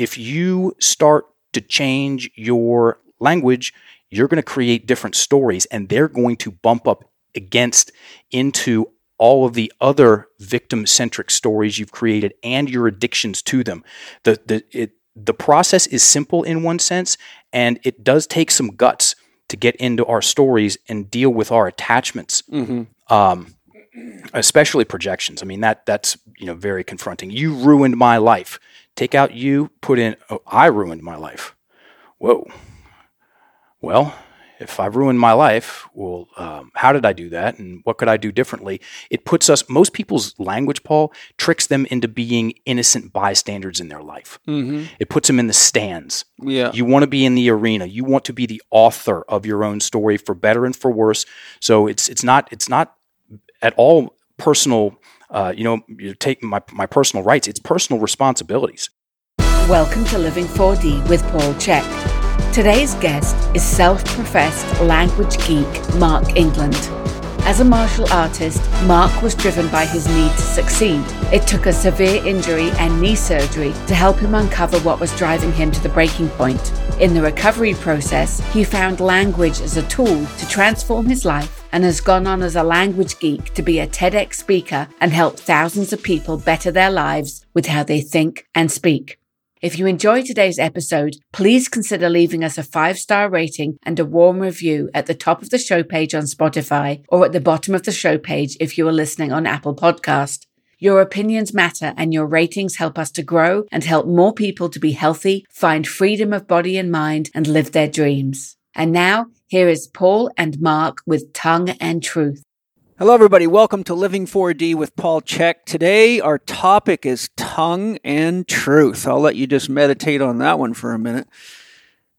if you start to change your language, you're going to create different stories and they're going to bump up against into all of the other victim centric stories you've created and your addictions to them. The, the, it, the process is simple in one sense, and it does take some guts to get into our stories and deal with our attachments. Mm-hmm. Um, especially projections. I mean that that's you know very confronting. You ruined my life. Take out you, put in oh, I ruined my life. Whoa. Well, if I ruined my life, well, um, how did I do that, and what could I do differently? It puts us. Most people's language, Paul, tricks them into being innocent bystanders in their life. Mm-hmm. It puts them in the stands. Yeah. You want to be in the arena. You want to be the author of your own story, for better and for worse. So it's it's not it's not at all personal. Uh, you know, you take my my personal rights. It's personal responsibilities. Welcome to Living 4D with Paul Chek. Today's guest is self professed language geek Mark England. As a martial artist, Mark was driven by his need to succeed. It took a severe injury and knee surgery to help him uncover what was driving him to the breaking point. In the recovery process, he found language as a tool to transform his life and has gone on as a language geek to be a TEDx speaker and help thousands of people better their lives with how they think and speak. If you enjoyed today's episode, please consider leaving us a five star rating and a warm review at the top of the show page on Spotify or at the bottom of the show page if you are listening on Apple Podcast. Your opinions matter and your ratings help us to grow and help more people to be healthy, find freedom of body and mind and live their dreams. And now here is Paul and Mark with Tongue and Truth. Hello, everybody. Welcome to Living 4D with Paul Chek. Today, our topic is tongue and truth. I'll let you just meditate on that one for a minute.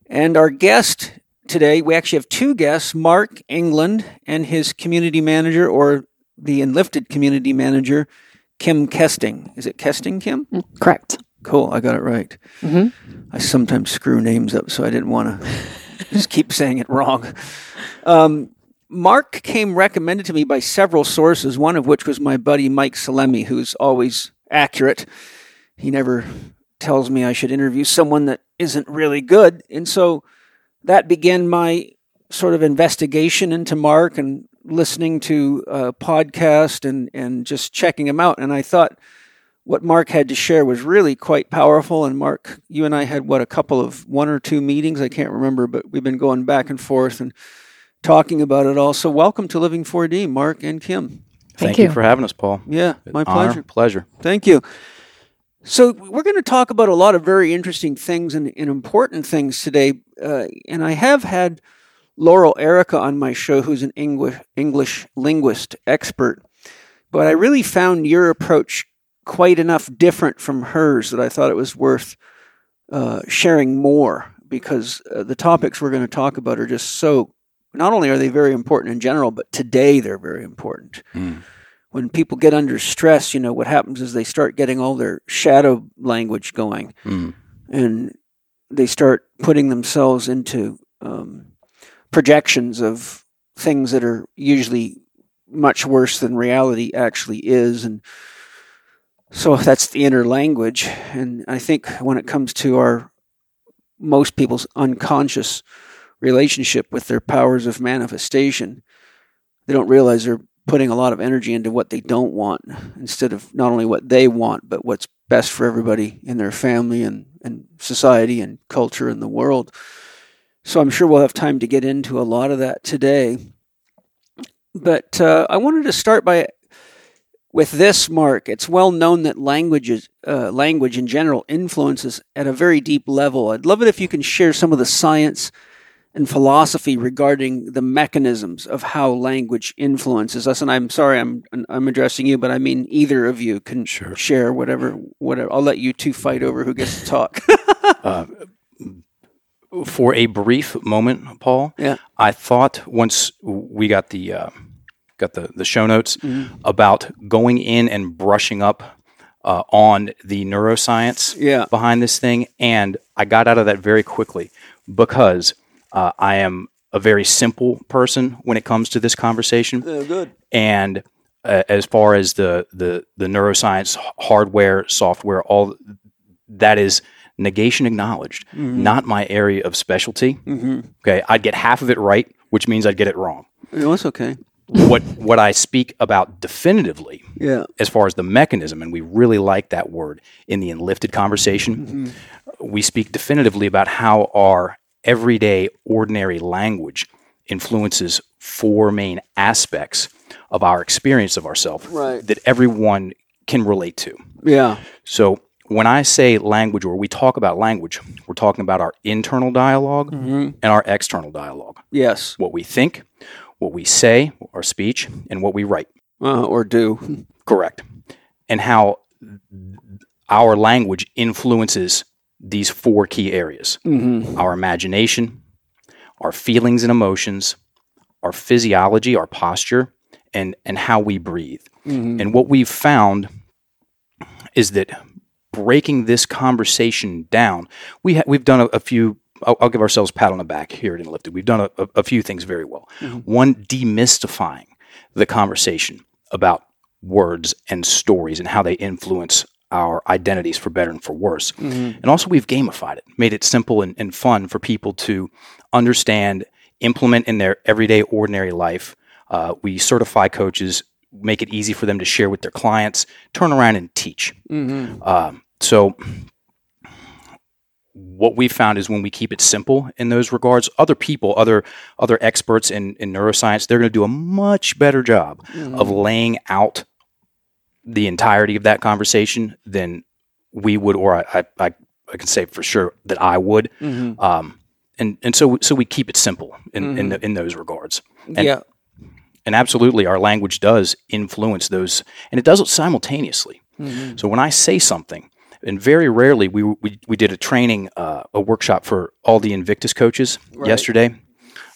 And our guest today, we actually have two guests Mark England and his community manager, or the Enlifted community manager, Kim Kesting. Is it Kesting, Kim? Correct. Cool. I got it right. Mm-hmm. I sometimes screw names up, so I didn't want to just keep saying it wrong. Um, Mark came recommended to me by several sources, one of which was my buddy Mike Salemi, who's always accurate. He never tells me I should interview someone that isn't really good. And so that began my sort of investigation into Mark and listening to a podcast and, and just checking him out. And I thought what Mark had to share was really quite powerful. And Mark, you and I had what, a couple of one or two meetings? I can't remember, but we've been going back and forth. And talking about it all. So, welcome to Living 4D, Mark and Kim. Thank, Thank you. you. for having us, Paul. Yeah, my Honor, pleasure. Pleasure. Thank you. So, we're going to talk about a lot of very interesting things and, and important things today. Uh, and I have had Laurel Erica on my show, who's an English, English linguist expert. But I really found your approach quite enough different from hers that I thought it was worth uh, sharing more because uh, the topics we're going to talk about are just so not only are they very important in general, but today they're very important. Mm. When people get under stress, you know, what happens is they start getting all their shadow language going Mm. and they start putting themselves into um, projections of things that are usually much worse than reality actually is. And so that's the inner language. And I think when it comes to our most people's unconscious relationship with their powers of manifestation, they don't realize they're putting a lot of energy into what they don't want instead of not only what they want, but what's best for everybody in their family and, and society and culture and the world. So I'm sure we'll have time to get into a lot of that today. But uh, I wanted to start by with this, Mark. It's well known that languages, uh, language in general, influences at a very deep level. I'd love it if you can share some of the science and philosophy regarding the mechanisms of how language influences us. And I'm sorry, I'm I'm addressing you, but I mean either of you can Sure. share whatever whatever. I'll let you two fight over who gets to talk. Uh, for a brief moment, Paul, Yeah. I thought once we got the uh, got the, the show notes Mm-hmm. about going in and brushing up uh, on the neuroscience Yeah. behind this thing, and I got out of that very quickly because uh, I am a very simple person when it comes to this conversation. Oh, good. and uh, as far as the, the the neuroscience hardware software all that is negation acknowledged. Mm-hmm. Not my area of specialty. Okay, I'd get half of it right, which means I'd get it wrong. No, it's okay. what what I speak about definitively Yeah. as far as the mechanism, and we really like that word in the enlifted conversation. Mm-hmm. We speak definitively about how our everyday, ordinary language influences four main aspects of our experience of ourselves Right. that everyone can relate to. Yeah. So when I say language or we talk about language, we're talking about our internal dialog Mm-hmm. and our external dialogue. Yes. What we think, what we say, our speech, and what we write. Uh, or do. Correct. And how our language influences these four key areas mm-hmm. our imagination, our feelings and emotions, our physiology, our posture, and, and how we breathe. Mm-hmm. And what we've found is that breaking this conversation down, we ha- we've done a, a few. I'll, I'll give ourselves a pat on the back here at Enlifted. We've done a, a, a few things very well. Mm-hmm. One, demystifying the conversation about words and stories and how they influence our identities for better and for worse. And also, we've gamified it, made it simple and, and fun for people to understand, implement in their everyday, ordinary life. Uh, we certify coaches, make it easy for them to share with their clients, turn around and teach. Um, so, what we found is when we keep it simple in those regards, other people, other other experts in, in neuroscience, they're going to do a much better job of laying out the entirety of that conversation then we would, or I, I, I, can say for sure that I would. Um, and and so so we keep it simple in in, the, in those regards. And, yeah. and absolutely, our language does influence those, and it does it simultaneously. So when I say something, and very rarely we we, we did a training, uh, a workshop for all the Invictus coaches yesterday.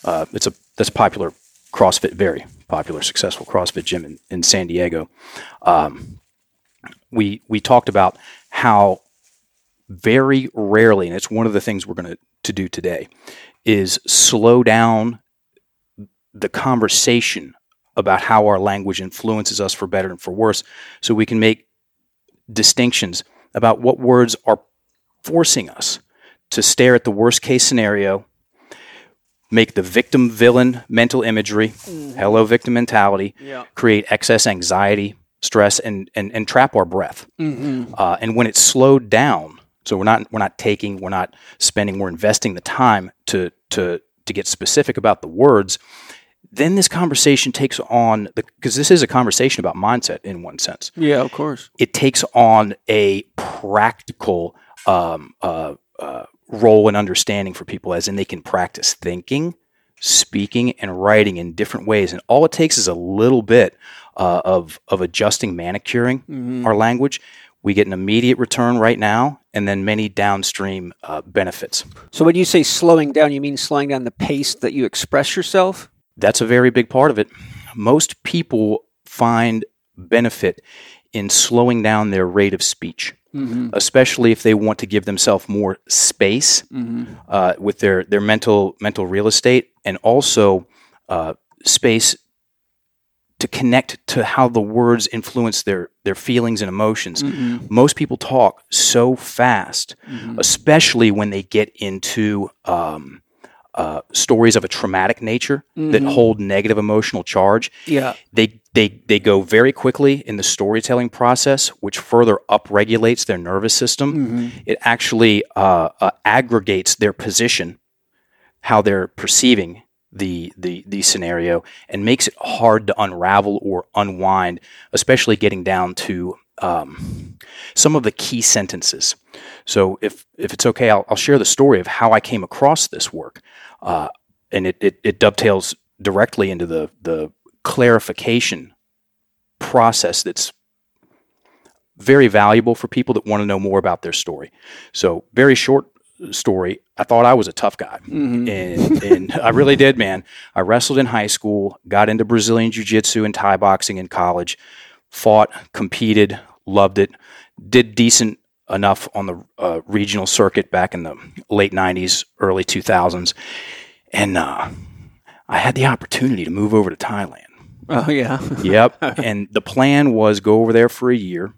Uh, it's a that's a popular CrossFit, very popular, successful CrossFit gym in, in San Diego. Um, we we talked about how very rarely, and it's one of the things we're going to to do today, is slow down the conversation about how our language influences us for better and for worse, so we can make distinctions about what words are forcing us to stare at the worst case scenario, make the victim villain mental imagery, hello victim mentality, Yeah. create excess anxiety, stress, and and, and trap our breath. Uh, and when it's slowed down, so we're not we're not taking, we're not spending, we're investing the time to to to get specific about the words. Then this conversation takes on because this is a conversation about mindset in one sense Yeah, of course. it takes on a practical um, uh, uh, role and understanding for people, as in they can practice thinking, speaking, and writing in different ways. And all it takes is a little bit uh, of of adjusting, manicuring our language. We get an immediate return right now, and then many downstream uh, benefits. So when you say slowing down, you mean slowing down the pace that you express yourself? That's a very big part of it. Most people find benefit in slowing down their rate of speech, especially if they want to give themselves more space uh, with their, their mental mental real estate, and also uh, space to connect to how the words influence their their feelings and emotions. Most people talk so fast, especially when they get into um, uh, stories of a traumatic nature that hold negative emotional charge. Yeah. They they they go very quickly in the storytelling process, which further upregulates their nervous system. It actually uh, uh, aggregates their position, how they're perceiving the, the the scenario, and makes it hard to unravel or unwind, especially getting down to um, some of the key sentences. So, if if it's okay, I'll, I'll share the story of how I came across this work, uh, and it, it it dovetails directly into the the clarification process that's very valuable for people that want to know more about their story. So, very short story. I thought I was a tough guy, and, and I really did, man. I wrestled in high school, got into Brazilian Jiu Jitsu and Thai boxing in college, fought, competed, loved it, did decent enough on the uh, regional circuit back in the late 90s, early 2000s. And uh, I had the opportunity to move over to Thailand. Oh yeah. Yep. and the plan was go over there for a year,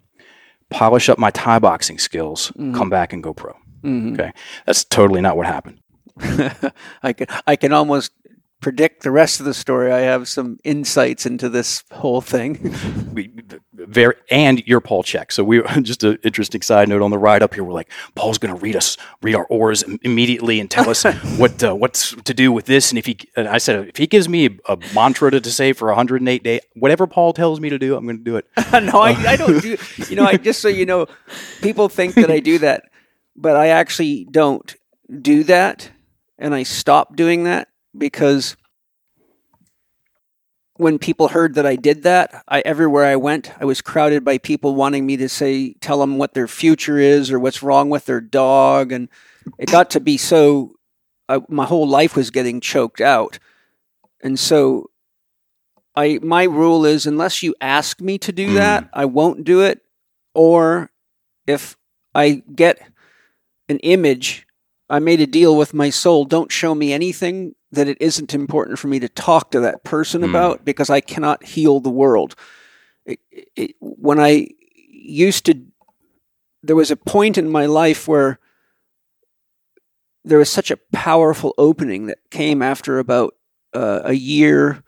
polish up my Thai boxing skills, come back and go pro. Mhm. Okay. That's totally not what happened. I can I can almost predict the rest of the story. I have some insights into this whole thing. Very and you're Paul Chek. So we just an interesting side note on the ride up here. We're like Paul's going to read us read our oars immediately and tell us what uh, what's to do with this. And if he and I said if he gives me a, mantra to, to say for 108 day, whatever Paul tells me to do, I'm going to do it. no, I, I don't do. You know, I just so you know, people think that I do that, but I actually don't do that, and I stop doing that because when people heard that I did that, I everywhere I went, I was crowded by people wanting me to say, tell them what their future is or what's wrong with their dog, and it got to be so. I, my whole life was getting choked out, and so I my rule is unless you ask me to do Mm. that, I won't do it. Or if I get an image, I made a deal with my soul. Don't show me anything that it isn't important for me to talk to that person Mm. about because I cannot heal the world. It, it, when I used to, there was a point in my life where there was such a powerful opening that came after about uh, a year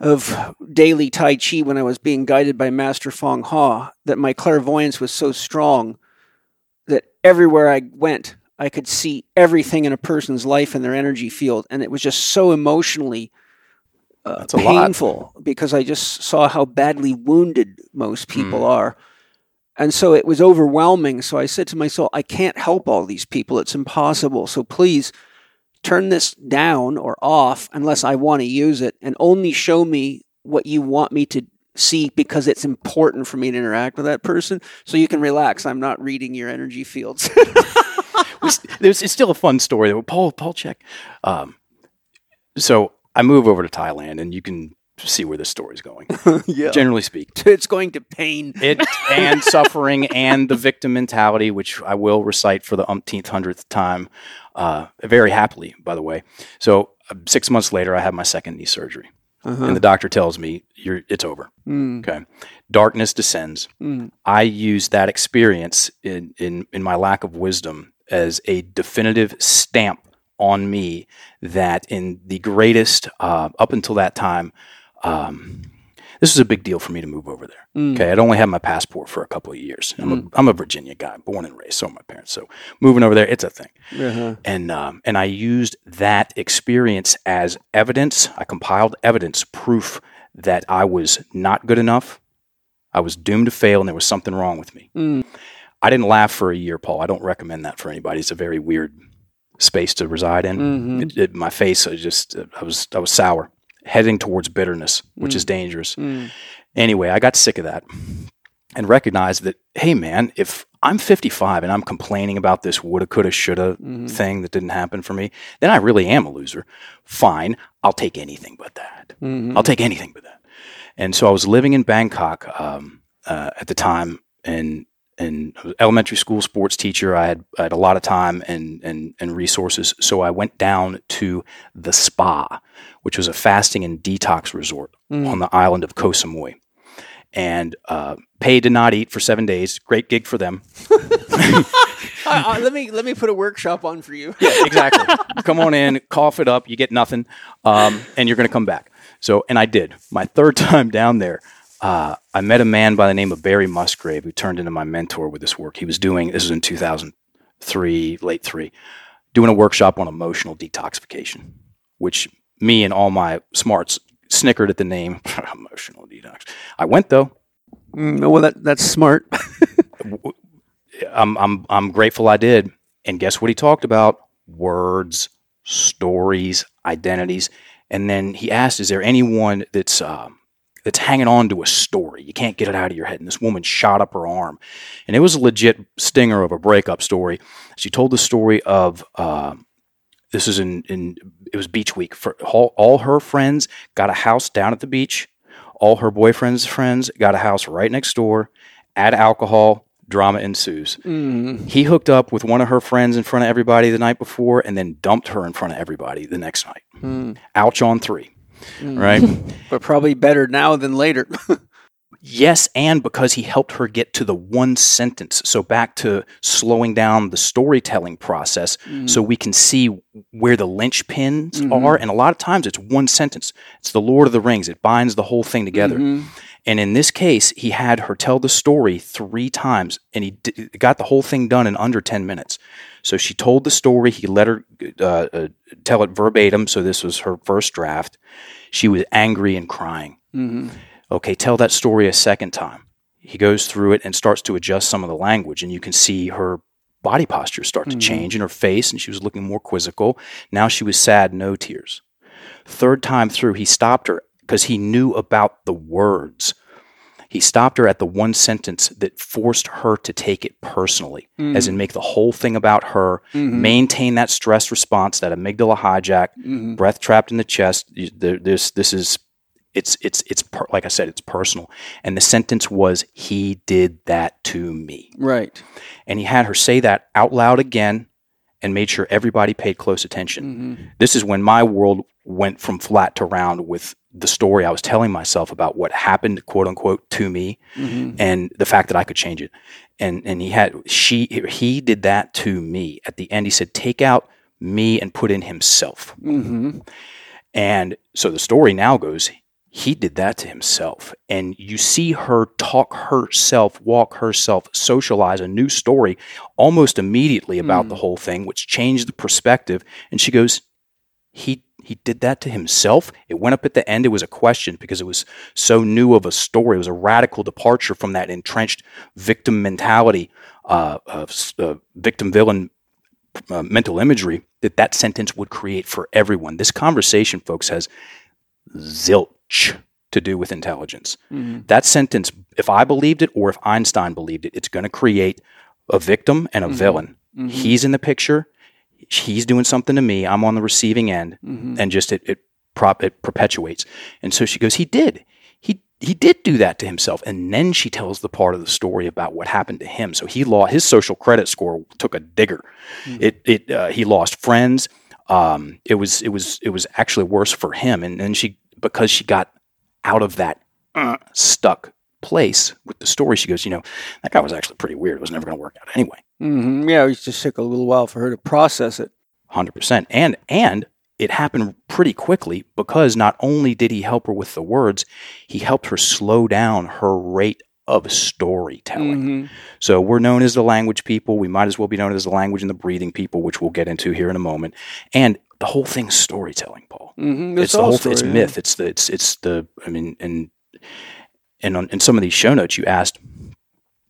of daily Tai Chi when I was being guided by Master Fong Ha that my clairvoyance was so strong that everywhere I went, I could see everything in a person's life and their energy field. And it was just so emotionally uh, a lot. painful because I just saw how badly wounded most people Hmm. are. And so it was overwhelming. So I said to myself, I can't help all these people. It's impossible. So please turn this down or off unless I want to use it and only show me what you want me to see because it's important for me to interact with that person so you can relax. I'm not reading your energy fields. We s- There's, it's still a fun story though. Paul Paul Chek. Um, so I move over to Thailand, and you can see where this story's going. yeah. Generally speaking. It's going to pain. it and suffering and the victim mentality, which I will recite for the umpteenth hundredth time, uh, very happily, by the way. So uh, six months later, I have my second knee surgery, Uh-huh. and the doctor tells me you're it's over. Mm, Okay, darkness descends. mm, I use that experience in in in my lack of wisdom as a definitive stamp on me that in the greatest uh, up until that time. Um, this was a big deal for me to move over there. mm. Okay, I'd only had my passport for a couple of years. I'm, a, I'm a Virginia guy, born and raised. So are my parents. So moving over there, it's a thing. Uh-huh. And um, and I used that experience as evidence. I compiled evidence, proof that I was not good enough. I was doomed to fail, and there was something wrong with me. Mm. I didn't laugh for a year, Paul. I don't recommend that for anybody. It's a very weird space to reside in. Mhm. It, it, my face, I just, I was, I was sour, heading towards bitterness, which is dangerous. Mm. Anyway, I got sick of that and recognized that, hey, man, if I'm 55 and I'm complaining about this woulda, coulda, shoulda Mhm. thing that didn't happen for me, then I really am a loser. Fine, I'll take anything but that. Mhm. I'll take anything but that. And so I was living in Bangkok um, uh, at the time, and and elementary school sports teacher. I had, I had a lot of time and, and and resources, so I went down to the spa, which was a fasting and detox resort Mm. on the island of Koh Samui, and uh, paid to not eat for seven days. Great gig for them. Uh, uh, let me let me put a workshop on for you. Yeah, exactly. come on in, cough it up, you get nothing, um, and you're going to come back. So, and I did. My third time down there, uh, I met a man by the name of Barry Musgrave who turned into my mentor with this work. He was doing, this was in 2003, late three, doing a workshop on emotional detoxification, which me and all my smarts snickered at the name emotional detox. I went though. Mm, well, that that's smart. I'm, I'm, I'm grateful I did. And guess what he talked about? Words, stories, identities. And then he asked, "Is there anyone that's uh, that's hanging on to a story? You can't get it out of your head." And this woman shot up her arm, and it was a legit stinger of a breakup story. She told the story of uh, this is in in it was beach week. For all, all her friends got a house down at the beach. All her boyfriend's friends got a house right next door. Add alcohol, drama ensues. Mm. He hooked up with one of her friends in front of everybody the night before and then dumped her in front of everybody the next night. Mm. Ouch on three. Right? But probably better now than later. Yes, and because he helped her get to the one sentence. So back to slowing down the storytelling process Mm-hmm. so we can see where the linchpins Mhm. are. And a lot of times it's one sentence. It's the Lord of the Rings. It binds the whole thing together. Mhm. And in this case, he had her tell the story three times and he d- got the whole thing done in under 10 minutes. So she told the story. He let her uh, uh, tell it verbatim. So this was her first draft. She was angry and crying. Mhm. Okay, tell that story a second time. He goes through it and starts to adjust some of the language, and you can see her body posture start to Mhm. change in her face, and she was looking more quizzical. Now she was sad, no tears. Third time through, he stopped her because he knew about the words. He stopped her at the one sentence that forced her to take it personally, as in make the whole thing about her, Mhm. maintain that stress response, that amygdala hijack, Mhm. breath trapped in the chest. This this is it's it's it's per, like I said, it's personal. And the sentence was, "He did that to me," Right. and he had her say that out loud again, and made sure everybody paid close attention. Mhm. This is when my world went from flat to round with the story I was telling myself about what happened, quote unquote, to me, Mhm. and the fact that I could change it. And and he had she he did that to me. At the end, he said, "Take out me and put in himself." Mhm. And so the story now goes, he did that to himself. And you see her talk herself, walk herself, socialize a new story almost immediately about Mm. the whole thing, which changed the perspective. And she goes, he he did that to himself. It went up at the end. It was a question because it was so new of a story. It was a radical departure from that entrenched victim mentality uh, of uh, victim villain uh, mental imagery that that sentence would create for everyone. This conversation, folks, has zilch to do with intelligence. Mhm. That sentence, if I believed it or if Einstein believed it, it's going to create a victim and a Mhm. villain. Mhm. He's in the picture. He's doing something to me. I'm on the receiving end, Mhm. and just it it prop it perpetuates. And so she goes, he did. He he did do that to himself. And then she tells the part of the story about what happened to him. So he lost his social credit score took a digger. Mhm. It it uh, he lost friends. Um, it was it was it was actually worse for him. And then she because she got out of that uh, stuck place with the story, she goes, you know, that guy was actually pretty weird. It was never going to work out anyway. Mhm. Yeah, it just took a little while for her to process it. Hundred percent, and and it happened pretty quickly because not only did he help her with the words, he helped her slow down her rate of storytelling. Mhm. So we're known as the language people. We might as well be known as the language and the breathing people, which we'll get into here in a moment. And the whole thing's storytelling, Paul. Mhm. It's, the whole story, it's yeah. myth. It's the it's it's the I mean and and on in some of these show notes you asked,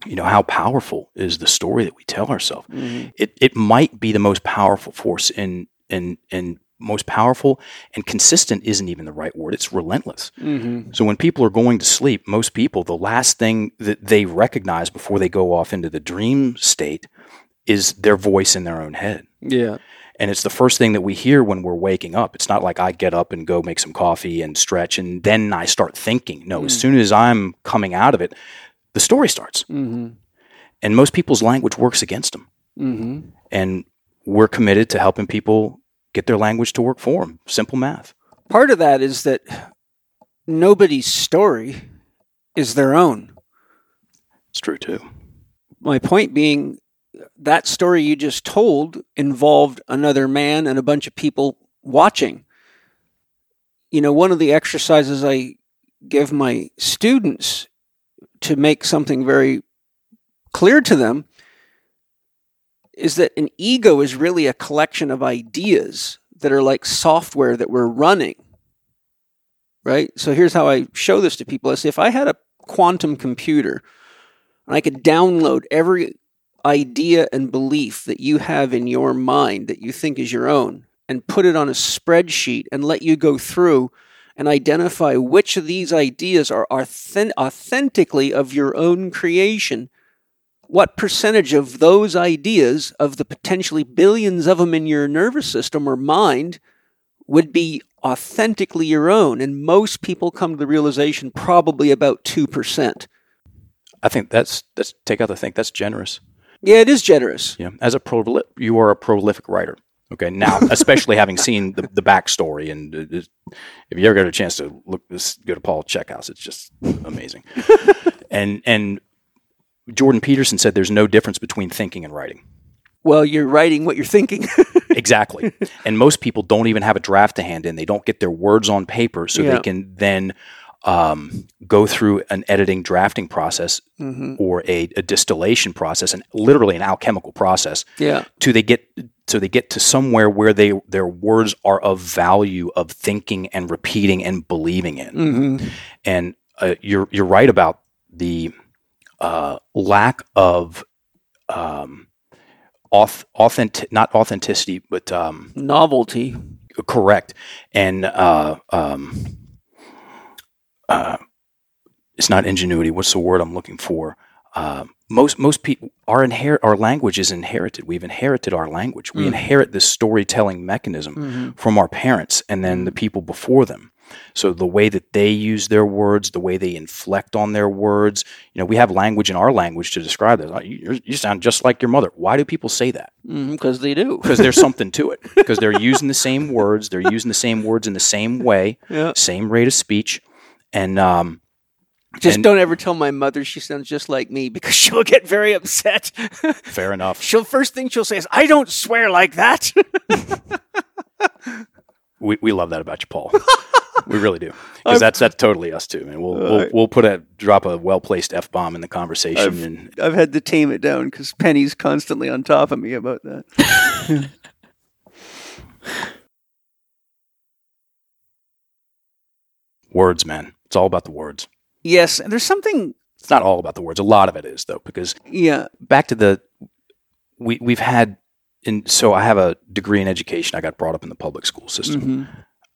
you know, how powerful is the story that we tell ourselves? Mhm. it, it might be the most powerful force in in in most powerful and consistent isn't even the right word it's relentless Mhm. so when people are going to sleep most people the last thing that they recognize before they go off into the dream state is their voice in their own head Yeah. And it's the first thing that we hear when we're waking up it's not like i get up and go make some coffee and stretch and then i start thinking no as Mm. soon as i'm coming out of it the story starts Mhm. and most people's language works against them Mhm. and we're committed to helping people get their language to work for them. Simple math. Part of that is that nobody's story is their own. It's true too. My point being, that story you just told involved another man and a bunch of people watching. You know, one of the exercises I give my students to make something very clear to them is that an ego is really a collection of ideas that are like software that we're running. Right? So here's how I show this to people. I say if I had a quantum computer and I could download every idea and belief that you have in your mind that you think is your own and put it on a spreadsheet and let you go through and identify which of these ideas are authen- authentically of your own creation. What percentage of those ideas, of the potentially billions of them in your nervous system or mind, would be authentically your own? And most people come to the realization probably about 2%. I think that's that's take out the think that's generous. Yeah, it is generous. Yeah. As a proli- you are a prolific writer. Okay. Now, especially having seen the, the backstory and uh, if you ever get a chance to look this go to Paul Checkhouse, it's just amazing. And and Jordan Peterson said there's no difference between thinking and writing. Well, you're writing what you're thinking. exactly. And most people don't even have a draft to hand in. They don't get their words on paper so Yeah. they can then um, go through an editing drafting process hmm or a, a distillation process and literally an alchemical process Yeah. to they get so they get to somewhere where they their words are of value of thinking and repeating and believing in hmm and uh, you're you're right about the uh, lack of um, auth- authentic not authenticity but um, Novelty. correct and uh, um, uh, it's not ingenuity what's the word i'm looking for uh, most most people our inherit our language is inherited we've inherited our language we Mm. inherit this storytelling mechanism hmm from our parents and then the people before them. So the way that they use their words, the way they inflect on their words, you know, we have language in our language to describe this. Like, You, you sound just like your mother. Why do people say that? Because they do. Because there's something to it. Because they're using the same words, they're using the same words in the same way, Yeah. same rate of speech, and um, Just And- don't ever tell my mother she sounds just like me because she'll get very upset. fair enough. she'll first thing she'll say is, "I don't swear like that." We, we love that about you, Paul. we really do because that's that's totally us too. And we'll we'll, we'll put a drop a well placed f bomb in the conversation I've- and I've had to tame it down because Penny's constantly on top of me about that. words, man. It's all about the words. Yes, and there's something. It's not all about the words. A lot of it is though, because Yeah. back to the we we've had And so I have a degree in education. I got brought up in the public school system. mhm.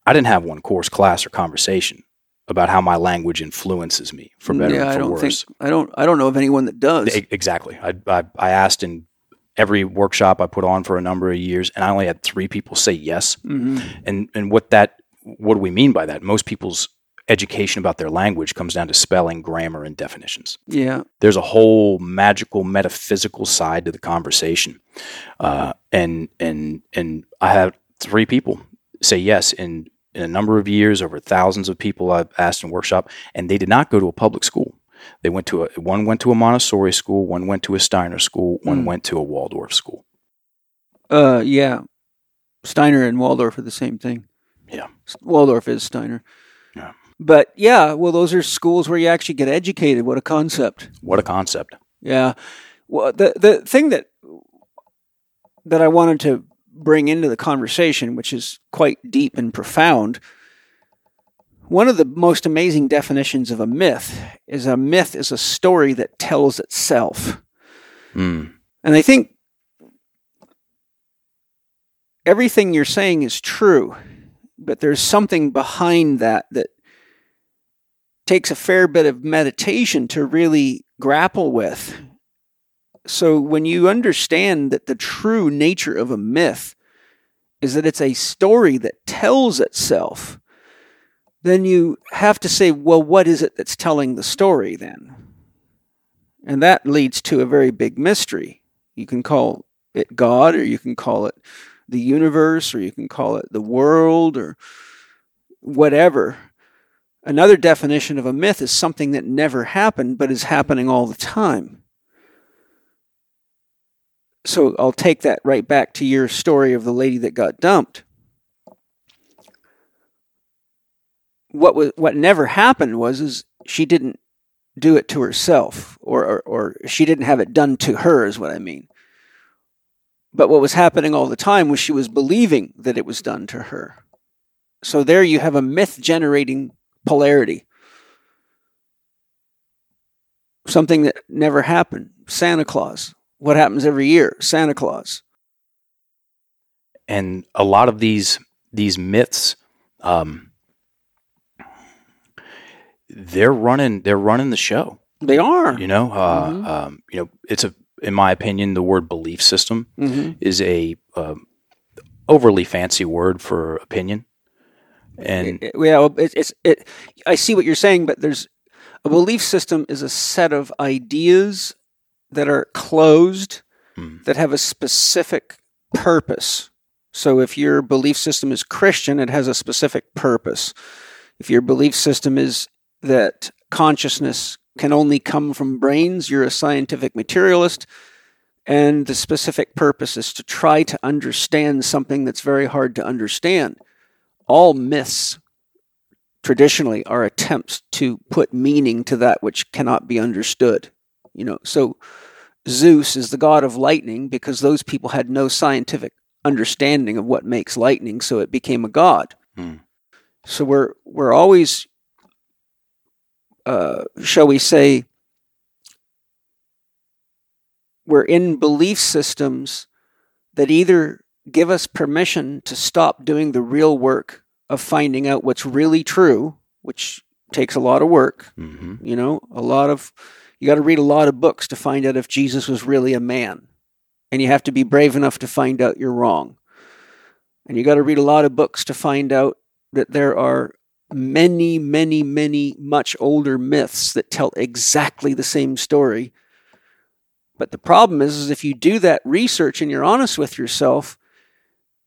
I didn't have one course, class, or conversation about how my language influences me for better yeah, or I for don't worse. think I don't I don't know of anyone that does. Exactly. I, I I asked in every workshop I put on for a number of years, and I only had three people say yes. hmm And and what that what do we mean by that? Most people's education about their language comes down to spelling, grammar, and definitions. Yeah. there's a whole magical metaphysical side to the conversation uh, and and and i have three people say yes in in a number of years over thousands of people i've asked in workshop and they did not go to a public school they went to a one went to a montessori school one went to a steiner school one Mm. went to a waldorf school Uh, yeah. Steiner and Waldorf are the same thing. Yeah. Waldorf is Steiner. But yeah, well, those are schools where you actually get educated. What a concept. what a concept Yeah. Well, the the thing that that I wanted to bring into the conversation, which is quite deep and profound, one of the most amazing definitions of a myth is a myth is a story that tells itself. mm. And I think everything you're saying is true, but there's something behind that that takes a fair bit of meditation to really grapple with. So when you understand that the true nature of a myth is that it's a story that tells itself, then you have to say, well, what is it that's telling the story then? And that leads to a very big mystery. You can call it God, or you can call it the universe, or you can call it the world, or whatever. Another definition of a myth is something that never happened but is happening all the time. So I'll take that right back to your story of the lady that got dumped. What was what never happened was is she didn't do it to herself or, or or she didn't have it done to her is what I mean. But what was happening all the time was she was believing that it was done to her. So there you have a myth generating polarity. Something that never happened. Santa Claus. What happens every year? Santa Claus. and a lot of these these myths um, they're running they're running the show They are. you know uh, Mhm. um, you know it's a in my opinion the word belief system hmm is a um, overly fancy word for opinion and It- it- yeah, well, it, it's it. I see what you're saying, but there's a belief system is a set of ideas that are closed Mm. that have a specific purpose. So if your belief system is Christian, it has a specific purpose. If your belief system is that consciousness can only come from brains. You're a scientific materialist. And the specific purpose is to try to understand something that's very hard to understand. All myths traditionally are attempts to put meaning to that which cannot be understood. You know, so Zeus is the god of lightning because those people had no scientific understanding of what makes lightning, so it became a god. Hmm. So we're we're always, uh, shall we say, we're in belief systems that either give us permission to stop doing the real work of finding out what's really true, which takes a lot of work. hmm You know, a lot of you got to read a lot of books to find out if Jesus was really a man. And you have to be brave enough to find out you're wrong. And you got to read a lot of books to find out that there are many, many, many much older myths that tell exactly the same story. But the problem is, is if you do that research and you're honest with yourself,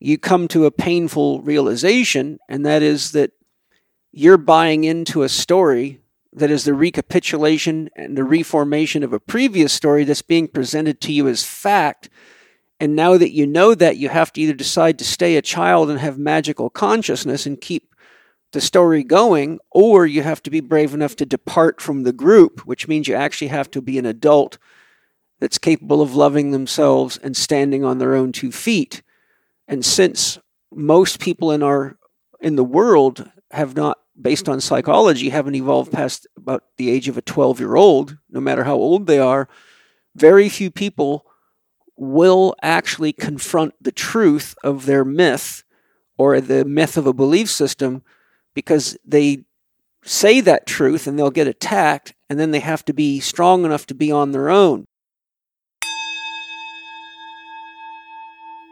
you come to a painful realization, and that is that you're buying into a story that is the recapitulation and the reformation of a previous story that's being presented to you as fact. And now that you know that, you have to either decide to stay a child and have magical consciousness and keep the story going, or you have to be brave enough to depart from the group, which means you actually have to be an adult that's capable of loving themselves and standing on their own two feet. And since most people in our in the world have not based on psychology haven't evolved past about the age of a 12 year old no matter how old they are very few people will actually confront the truth of their myth or the myth of a belief system because they say that truth and they'll get attacked and then they have to be strong enough to be on their own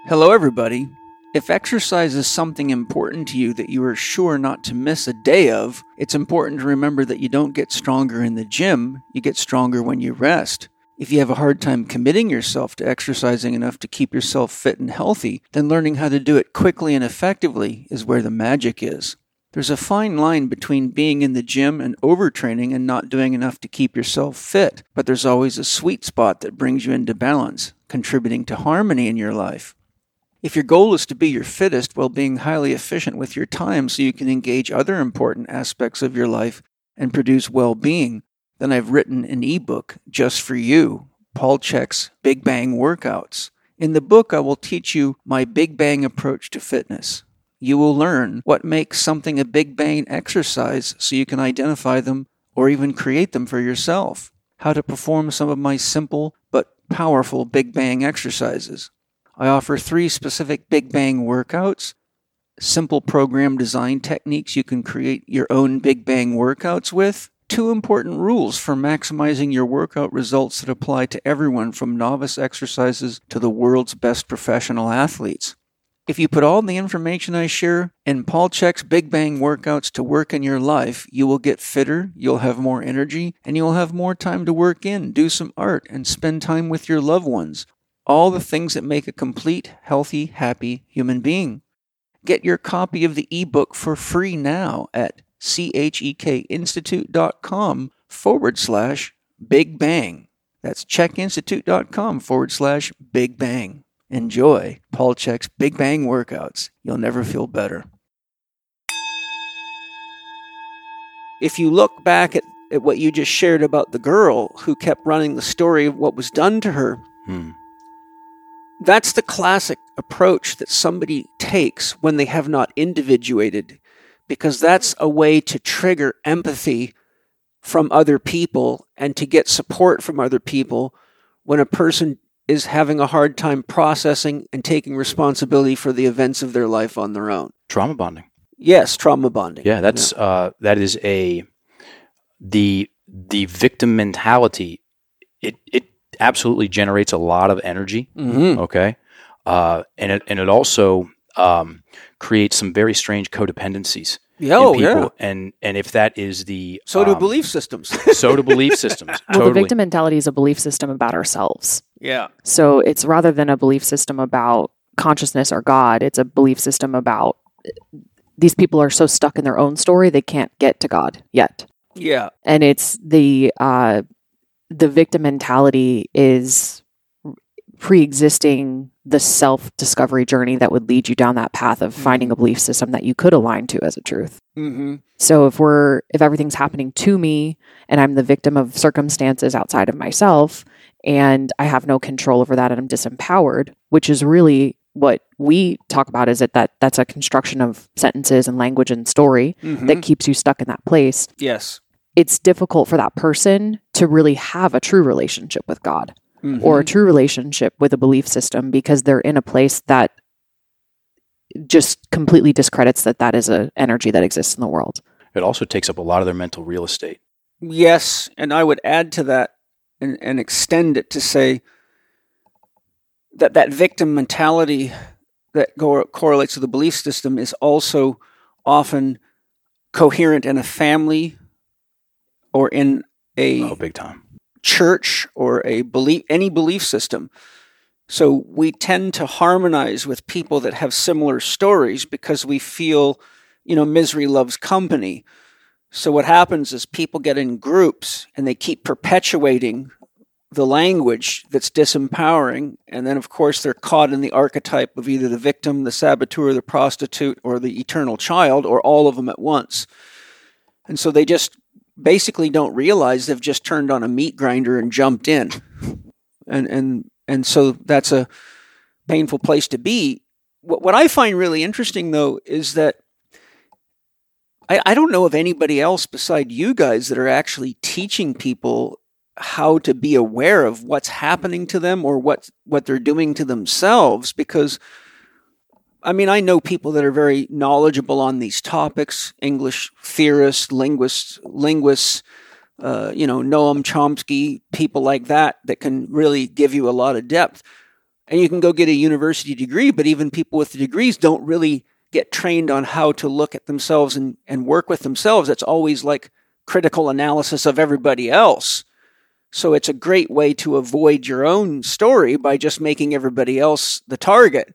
Hello, everybody. If exercise is something important to you that you are sure not to miss a day of, it's important to remember that you don't get stronger in the gym, you get stronger when you rest. If you have a hard time committing yourself to exercising enough to keep yourself fit and healthy, then learning how to do it quickly and effectively is where the magic is. There's a fine line between being in the gym and overtraining and not doing enough to keep yourself fit, but there's always a sweet spot that brings you into balance, contributing to harmony in your life. If your goal is to be your fittest while being highly efficient with your time so you can engage other important aspects of your life and produce well being, then I've written an ebook just for you Paul Chek's Big Bang Workouts. In the book, I will teach you my Big Bang approach to fitness. You will learn what makes something a Big Bang exercise so you can identify them or even create them for yourself. How to perform some of my simple but powerful Big Bang exercises. I offer three specific Big Bang workouts, simple program design techniques you can create your own Big Bang workouts with, two important rules for maximizing your workout results that apply to everyone from novice exercises to the world's best professional athletes. If you put all the information I share in Paul Chek's Big Bang workouts to work in your life, you will get fitter, you'll have more energy, and you'll have more time to work in, do some art, and spend time with your loved ones. All the things that make a complete, healthy, happy human being. Get your copy of the ebook for free now at chekinstitute.com forward slash big bang. That's chekinstitute.com forward slash big bang. Enjoy Paul Chek's Big Bang workouts. You'll never feel better. If you look back at, at what you just shared about the girl who kept running the story of what was done to her, Hmm. That's the classic approach that somebody takes when they have not individuated, because that's a way to trigger empathy from other people and to get support from other people when a person is having a hard time processing and taking responsibility for the events of their life on their own. Trauma bonding. Yes, trauma bonding. Yeah, that's uh, that is a the the victim mentality. It it absolutely generates a lot of energy. hmm Okay, uh, and it and it also um, creates some very strange codependencies Yeah, in oh, people. yeah. And and if that is the So do um, belief systems. so do belief systems. Well, totally. the victim mentality is a belief system about ourselves. yeah. So it's rather than a belief system about consciousness or God, it's a belief system about these people are so stuck in their own story they can't get to God yet. Yeah. and it's the uh, the victim mentality is pre-existing the self-discovery journey that would lead you down that path of finding a belief system that you could align to as a truth. Mm-hmm. So if we're if everything's happening to me and I'm the victim of circumstances outside of myself and I have no control over that and I'm disempowered, which is really what we talk about is that, that that's a construction of sentences and language and story Mm-hmm. that keeps you stuck in that place. yes. It's difficult for that person to really have a true relationship with God Mhm. or a true relationship with a belief system because they're in a place that just completely discredits that that is a energy that exists in the world. It also takes up a lot of their mental real estate. Yes, and I would add to that and, and extend it to say that that victim mentality that go, correlates to the belief system is also often coherent in a family or in a Oh, big time. church or a belief any belief system. So we tend to harmonize with people that have similar stories because we feel, you know, misery loves company. So what happens is people get in groups and they keep perpetuating the language that's disempowering and then of course they're caught in the archetype of either the victim, the saboteur, the prostitute or the eternal child or all of them at once. And so they just basically don't realize they've just turned on a meat grinder and jumped in. And and and so that's a painful place to be. What what I find really interesting though is that I, I don't know of anybody else beside you guys that are actually teaching people how to be aware of what's happening to them or what what they're doing to themselves because I mean, I know people that are very knowledgeable on these topics, English theorists, linguists, linguists, uh, you know, Noam Chomsky, people like that, that can really give you a lot of depth. And you can go get a university degree, but even people with degrees don't really get trained on how to look at themselves and, and work with themselves. It's always like critical analysis of everybody else. So it's a great way to avoid your own story by just making everybody else the target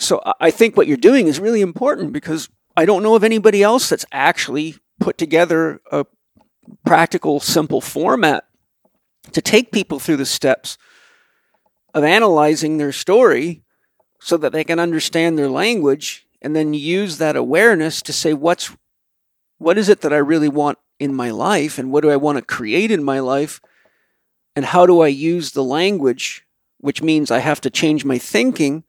so I- think what you're doing is really important because I don't know of anybody else that's actually put together a practical, simple format to take people through the steps of analyzing their story so that they can understand their language and then use that awareness to say what's what is it that I really want in my life and what do I want to create in my life? And how do I use the language which means I have to change my thinking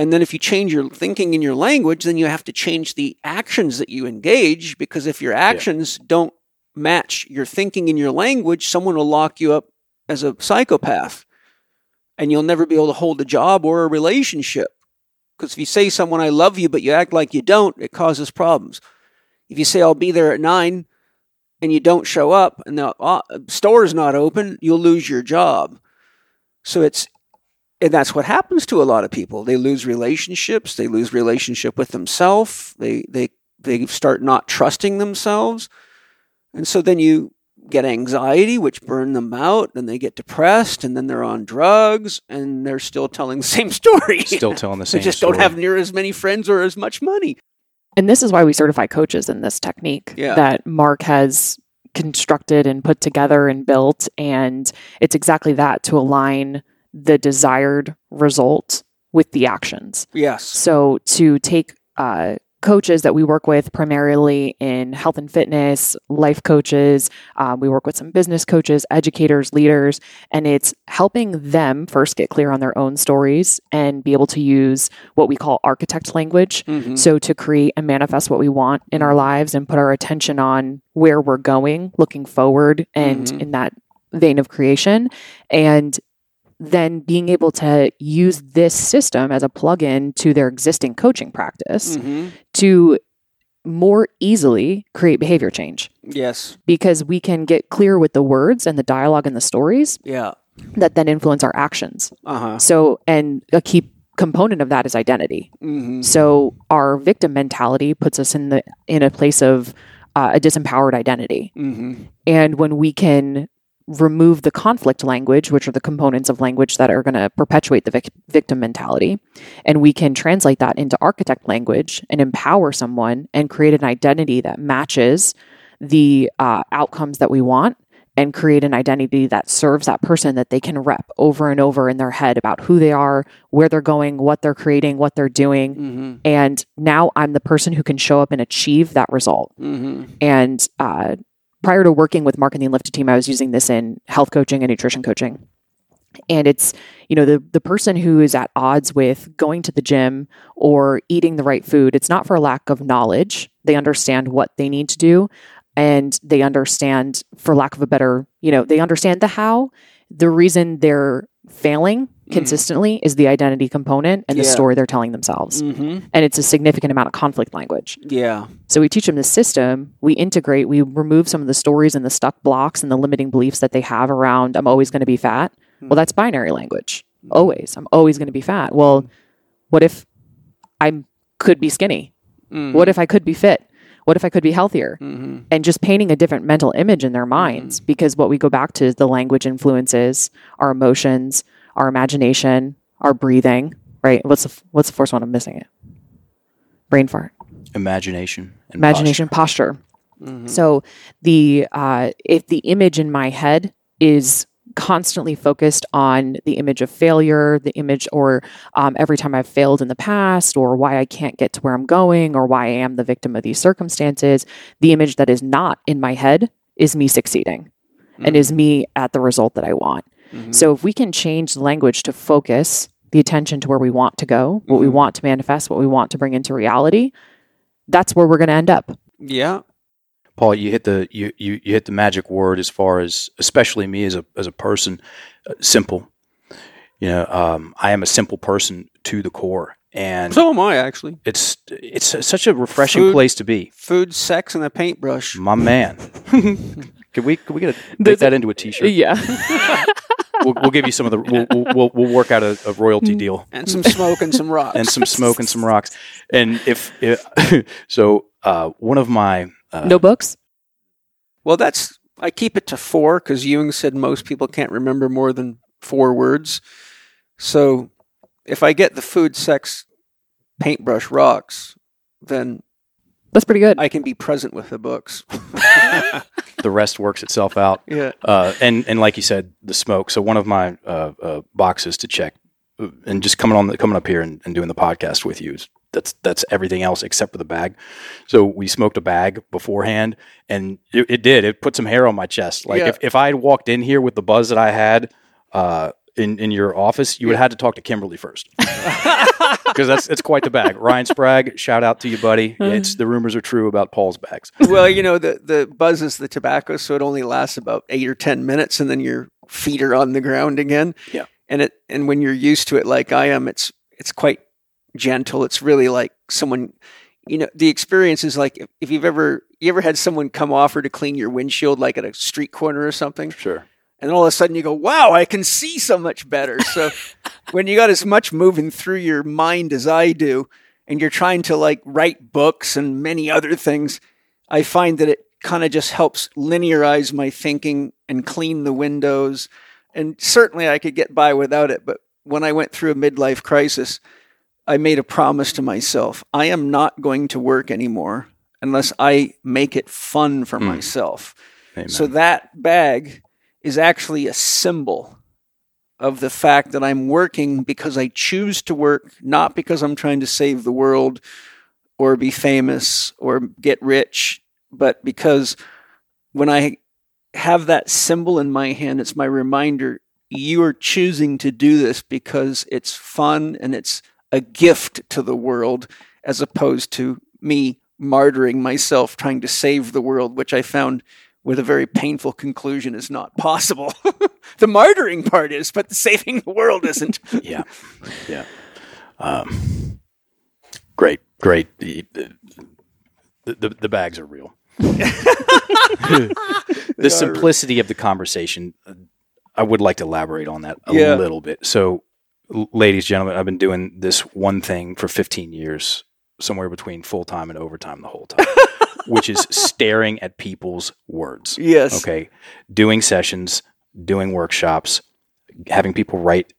and then if you change your thinking in your language, then you have to change the actions that you engage because if your actions don't match your thinking in your language, someone will lock you up as a psychopath. And you'll never be able to hold a job or a relationship. Because if you say someone I love you but you act like you don't, it causes problems. If you say I'll be there at 9 and you don't show up and the uh, store's not open, you'll lose your job. So it's and that's what happens to a lot of people. They lose relationships. They lose relationship with themselves. They they they start not trusting themselves, and so then you get anxiety, which burn them out. and they get depressed, and then they're on drugs, and they're still telling the same story. Still telling the they same just story. don't have near as many friends or as much money. And this is why we certify coaches in this technique Yeah. that Mark has constructed and put together and built. And it's exactly that to align the desired result with the actions. Yes. So to take uh, coaches that we work with primarily in health and fitness, life coaches, uh, we work with some business coaches, educators, leaders, and it's helping them first get clear on their own stories and be able to use what we call architect language. Mhm. So to create and manifest what we want in our lives and put our attention on where we're going, looking forward and Mhm. in that vein of creation. And then being able to use this system as a plug-in to their existing coaching practice Mhm. to more easily create behavior change Yes. because we can get clear with the words and the dialogue and the stories Yeah. that then influence our actions. Uh huh. So, and a key component of that is identity. hmm So, our victim mentality puts us in the in a place of uh, a disempowered identity. hmm And when we can remove the conflict language, which are the components of language that are going to perpetuate the vic- victim mentality, and we can translate that into architect language and empower someone and create an identity that matches the uh, outcomes that we want and create an identity that serves that person that they can rep over and over in their head about who they are, where they're going, what they're creating, what they're doing. Mm-hmm. And now I'm the person who can show up and achieve that result. Mm-hmm. And uh, prior to working with Mark and the Unlifted team, I was using this in health coaching and nutrition coaching. And it's, you know, the, the person who is at odds with going to the gym or eating the right food, it's not for a lack of knowledge. They understand what they need to do and they understand, for lack of a better, you know, they understand the how. The reason they're failing consistently is the identity component and the story they're telling themselves. Mm-hmm. And it's a significant amount of conflict language. Yeah. So we teach them the system, we integrate, we remove some of the stories and the stuck blocks and the limiting beliefs that they have around I'm always going to be fat. Well, that's binary language. Always. I'm always going to be fat. Well, what if I could be skinny? Mm-hmm. What if I could be fit? What if I could be healthier? Mm-hmm. And just painting a different mental image in their minds because what we go back to is the language influences our emotions, our imagination, our breathing, right? What's the, what's the first one? I'm missing it. Brain fart Imagination imagination posture. So the uh, if the image in my head is constantly focused on the image of failure, the image or um, every time I've failed in the past, or why I can't get to where I'm going, or why I am the victim of these circumstances, the image that is not in my head is me succeeding and is me at the result that I want. So if we can change the language to focus the attention to where we want to go, what we want to manifest, what we want to bring into reality, that's where we're going to end up. Yeah. Paul, you hit the you, you you hit the magic word as far as especially me as a as a person, uh, simple. You know, um, I am a simple person to the core, and So am I actually. it's it's such a refreshing Food. place to be. Food, sex, and a paintbrush. My man, Can we could we get a, make that into a T-shirt? Yeah. We'll, we'll give you some of the we'll we'll, we'll, we'll work out a, a royalty deal And some smoke and some rocks. and some smoke and some rocks. And if, if so, uh, one of my uh, no books? Well, that's I keep it to four because ewing said most people can't remember more than four words. So if I get the food, sex, paintbrush, rocks, then That's pretty good. I can be present with the books. the rest works itself out. yeah. uh, and and like you said, the smoke. So one of my uh, uh, boxes to check, uh, and just coming on the, coming up here and, and doing the podcast with you. Is, that's that's everything else except for the bag. So we smoked a bag beforehand, and it, it did. It put some hair on my chest. Like Yeah. if, if I had walked in here with the buzz that I had uh, in in your office, you would have had to talk to Kimberly first because that's it's quite the bag. Ryan Sprague, shout out to you, buddy. Uh-huh. It's the rumors are true about Paul's bags. well, you know, the, the buzz is the tobacco, so it only lasts about eight or 10 minutes and then your feet are on the ground again. Yeah. And it, and when you're used to it like I am, it's, it's quite gentle. It's really like someone, you know, the experience is like if, if you've ever, you ever had someone come offer to clean your windshield like at a street corner or something? Sure. And all of a sudden you go, wow, I can see so much better. So when you got as much moving through your mind as I do, and you're trying to like write books and many other things, I find that it kind of just helps linearize my thinking and clean the windows. And certainly I could get by without it. But when I went through a midlife crisis, I made a promise to myself I am not going to work anymore unless I make it fun for hmm. myself. Amen. So that bag is actually a symbol of the fact that I'm working because I choose to work, not because I'm trying to save the world or be famous or get rich, but because when I have that symbol in my hand, it's my reminder you are choosing to do this because it's fun and it's a gift to the world as opposed to me martyring myself trying to save the world, which I found with a very painful conclusion is not possible. the martyring part is, but the saving the world isn't. Yeah, yeah. Um, great, great. The, the, the, bags are real. the simplicity of the conversation, I would like to elaborate on that a Yeah. little bit. So, ladies, gentlemen, I've been doing this one thing for 15 years, somewhere between full time and overtime the whole time, which is staring at people's words. Yes. Okay. Doing sessions, doing workshops, having people write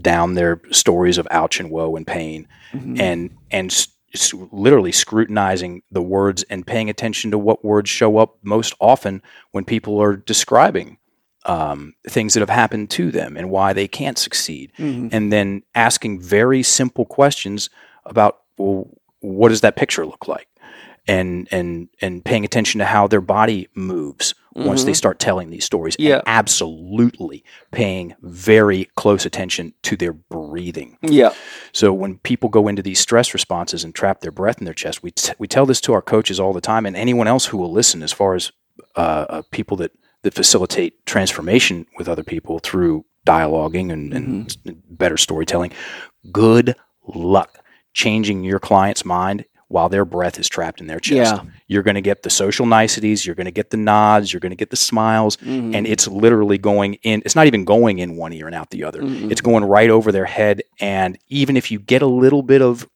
down their stories of ouch and woe and pain Mm-hmm. and and s- s- literally scrutinizing the words and paying attention to what words show up most often when people are describing um, things that have happened to them and why they can't succeed, Mhm. and then asking very simple questions about well, what does that picture look like, and and and paying attention to how their body moves once they Mhm. start telling these stories. and Yeah. absolutely paying very close attention to their breathing. Yeah. So when people go into these stress responses and trap their breath in their chest, we, t- we tell this to our coaches all the time, and anyone else who will listen, as far as uh, uh, people that that facilitate transformation with other people through dialoguing and, and s- better storytelling. Good luck changing your client's mind while their breath is trapped in their chest. Yeah. You're going to get the social niceties, you're going to get the nods, you're going to get the smiles, Mhm. and it's literally going in. It's not even going in one ear and out the other. Mhm. It's going right over their head. And even if you get a little bit of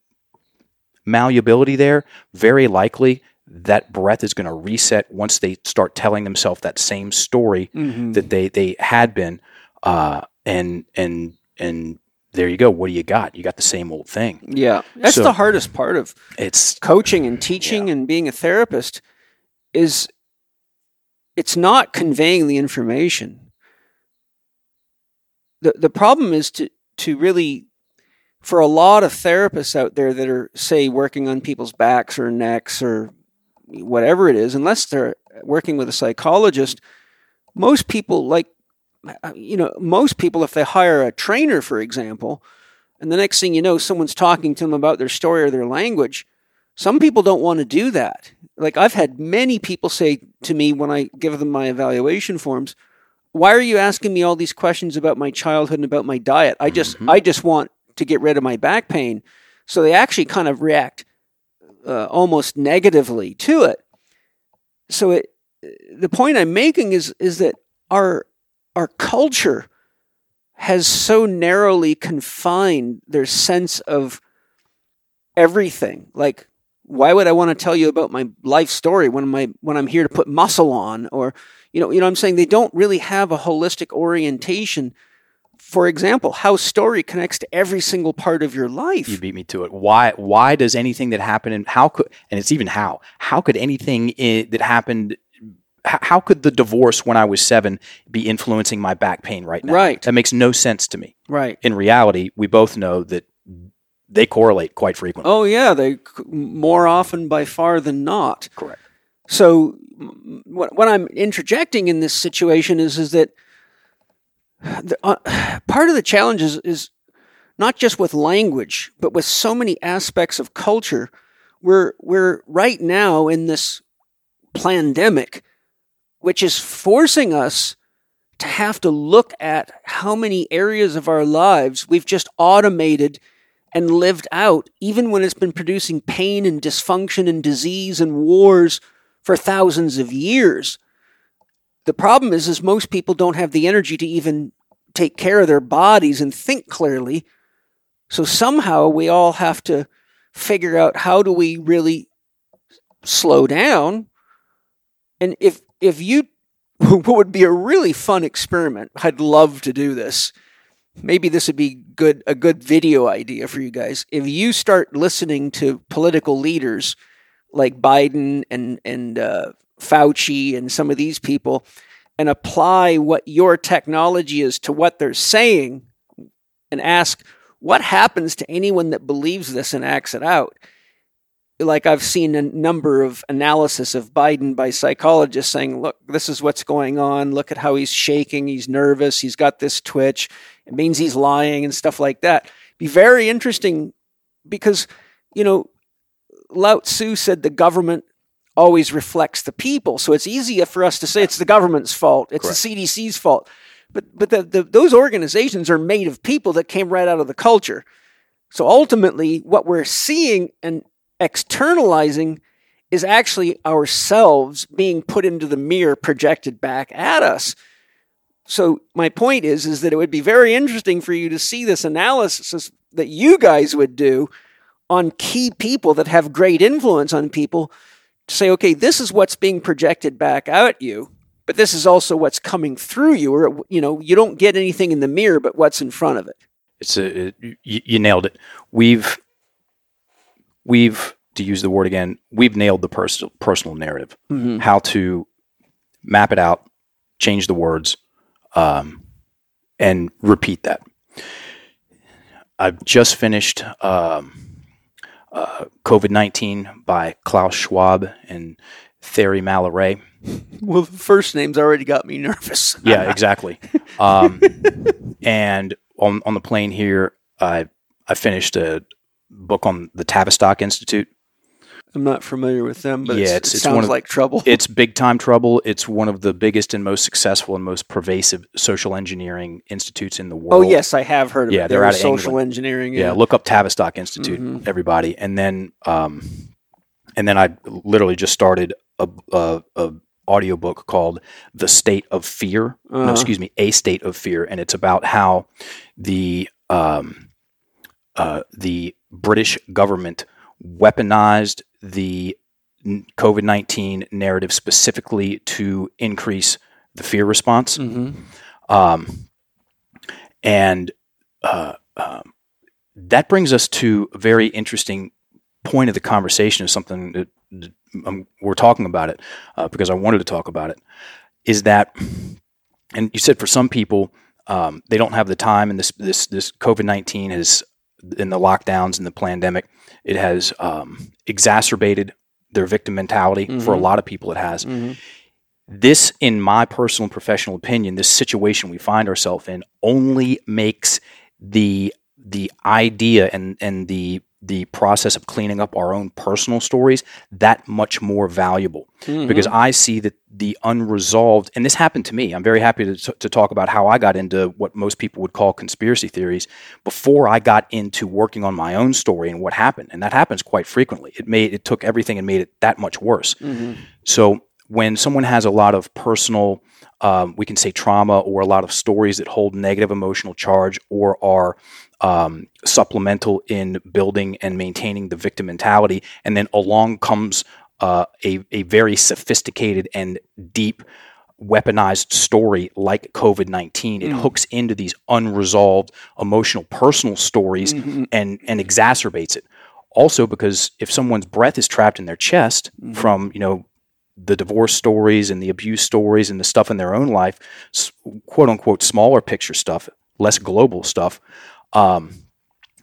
malleability there, very likely that breath is going to reset once they start telling themselves that same story Mhm. that they they had been. Uh, and and and there you go. What do you got? You got the same old thing. Yeah. That's So- the hardest part of It's coaching and teaching and being a therapist is it's not conveying the information. The the problem is to to really for a lot of therapists out there that are say working on people's backs or necks or whatever it is unless they're working with a psychologist most people like you know most people if they hire a trainer for example and the next thing you know someone's talking to them about their story or their language some people don't want to do that. Like I've had many people say to me when I give them my evaluation forms, "Why are you asking me all these questions about my childhood and about my diet? I just Mhm. I just want to get rid of my back pain." So they actually kind of react uh, almost negatively to it. So it the point I'm making is is that our our culture has so narrowly confined their sense of everything. Like, why would I want to tell you about my life story when my when I'm here to put muscle on? Or, you know, you know, I'm saying they don't really have a holistic orientation. For example, how story connects to every single part of your life. you beat me to it. Why? Why does anything that happened and how could and it's even how? How could anything that happened? How could the divorce when I was seven be influencing my back pain right now? Right. That makes no sense to me. right. In reality, we both know that they correlate quite frequently. Oh yeah, they more often by far than not. correct. So what, what I'm interjecting in this situation is is that the, uh, part of the challenge is, is not just with language, but with so many aspects of culture. We're we're right now in this pandemic, which is forcing us to have to look at how many areas of our lives we've just automated and lived out, even when it's been producing pain and dysfunction and disease and wars for thousands of years. The problem is, is most people don't have the energy to even take care of their bodies and think clearly. So somehow we all have to figure out how do we really slow down. And if if you what would be a really fun experiment, I'd love to do this maybe this would be good a good video idea for you guys. If you start listening to political leaders like Biden and and uh, Fauci and some of these people, and apply what your technology is to what they're saying, and ask what happens to anyone that believes this and acts it out. Like I've seen a number of analysis of Biden by psychologists saying, "Look, this is what's going on. Look at how he's shaking. He's nervous. He's got this twitch." it means he's lying and stuff like that. Be very interesting because, you know, Lao Tzu said the government always reflects the people. So it's easier for us to say it's the government's fault, it's Correct. the CDC's fault. But but the, the, those organizations are made of people that came right out of the culture. So ultimately, what we're seeing and externalizing is actually ourselves being put into the mirror projected back at us. So my point is is that it would be very interesting for you to see this analysis that you guys would do on key people that have great influence on people to say okay this is what's being projected back at you but this is also what's coming through you or you know you don't get anything in the mirror but what's in front of it It's a you, you nailed it. We've we've to use the word again, we've nailed the personal personal narrative, Mm-hmm. how to map it out, change the words, um, and repeat that. I've just finished um, uh, COVID nineteen by Klaus Schwab and Thierry Malleret. Well, the first name's already got me nervous. Yeah, exactly. Um, and on on the plane here, I I finished a book on the Tavistock Institute. I'm not familiar with them, but Yeah, it's, it's- it sounds of- like trouble. It's big time trouble. It's one of the biggest and most successful and most pervasive social engineering institutes in the world. oh yes, I have heard of Yeah, it. they're They're out of social England. engineering. yeah. Look up Tavistock Institute, Mhm. everybody, and then um, and then I literally just started a, a, a audiobook called "The State of Fear." No, Uh-huh. excuse me, "A State of Fear," and it's about how the um, uh, the British government weaponized the COVID nineteen narrative specifically to increase the fear response. Mhm. Um, and uh, um, that brings us to a very interesting point of the conversation is something that, that um, we're talking about it uh, because I wanted to talk about it. Is that, and you said for some people um, they don't have the time, and this this this COVID nineteen has in the lockdowns and the pandemic, it has um, exacerbated their victim mentality for a Mhm. lot of people. It has Mhm. this, in my personal and professional opinion, this situation we find ourselves in only makes the the idea and and the the process of cleaning up our own personal stories that much more valuable Mhm. because I see that the unresolved, and this happened to me. I'm very happy to, to talk about how I got into what most people would call conspiracy theories before I got into working on my own story and what happened. And that happens quite frequently. It made it took everything and made it that much worse. Mhm. So when someone has a lot of personal, um, we can say trauma, or a lot of stories that hold negative emotional charge, or are um, supplemental in building and maintaining the victim mentality, and then along comes uh, a a very sophisticated and deep weaponized story like COVID 19. It Mm. hooks into these unresolved emotional personal stories Mhm. and, and exacerbates it. Also, because if someone's breath is trapped in their chest Mhm. from, you know, the divorce stories and the abuse stories and the stuff in their own life, quote unquote, smaller picture stuff, less global stuff, um,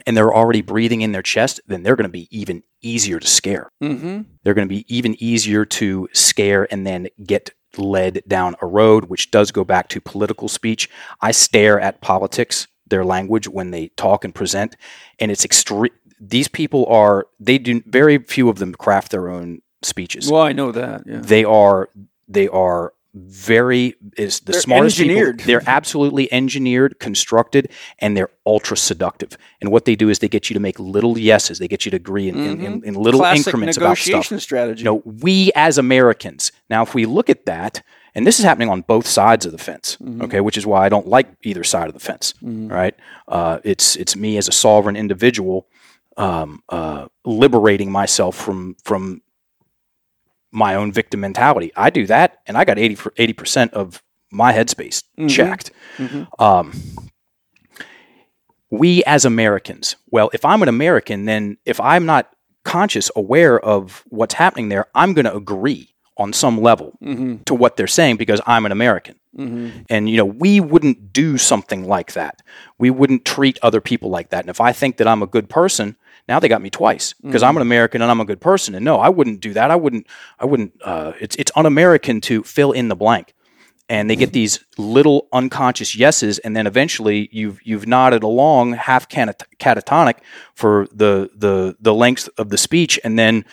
and they're already breathing in their chest, then they're going to be even easier to scare Mhm. they're going to be even easier to scare and then get led down a road, which does go back to political speech. I stare at politics, their language, when they talk and present, and it's extreme. These people are, they do, very few of them craft their own speeches. Well, I know that. Yeah. They are, they are very is the They're smartest engineered. people. They're absolutely engineered, constructed, and they're ultra seductive. And what they do is they get you to make little yeses. They get you to agree in, in, in, in little Classic increments about stuff strategy. you know, we as Americans. Now, if we look at that, and this is happening on both sides of the fence, Mhm. okay, which is why I don't like either side of the fence. Mhm. Right? Uh, it's it's me as a sovereign individual um, uh, liberating myself from from my own victim mentality. I do that, and I got 80 percent of my headspace Mhm. checked. Mhm. Um, we as Americans, well, if I'm an American, then if I'm not conscious, aware of what's happening there, I'm going to agree on some level Mhm. to what they're saying because I'm an American. Mhm. And, you know, we wouldn't do something like that. We wouldn't treat other people like that. And if I think that I'm a good person, now they got me twice because I'm an American and I'm a good person. And no, I wouldn't do that. I wouldn't, I wouldn't, uh, it's, it's un American to fill in the blank. And they get these little unconscious yeses, and then eventually you've you've nodded along half catat- catatonic for the the the length of the speech, and then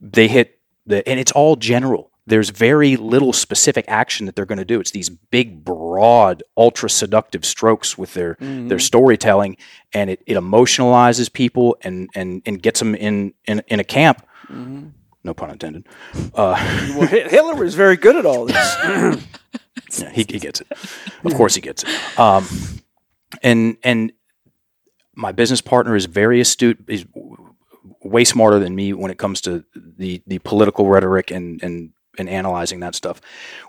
they hit the and it's all general. There's very little specific action that they're going to do. It's these big, broad, ultra seductive strokes with their Mhm. their storytelling, and it, it emotionalizes people and and and gets them in in, in a camp. Mhm. No pun intended. Uh, Well, Hitler was very good at all this. yeah, he, he gets it. Of course, he gets it. Um, and and my business partner is very astute. He's way smarter than me when it comes to the the political rhetoric and and and analyzing that stuff.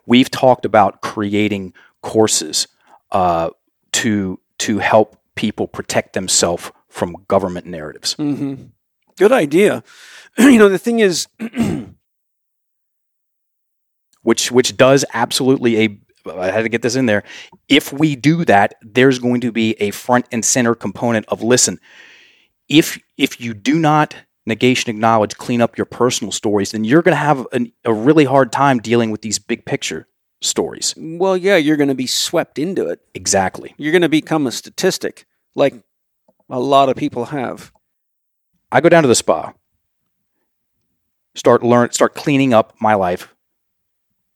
We've talked about creating courses uh, to to help people protect themselves from government narratives. Mhm. Good idea. you know, the thing is, which which does absolutely a I had to get this in there. If we do that, there's going to be a front and center component of listen. If if you do not negation acknowledge clean up your personal stories, then you're going to have an, a really hard time dealing with these big picture stories. well, yeah, you're going to be swept into it. Exactly. You're going to become a statistic, like a lot of people have. I go down to the spa, start learn, start cleaning up my life,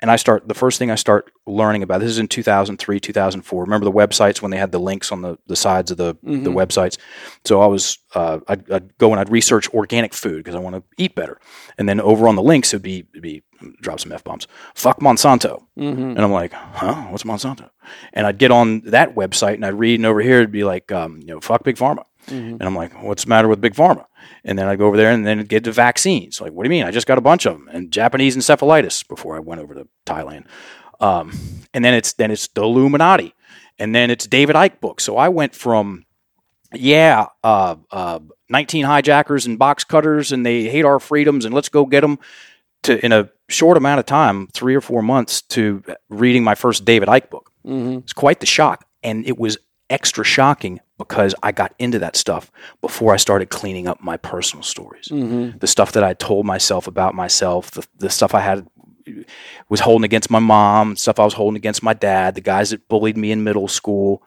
and I start. The first thing I start learning about this is in 2003, 2004. Remember the websites when they had the links on the, the sides of the the Mhm. websites. So I was uh, I'd, I'd go and I'd research organic food because I want to eat better, and then over on the links it'd be it'd be drop some f bombs. Fuck Monsanto. Mm-hmm. And I'm like, huh? What's Monsanto? And I'd get on that website and I'd read, and over here it'd be like, um, you know, fuck Big Pharma. Mm-hmm. And I'm like, what's the matter with Big Pharma? And then I'd go over there and then get to vaccines. Like, what do you mean? I just got a bunch of them and Japanese encephalitis before I went over to Thailand. Um, and then it's then it's the Illuminati, and then it's David Icke books. So I went from yeah, uh, uh, 19 hijackers and box cutters, and they hate our freedoms, and let's go get them. To in a short amount of time, three or four months, to reading my first David Icke book. Mm-hmm. It's quite the shock, and it was extra shocking because I got into that stuff before I started cleaning up my personal stories, Mm-hmm. the stuff that I told myself about myself, the, the stuff I had was holding against my mom, stuff I was holding against my dad, the guys that bullied me in middle school.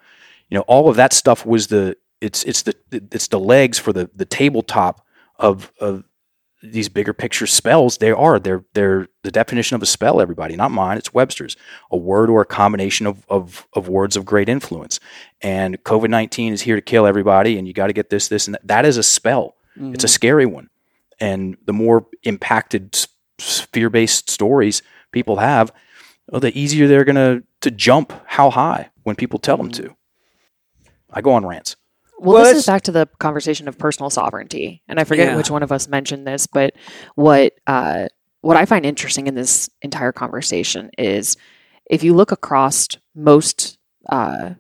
You know, all of that stuff was the it's it's the it's the legs for the the tabletop of of these bigger picture spells. They are they're they're the definition of a spell. Everybody, not mine. It's Webster's. A word or a combination of of, of words of great influence. And COVID nineteen is here to kill everybody. And you got to get this this and that. That is a spell. It's a mm-hmm. scary one. And the more impacted sphere based stories people have, well, the easier they're gonna to jump how high when people tell them mm-hmm. to. I go on rants. Well, Well, this is back to the conversation of personal sovereignty, and I forget Yeah. which one of us mentioned this, but what uh, what I find interesting in this entire conversation is if you look across most uh,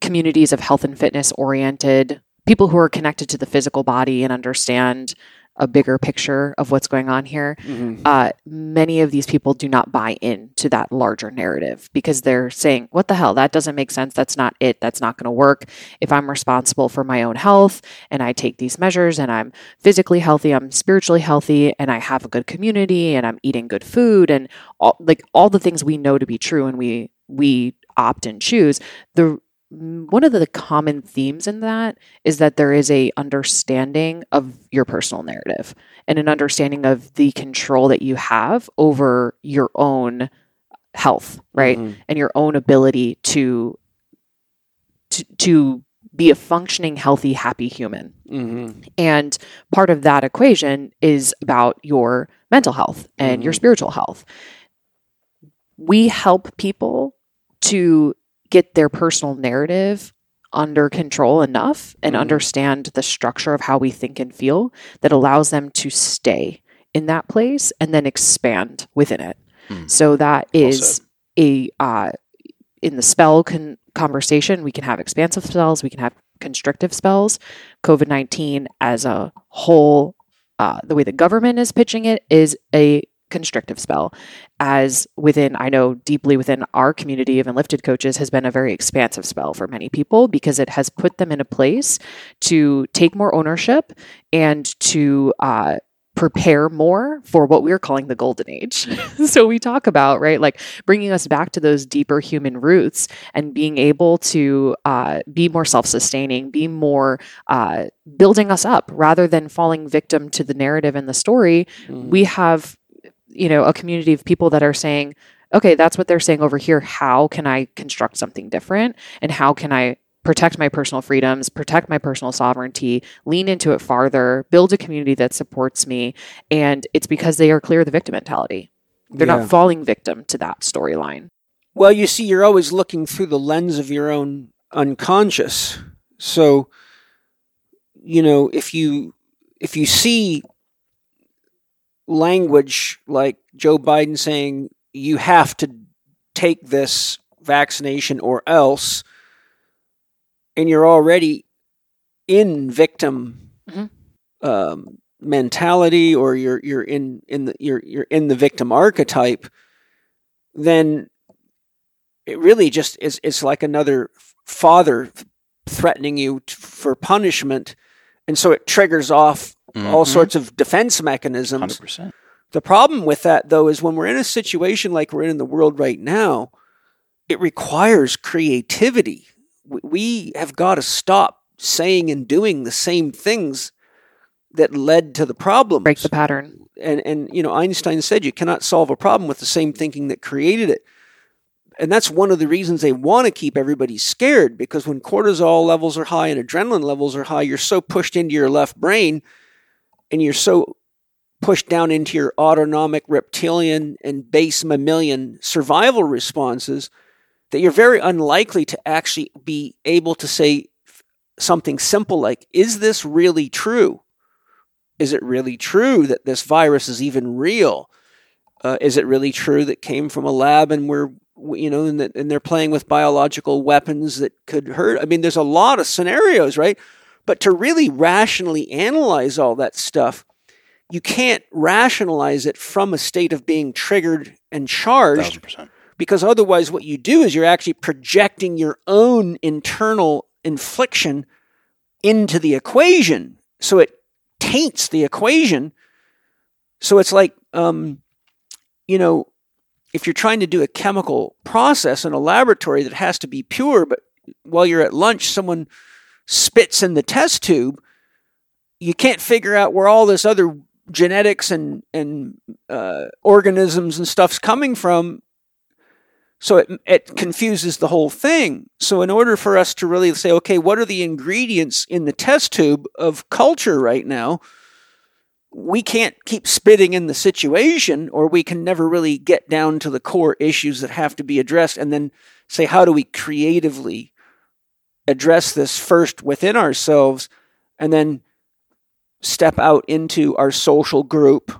communities of health and fitness oriented people who are connected to the physical body and understand a bigger picture of what's going on here, Mm-hmm. uh, many of these people do not buy into that larger narrative because they're saying, What the hell? That doesn't make sense. That's not it. That's not going to work. If I'm responsible for my own health and I take these measures and I'm physically healthy, I'm spiritually healthy, and I have a good community and I'm eating good food and all, like all the things we know to be true and we, we opt and choose, the one of the common themes in that is that there is a understanding of your personal narrative and an understanding of the control that you have over your own health right Mhm. and your own ability to to to be a functioning healthy happy human Mm-hmm. and part of that equation is about your mental health and your Mhm. spiritual health. We help people to get their personal narrative under control enough and Mhm. understand the structure of how we think and feel that allows them to stay in that place and then expand within it. Hmm. So that is Well a uh, in the spell con- conversation, we can have expansive spells, we can have constrictive spells. COVID 19 as a whole, uh, the way the government is pitching it is a constrictive spell. As within, I know deeply within our community of enlifted coaches, has been a very expansive spell for many people because it has put them in a place to take more ownership and to uh, prepare more for what we're calling the golden age. so we talk about, right, like bringing us back to those deeper human roots and being able to uh, be more self sustaining, be more uh, building us up rather than falling victim to the narrative and the story. Mm-hmm. We have, you know, a community of people that are saying, okay, that's what they're saying over here. How can I construct something different? And how can I protect my personal freedoms, protect my personal sovereignty, lean into it farther, build a community that supports me? And it's because they are clear of the victim mentality. They're Yeah. not falling victim to that storyline. Well, you see, you're always looking through the lens of your own unconscious. So, you know, if you if you see language like Joe Biden saying you have to take this vaccination or else, and you're already in victim Mhm. um, mentality or you're you're in in the you're you're in the victim archetype, then it really just is it's like another father threatening you t- for punishment, and so it triggers off all Mhm. sorts of defense mechanisms. 100%. The problem with that, though, is when we're in a situation like we're in in the world right now, it requires creativity. We- We have got to stop saying and doing the same things that led to the problem. Break the pattern. And and you know, Einstein said you cannot solve a problem with the same thinking that created it. And that's one of the reasons they want to keep everybody scared because when cortisol levels are high and adrenaline levels are high, you're so pushed into your left brain and you're so pushed down into your autonomic reptilian and base mammalian survival responses that you're very unlikely to actually be able to say something simple like, Is this really true? Is it really true that this virus is even real? Uh, is it really true that came from a lab and we're you know and, that, and they're playing with biological weapons that could hurt? I mean, there's a lot of scenarios, right? But to really rationally analyze all that stuff, you can't rationalize it from a state of being triggered and charged 1000%. because otherwise what you do is you're actually projecting your own internal infliction into the equation so it taints the equation so it's like um, you know if you're trying to do a chemical process in a laboratory that has to be pure but while you're at lunch someone spits in the test tube you can't figure out where all this other genetics and and uh, organisms and stuff's coming from so it, it confuses the whole thing. So, in order for us to really say, okay, what are the ingredients in the test tube of culture right now? We can't keep spitting in the situation, or we can never really get down to the core issues that have to be addressed and then say, how do we creatively address this first within ourselves and then step out into our social group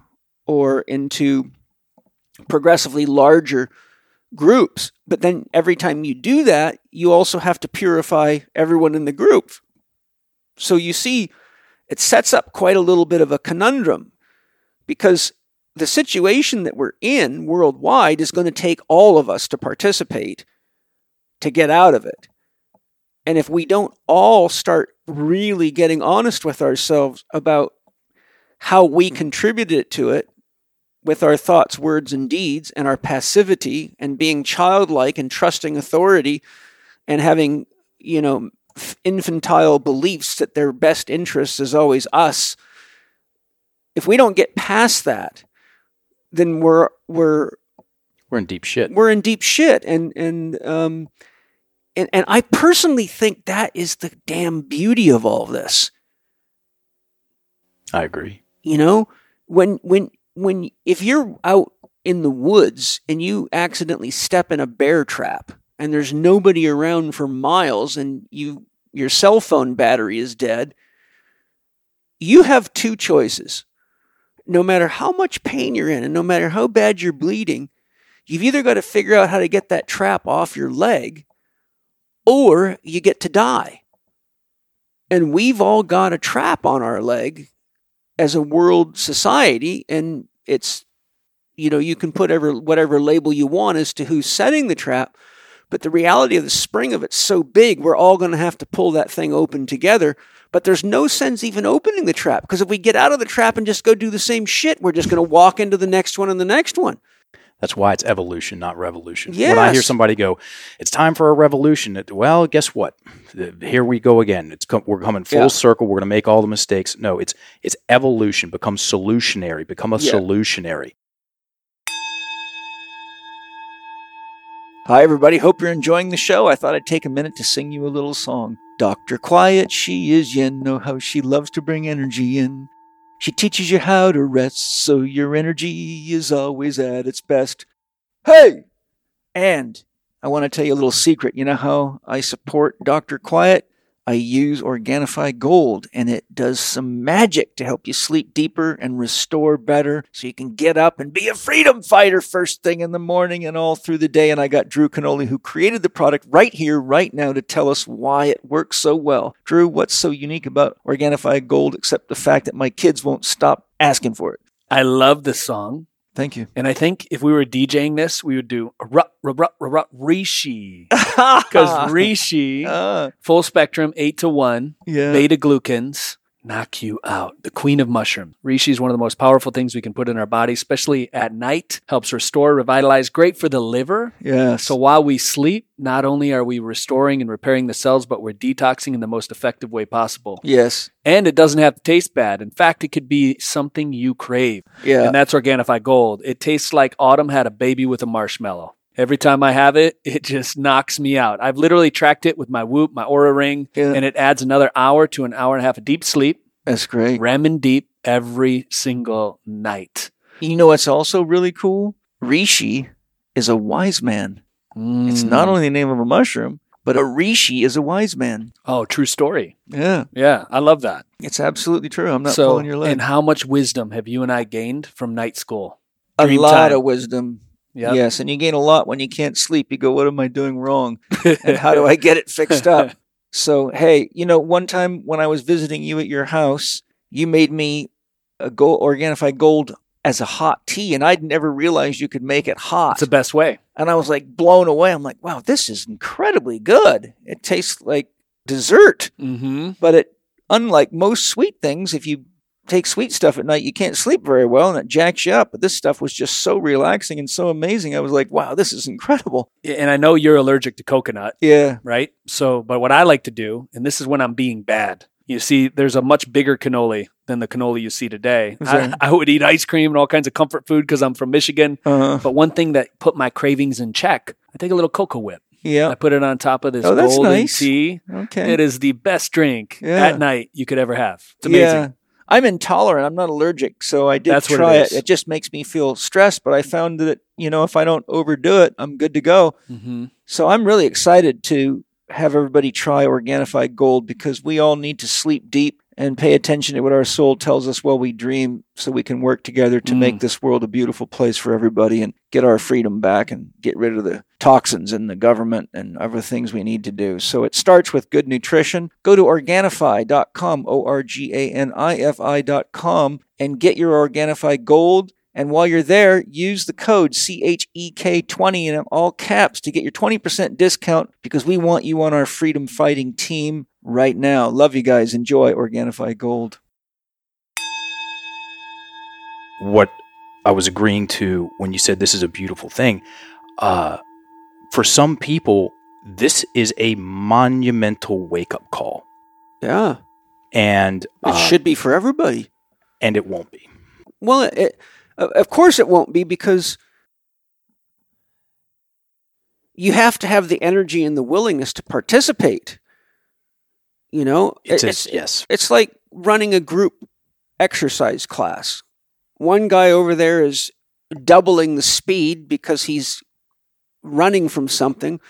or into progressively larger groups. But then every time you do that, you also have to purify everyone in the group. So you see, it sets up quite a little bit of a conundrum because the situation that we're in worldwide is going to take all of us to participate to get out of it. And if we don't all start really getting honest with ourselves about how we contributed to it, with our thoughts, words, and deeds, and our passivity, and being childlike and trusting authority, and having, you know, infantile beliefs that their best interest is always us. If we don't get past that, then we're we're We're in deep shit. we're in deep shit, and and um, and and I personally think that is the damn beauty of all this. I agree. You know, when when when if you're out in the woods and you accidentally step in a bear trap and there's nobody around for miles and you your cell phone battery is dead, you have two choices. No matter how much pain you're in and no matter how bad you're bleeding, you've either got to figure out how to get that trap off your leg or you get to die. And we've all got a trap on our leg as a world society and it's you know you can put ever whatever label you want as to who's setting the trap but the reality of the spring of it's so big we're all going to have to pull that thing open together but there's no sense even opening the trap because if we get out of the trap and just go do the same shit we're just going to walk into the next one and the next one That's why it's evolution, not revolution. When I hear somebody go, "It's time for a revolution," it, well, guess what? Here we go again. It's com- we're coming full Yeah. circle. We're going to make all the mistakes. No, it's it's evolution. Become solutionary. Become a Yeah. solutionary. Hi, everybody. Hope you're enjoying the show. I thought I'd take a minute to sing you a little song. Dr. Quiet, she is yin. Know how she loves to bring energy in. She teaches you how to rest so your energy is always at its best. Hey! And I want to tell you a little secret. You know how I support Dr. Quiet? I use Organifi Gold, and it does some magic to help you sleep deeper and restore better so you can get up and be a freedom fighter first thing in the morning and all through the day. And I got Drew Canole, who created the product right here, right now, to tell us why it works so well. Drew, what's so unique about Organifi Gold except the fact that my kids won't stop asking for it? I love this song. Thank you. And I think if we were DJing this, we would do Reishi. Because Reishi, Ah, full spectrum, eight to one, yeah. beta glucans, knock you out. The queen of mushrooms. Reishi is one of the most powerful things we can put in our body, especially at night. Helps restore, revitalize, great for the liver. Yes. So while we sleep, not only are we restoring and repairing the cells, but we're detoxing in the most effective way possible. yes. And it doesn't have to taste bad. In fact, it could be something you crave. Yeah. And that's Organifi Gold. It tastes like autumn had a baby with a marshmallow. Every time I have it, it just knocks me out. I've literally tracked it with my Whoop, my Oura Ring, Yeah. and it adds another hour to an hour and a half of deep sleep, That's great. REM and deep every single night. You know what's also really cool? Rishi is a wise man. It's Mm. not only the name of a mushroom, but a Rishi is a wise man. Oh, true story. Yeah. Yeah, I love that. It's absolutely true. I'm not so, pulling your leg. and how much wisdom have you and I gained from night school? a lot time. of wisdom. Yep. Yes, and you gain a lot when you can't sleep. You go, "What am I doing wrong? And how do I get it fixed up?" So, hey, you know, one time when I was visiting you at your house, you made me a gold, Organifi Gold as a hot tea, and I'd never realized you could make it hot. It's the best way. and I was like blown away. I'm like, wow, this is incredibly good. It tastes like dessert, Mm-hmm. but it, unlike most sweet things, if you take sweet stuff at night, you can't sleep very well and it jacks you up. But this stuff was just so relaxing and so amazing. I was like, wow, this is incredible. And I know you're allergic to coconut. Yeah. right? So, but what I like to do, and this is when I'm being bad. You see, there's a much bigger cannoli than the cannoli you see today. I. I would eat ice cream and all kinds of comfort food because I'm from Michigan. Uh, But one thing that put my cravings in check, I take a little CocoWhip. Yeah. I put it on top of this Oh, that's golden nice. tea. Okay. It is the best drink Yeah. at night you could ever have. It's amazing. Yeah. I'm intolerant. I'm not allergic, so I did That's it try it, is. it. just makes me feel stressed, but I found that, you know, if I don't overdo it, I'm good to go. hmm So I'm really excited to have everybody try Organifi Gold because we all need to sleep deep and pay attention to what our soul tells us while we dream so we can work together to Mm. make this world a beautiful place for everybody and get our freedom back and get rid of the toxins in the government and other things we need to do. So it starts with good nutrition. Go to Organifi.com, O R G A N I F I.com, and get your Organifi Gold. And while you're there, use the code CHEK20 in all caps to get your 20% discount because we want you on our freedom fighting team right now. Love you guys. Enjoy Organifi Gold. what I was agreeing to when you said this is a beautiful thing. Uh, for some people, this is a monumental wake up call, Yeah, and it uh, should be for everybody. and it won't be. Well, it, it, of course it won't be because you have to have the energy and the willingness to participate. You know, It's, It- a, yes, it's like running a group exercise class. One guy over there is doubling the speed because he's running from something.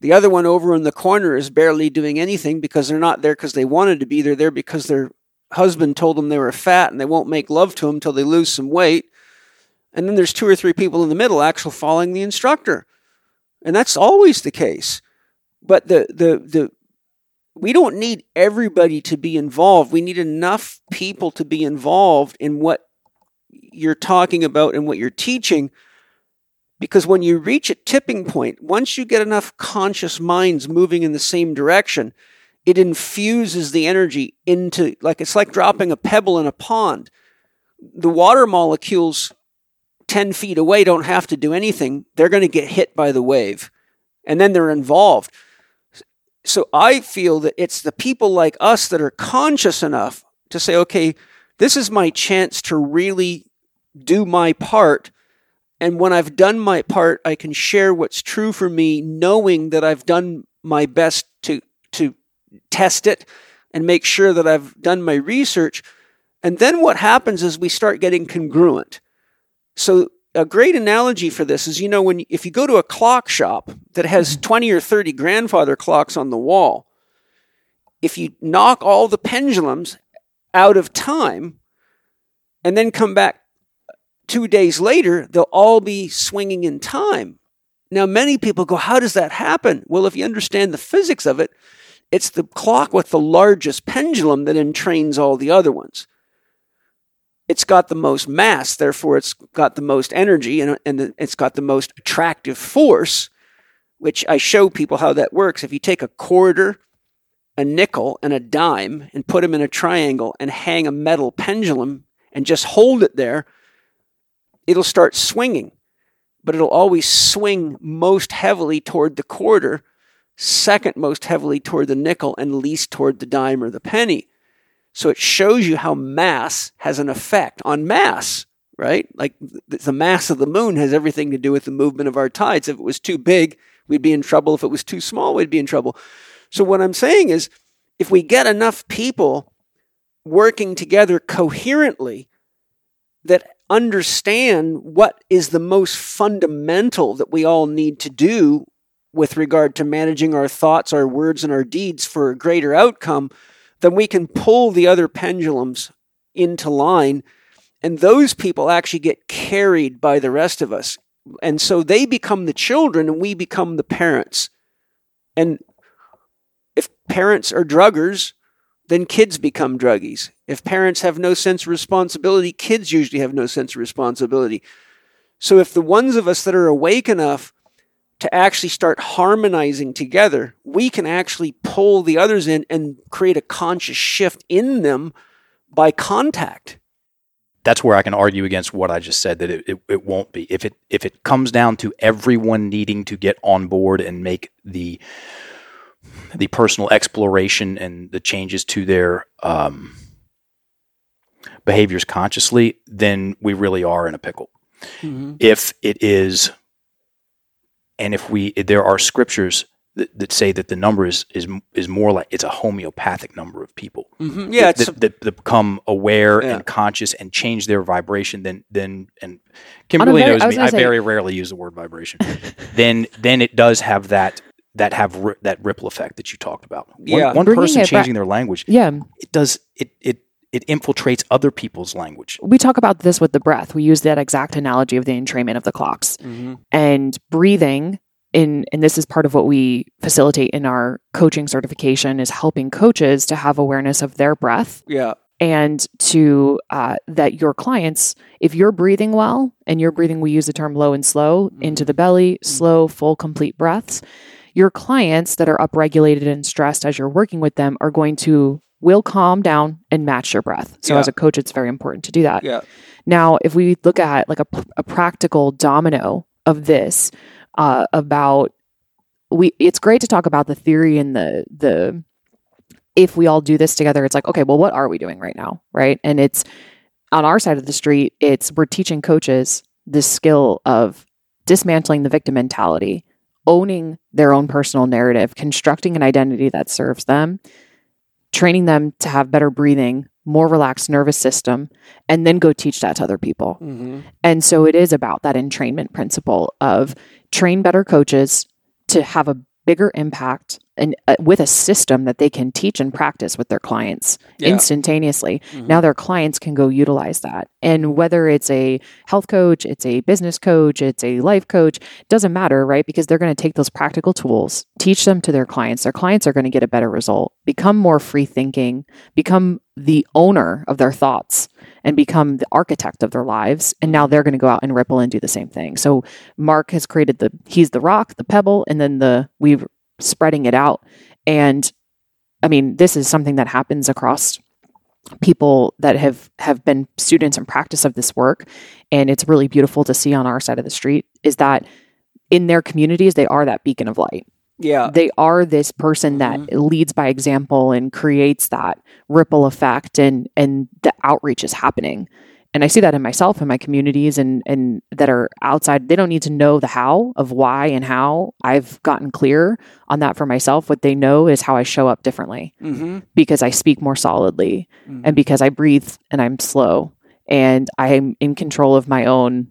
The other one over in the corner is barely doing anything because they're not there because they wanted to be. They're there because their husband told them they were fat and they won't make love to them until they lose some weight. And then there's two or three people in the middle actually following the instructor. And that's always the case. But the, the, the, we don't need everybody to be involved. We need enough people to be involved in what you're talking about and what you're teaching. Because when you reach a tipping point, once you get enough conscious minds moving in the same direction, it infuses the energy into, like, it's like dropping a pebble in a pond. The water molecules 10 feet away don't have to do anything. They're going to get hit by the wave. And then they're involved. So I feel that it's the people like us that are conscious enough to say, okay, this is my chance to really do my part. And when I've done my part, I can share what's true for me, knowing that I've done my best to, to test it and make sure that I've done my research. And then what happens is we start getting congruent. So a great analogy for this is you know when if you go to a clock shop that has mm-hmm. 20 or 30 grandfather clocks on the wall if you knock all the pendulums out of time and then come back two days later, they'll all be swinging in time. Now, many people go, How does that happen? Well, if you understand the physics of it, it's the clock with the largest pendulum that entrains all the other ones. It's got the most mass, therefore, it's got the most energy and, and it's got the most attractive force, which I show people how that works. If you take a quarter, a nickel, and a dime and put them in a triangle and hang a metal pendulum and just hold it there, it'll start swinging, but it'll always swing most heavily toward the quarter, second most heavily toward the nickel, and least toward the dime or the penny. So it shows you how mass has an effect on mass, right? Like the mass of the moon has everything to do with the movement of our tides. If it was too big, we'd be in trouble. If it was too small, we'd be in trouble. So what I'm saying is, if we get enough people working together coherently that understand what is the most fundamental that we all need to do with regard to managing our thoughts, our words, and our deeds for a greater outcome, then we can pull the other pendulums into line. And those people actually get carried by the rest of us. And so they become the children and we become the parents. And if parents are druggers, then kids become druggies. If parents have no sense of responsibility, kids usually have no sense of responsibility. So if the ones of us that are awake enough to actually start harmonizing together, we can actually pull the others in and create a conscious shift in them by contact. That's where I can argue against what I just said that it, it, it won't be. If it if it comes down to everyone needing to get on board and make the the personal exploration and the changes to their um, behaviors consciously, then we really are in a pickle. Mm-hmm. If it is, and if we, there are scriptures that, that, say that the number is, is is more like it's a homeopathic number of people. Mm-hmm. Yeah, that, that, that, that, become aware yeah. and conscious and change their vibration. Then then and Kimberly very, knows I me. I say, very rarely use the word vibration. then then it does have that that have ri- that ripple effect that you talked about. One, yeah. one person changing their language. Yeah, it does it it it infiltrates other people's language. We talk about this with the breath. We use that exact analogy of the entrainment of the clocks mm-hmm. and breathing. In, and this is part of what we facilitate in our coaching certification is helping coaches to have awareness of their breath. Yeah. And to uh, that your clients, if you're breathing well and you're breathing, we use the term low and slow mm-hmm. into the belly, mm-hmm. slow, full, complete breaths. Your clients that are upregulated and stressed as you're working with them are going to will calm down and match your breath. So yeah. as a coach, it's very important to do that. Yeah. Now, if we look at like a, a practical domino of this, uh, about we, it's great to talk about the theory and the the if we all do this together, it's like okay, well, what are we doing right now, right? And it's on our side of the street, it's we're teaching coaches this skill of dismantling the victim mentality, owning their own personal narrative, constructing an identity that serves them, training them to have better breathing, more relaxed nervous system, and then go teach that to other people. Mm-hmm. And so it is about that entrainment principle of train better coaches to have a bigger impact and uh, with a system that they can teach and practice with their clients yeah. instantaneously. Mm-hmm. Now their clients can go utilize that. And whether it's a health coach, it's a business coach, it's a life coach, doesn't matter, right? Because they're going to take those practical tools, teach them to their clients. Their clients are going to get a better result, become more free thinking, become the owner of their thoughts and become the architect of their lives and now they're going to go out and ripple and do the same thing so mark has created the he's the rock the pebble and then the we've spreading it out. And I mean, this is something that happens across people that have have been students in practice of this work and it's really beautiful to see on our side of the street is that in their communities they are that beacon of light yeah they are this person mm-hmm. that leads by example and creates that ripple effect and and the outreach is happening and I see that in myself and my communities and and that are outside. They don't need to know the how of why and how. I've gotten clear on that for myself. What they know is how I show up differently mm-hmm. because I speak more solidly mm-hmm. and because I breathe and I'm slow and I'm in control of my own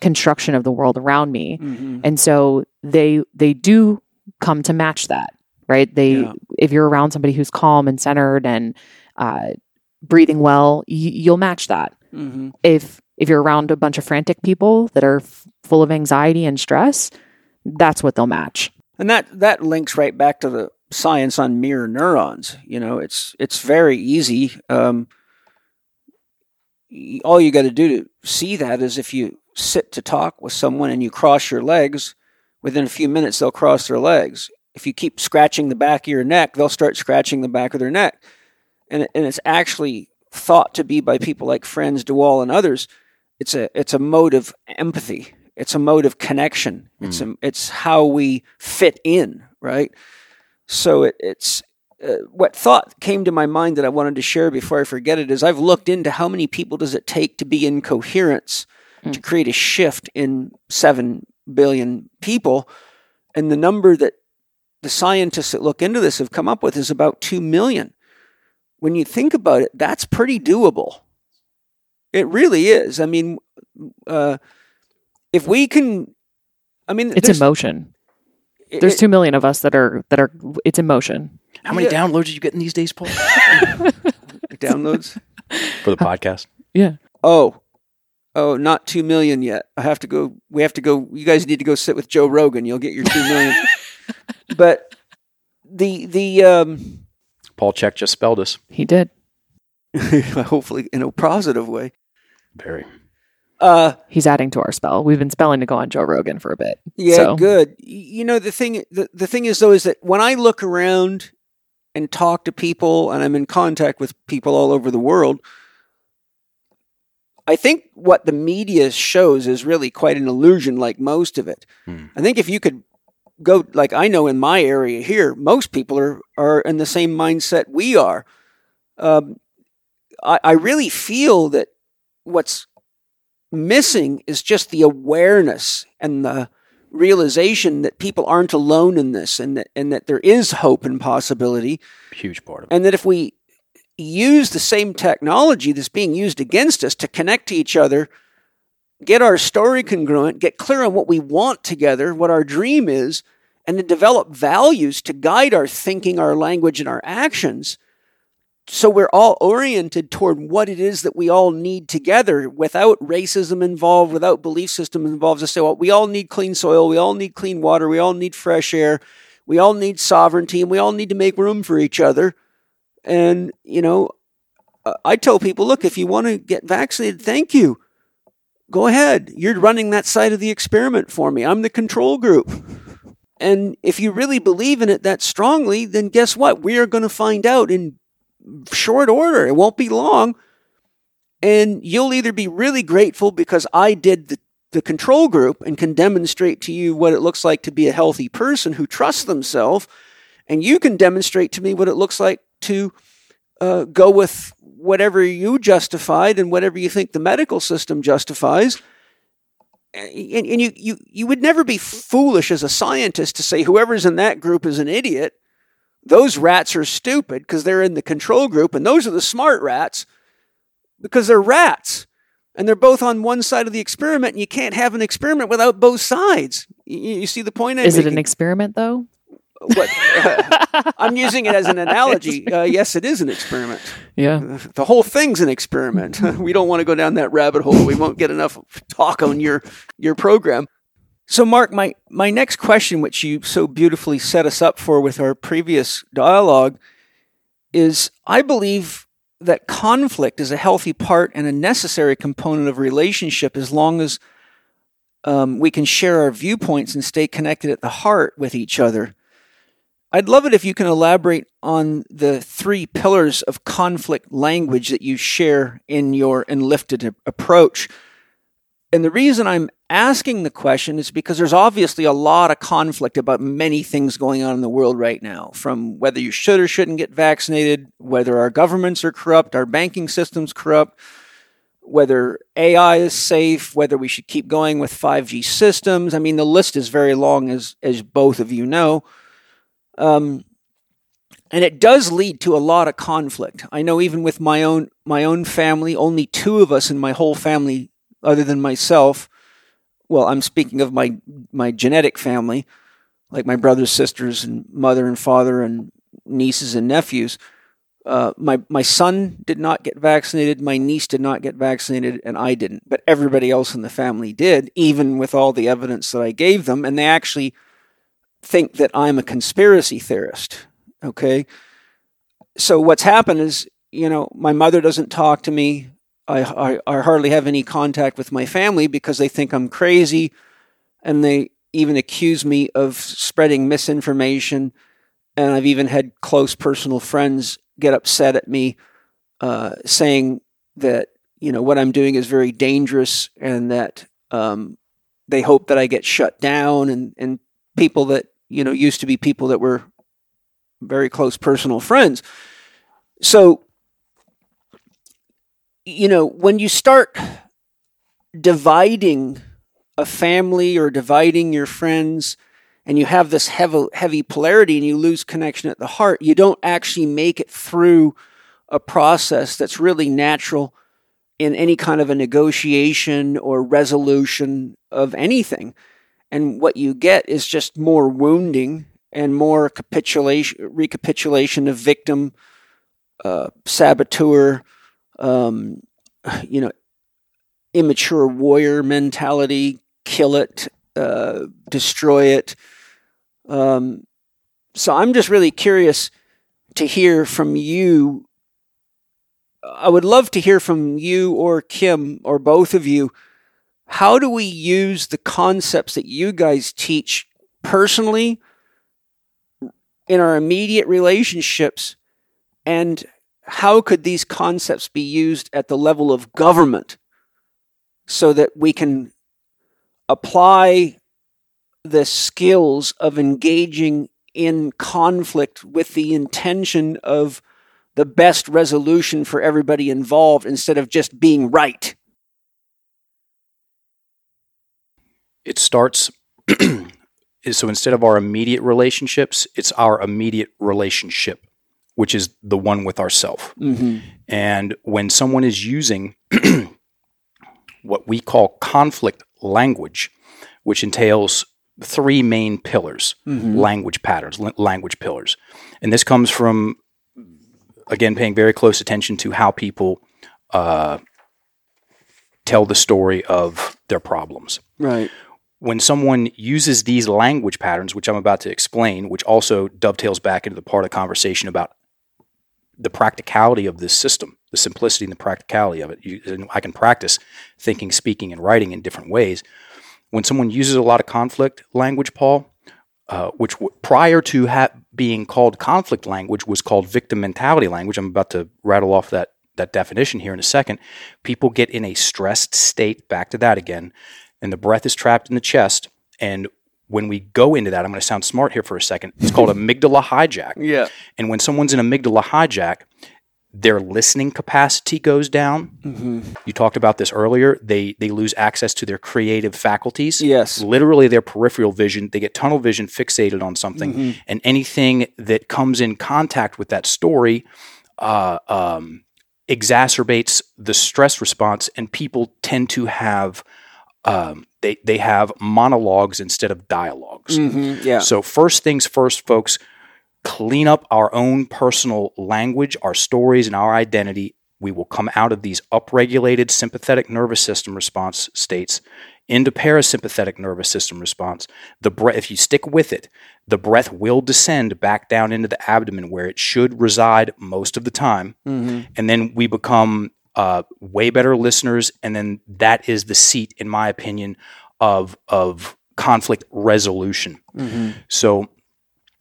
construction of the world around me. Mm-hmm. And so they they do come to match that right? They, Yeah. if you're around somebody who's calm and centered and uh, breathing well, y- you'll match that. hmm If if you're around a bunch of frantic people that are f- full of anxiety and stress, that's what they'll match. And that that links right back to the science on mirror neurons. You know, it's it's very easy. Um, all you got to do to see that is if you sit to talk with someone and you cross your legs, within a few minutes they'll cross their legs. If you keep scratching the back of your neck, they'll start scratching the back of their neck. And, and it's actually thought to be by people like Frans de Waal and others. It's a it's a mode of empathy. It's a mode of connection. It's a, it's how we fit in, right? So it, it's uh, what thought came to my mind that I wanted to share before I forget it is I've looked into how many people does it take to be in coherence to create a shift in 7 billion people and the number that the scientists that look into this have come up with is about 2 million. When you think about it, that's pretty doable. It really is. I mean, uh, if we can, I mean, It's there's- emotion. it- There's it- two million of us that are that are. It's emotion. How many Yeah. downloads are you getting these days, Paul, downloads. for the podcast? Yeah. Oh, oh, not two million yet. I have to go. We have to go. You guys need to go sit with Joe Rogan. You'll get your two million. but the the um, Paul Chek just spelled us. He did. hopefully in a positive way. Very. Uh, He's adding to our spell. We've been spelling to go on Joe Rogan for a bit. yeah, So- good. You know the thing. The, the thing is though is that when I look around and talk to people, and I'm in contact with people all over the world. I think what the media shows is really quite an illusion, like most of it. Hmm. I think if you could go, like I know in my area here, most people are are in the same mindset we are. Um, I, I really feel that what's missing is just the awareness and the realization that people aren't alone in this, and that and that there is hope and possibility, Huge part of it. and that if we use the same technology that's being used against us to connect to each other, get our story congruent, get clear on what we want together, what our dream is, and then develop values to guide our thinking, our language, and our actions. So we're all oriented toward what it is that we all need together without racism involved, without belief system involved. To say, well, we all need clean soil, we all need clean water, we all need fresh air, we all need sovereignty, and we all need to make room for each other. And, you know, uh, I tell people, look, if you want to get vaccinated, thank you. Go ahead. You're running that side of the experiment for me. I'm the control group. And if you really believe in it that strongly, then guess what? We are going to find out in short order. It won't be long. And you'll either be really grateful because I did the, the control group and can demonstrate to you what it looks like to be a healthy person who trusts themselves, and you can demonstrate to me what it looks like to uh, go with whatever you justified and whatever you think the medical system justifies. And, and you, you, you would never be foolish as a scientist to say whoever's in that group is an idiot. Those rats are stupid because they're in the control group, and those are the smart rats because they're rats. And they're both on one side of the experiment, and you can't have an experiment without both sides. You, you see the point I'm Is it an experiment though? What, I'm using it as an analogy. Uh, yes, it is an experiment. Yeah. The whole thing's an experiment. we don't want to go down that rabbit hole. We won't get enough talk on your your program. So, Mark, my my next question, which you so beautifully set us up for with our previous dialogue, is I believe that conflict is a healthy part and a necessary component of relationship as long as um, we can share our viewpoints and stay connected at the heart with each other. I'd love it if you can elaborate on the three pillars of conflict language that you share in your enlifted approach. And the reason I'm asking the question is because there's obviously a lot of conflict about many things going on in the world right now, from whether you should or shouldn't get vaccinated, whether our governments are corrupt, our banking system's corrupt, whether AI is safe, whether we should keep going with 5G systems. I mean, the list is very long, as, as both of you know. Um, and it does lead to a lot of conflict. I know even with my own my own family, only two of us in my whole family, other than myself. Well, I'm speaking of my my genetic family. like my brothers, sisters, and mother and father, and nieces and nephews. Uh, my my son did not get vaccinated. My niece did not get vaccinated, and I didn't. But everybody else in the family did, even with all the evidence that I gave them. And they actually think that I'm a conspiracy theorist. Okay. So what's happened is, you know, my mother doesn't talk to me. I, I, I hardly have any contact with my family because they think I'm crazy, and they even accuse me of spreading misinformation. And I've even had close personal friends get upset at me, uh, saying that you know what I'm doing is very dangerous, and that um, they hope that I get shut down. And and people that you know used to be people that were very close personal friends. So you know when you start dividing a family or dividing your friends and you have this heavy, heavy polarity and you lose connection at the heart, you don't actually make it through a process that's really natural in any kind of a negotiation or resolution of anything. And what you get is just more wounding and more capitulation, recapitulation of victim, uh, saboteur, um, you know, immature warrior mentality, kill it, uh, destroy it. Um, so I'm just really curious to hear from you. I would love to hear from you or Kim or both of you. How do we use the concepts that you guys teach personally in our immediate relationships? And how could these concepts be used at the level of government so that we can apply the skills of engaging in conflict with the intention of the best resolution for everybody involved instead of just being right. It starts so instead of our immediate relationships, it's our immediate relationship, which is the one with ourself. Mm-hmm. And when someone is using what we call conflict language, which entails three main pillars Mhm. language patterns, l- language pillars. And this comes from, again, paying very close attention to how people uh, tell the story of their problems. Right. When someone uses these language patterns, which I'm about to explain, which also dovetails back into the part of the conversation about the practicality of this system, the simplicity and the practicality of it. You, I can practice thinking, speaking, and writing in different ways. When someone uses a lot of conflict language, Paul, uh, which w- prior to ha- being called conflict language was called victim mentality language. I'm about to rattle off that that definition here in a second. People get in a stressed state. Back to that again, and the breath is trapped in the chest. And when we go into that, I'm going to sound smart here for a second. It's called amygdala hijack. Yeah. And when someone's in amygdala hijack, their listening capacity goes down. Mm-hmm. You talked about this earlier. They they lose access to their creative faculties. Yes. Literally their peripheral vision. They get tunnel vision fixated on something. Mhm. And anything that comes in contact with that story uh, um, exacerbates the stress response, and people tend to have um, they they have monologues instead of dialogues. Mhm. Yeah. So, first things first, folks, clean up our own personal language, our stories, and our identity. We will come out of these upregulated sympathetic nervous system response states into parasympathetic nervous system response. The breath, if you stick with it, the breath will descend back down into the abdomen where it should reside most of the time, Mhm. and then we become uh, way better listeners. And then that is the seat, in my opinion, of of conflict resolution. Mhm. So,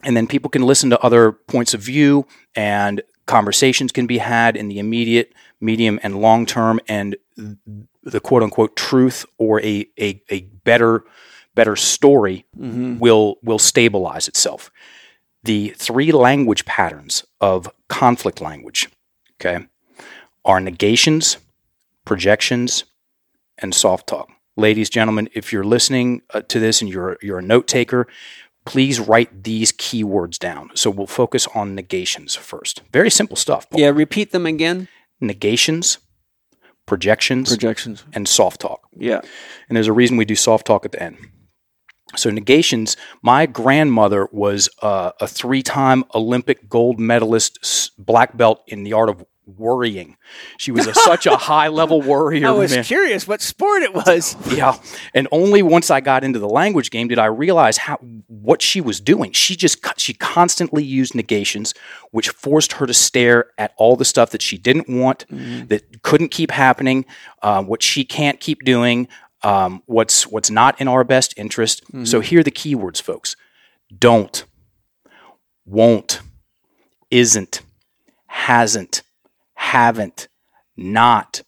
and then people can listen to other points of view and conversations can be had in the immediate, medium, and long term, and the quote unquote truth or a, a, a better better story Mhm. will will stabilize itself. The three language patterns of conflict language, okay, are negations, projections, and soft talk. Ladies, gentlemen, if you're listening uh, to this and you're you're a note taker, please write these keywords down. So we'll focus on negations first. Very simple stuff. Paul. Yeah. Repeat them again. Negations, projections, Projections. and soft talk. Yeah. And there's a reason we do soft talk at the end. So negations. My grandmother was uh, a three-time Olympic gold medalist, black belt in the art of worrying. She was a, such a high-level worrier. I was man. curious what sport it was. Yeah, and only once I got into the language game did I realize how what she was doing. She just she constantly used negations, which forced her to stare at all the stuff that she didn't want, that couldn't keep happening, uh, what she can't keep doing, um, what's what's not in our best interest. So here are the keywords, folks: don't, won't, isn't, hasn't, haven't, not,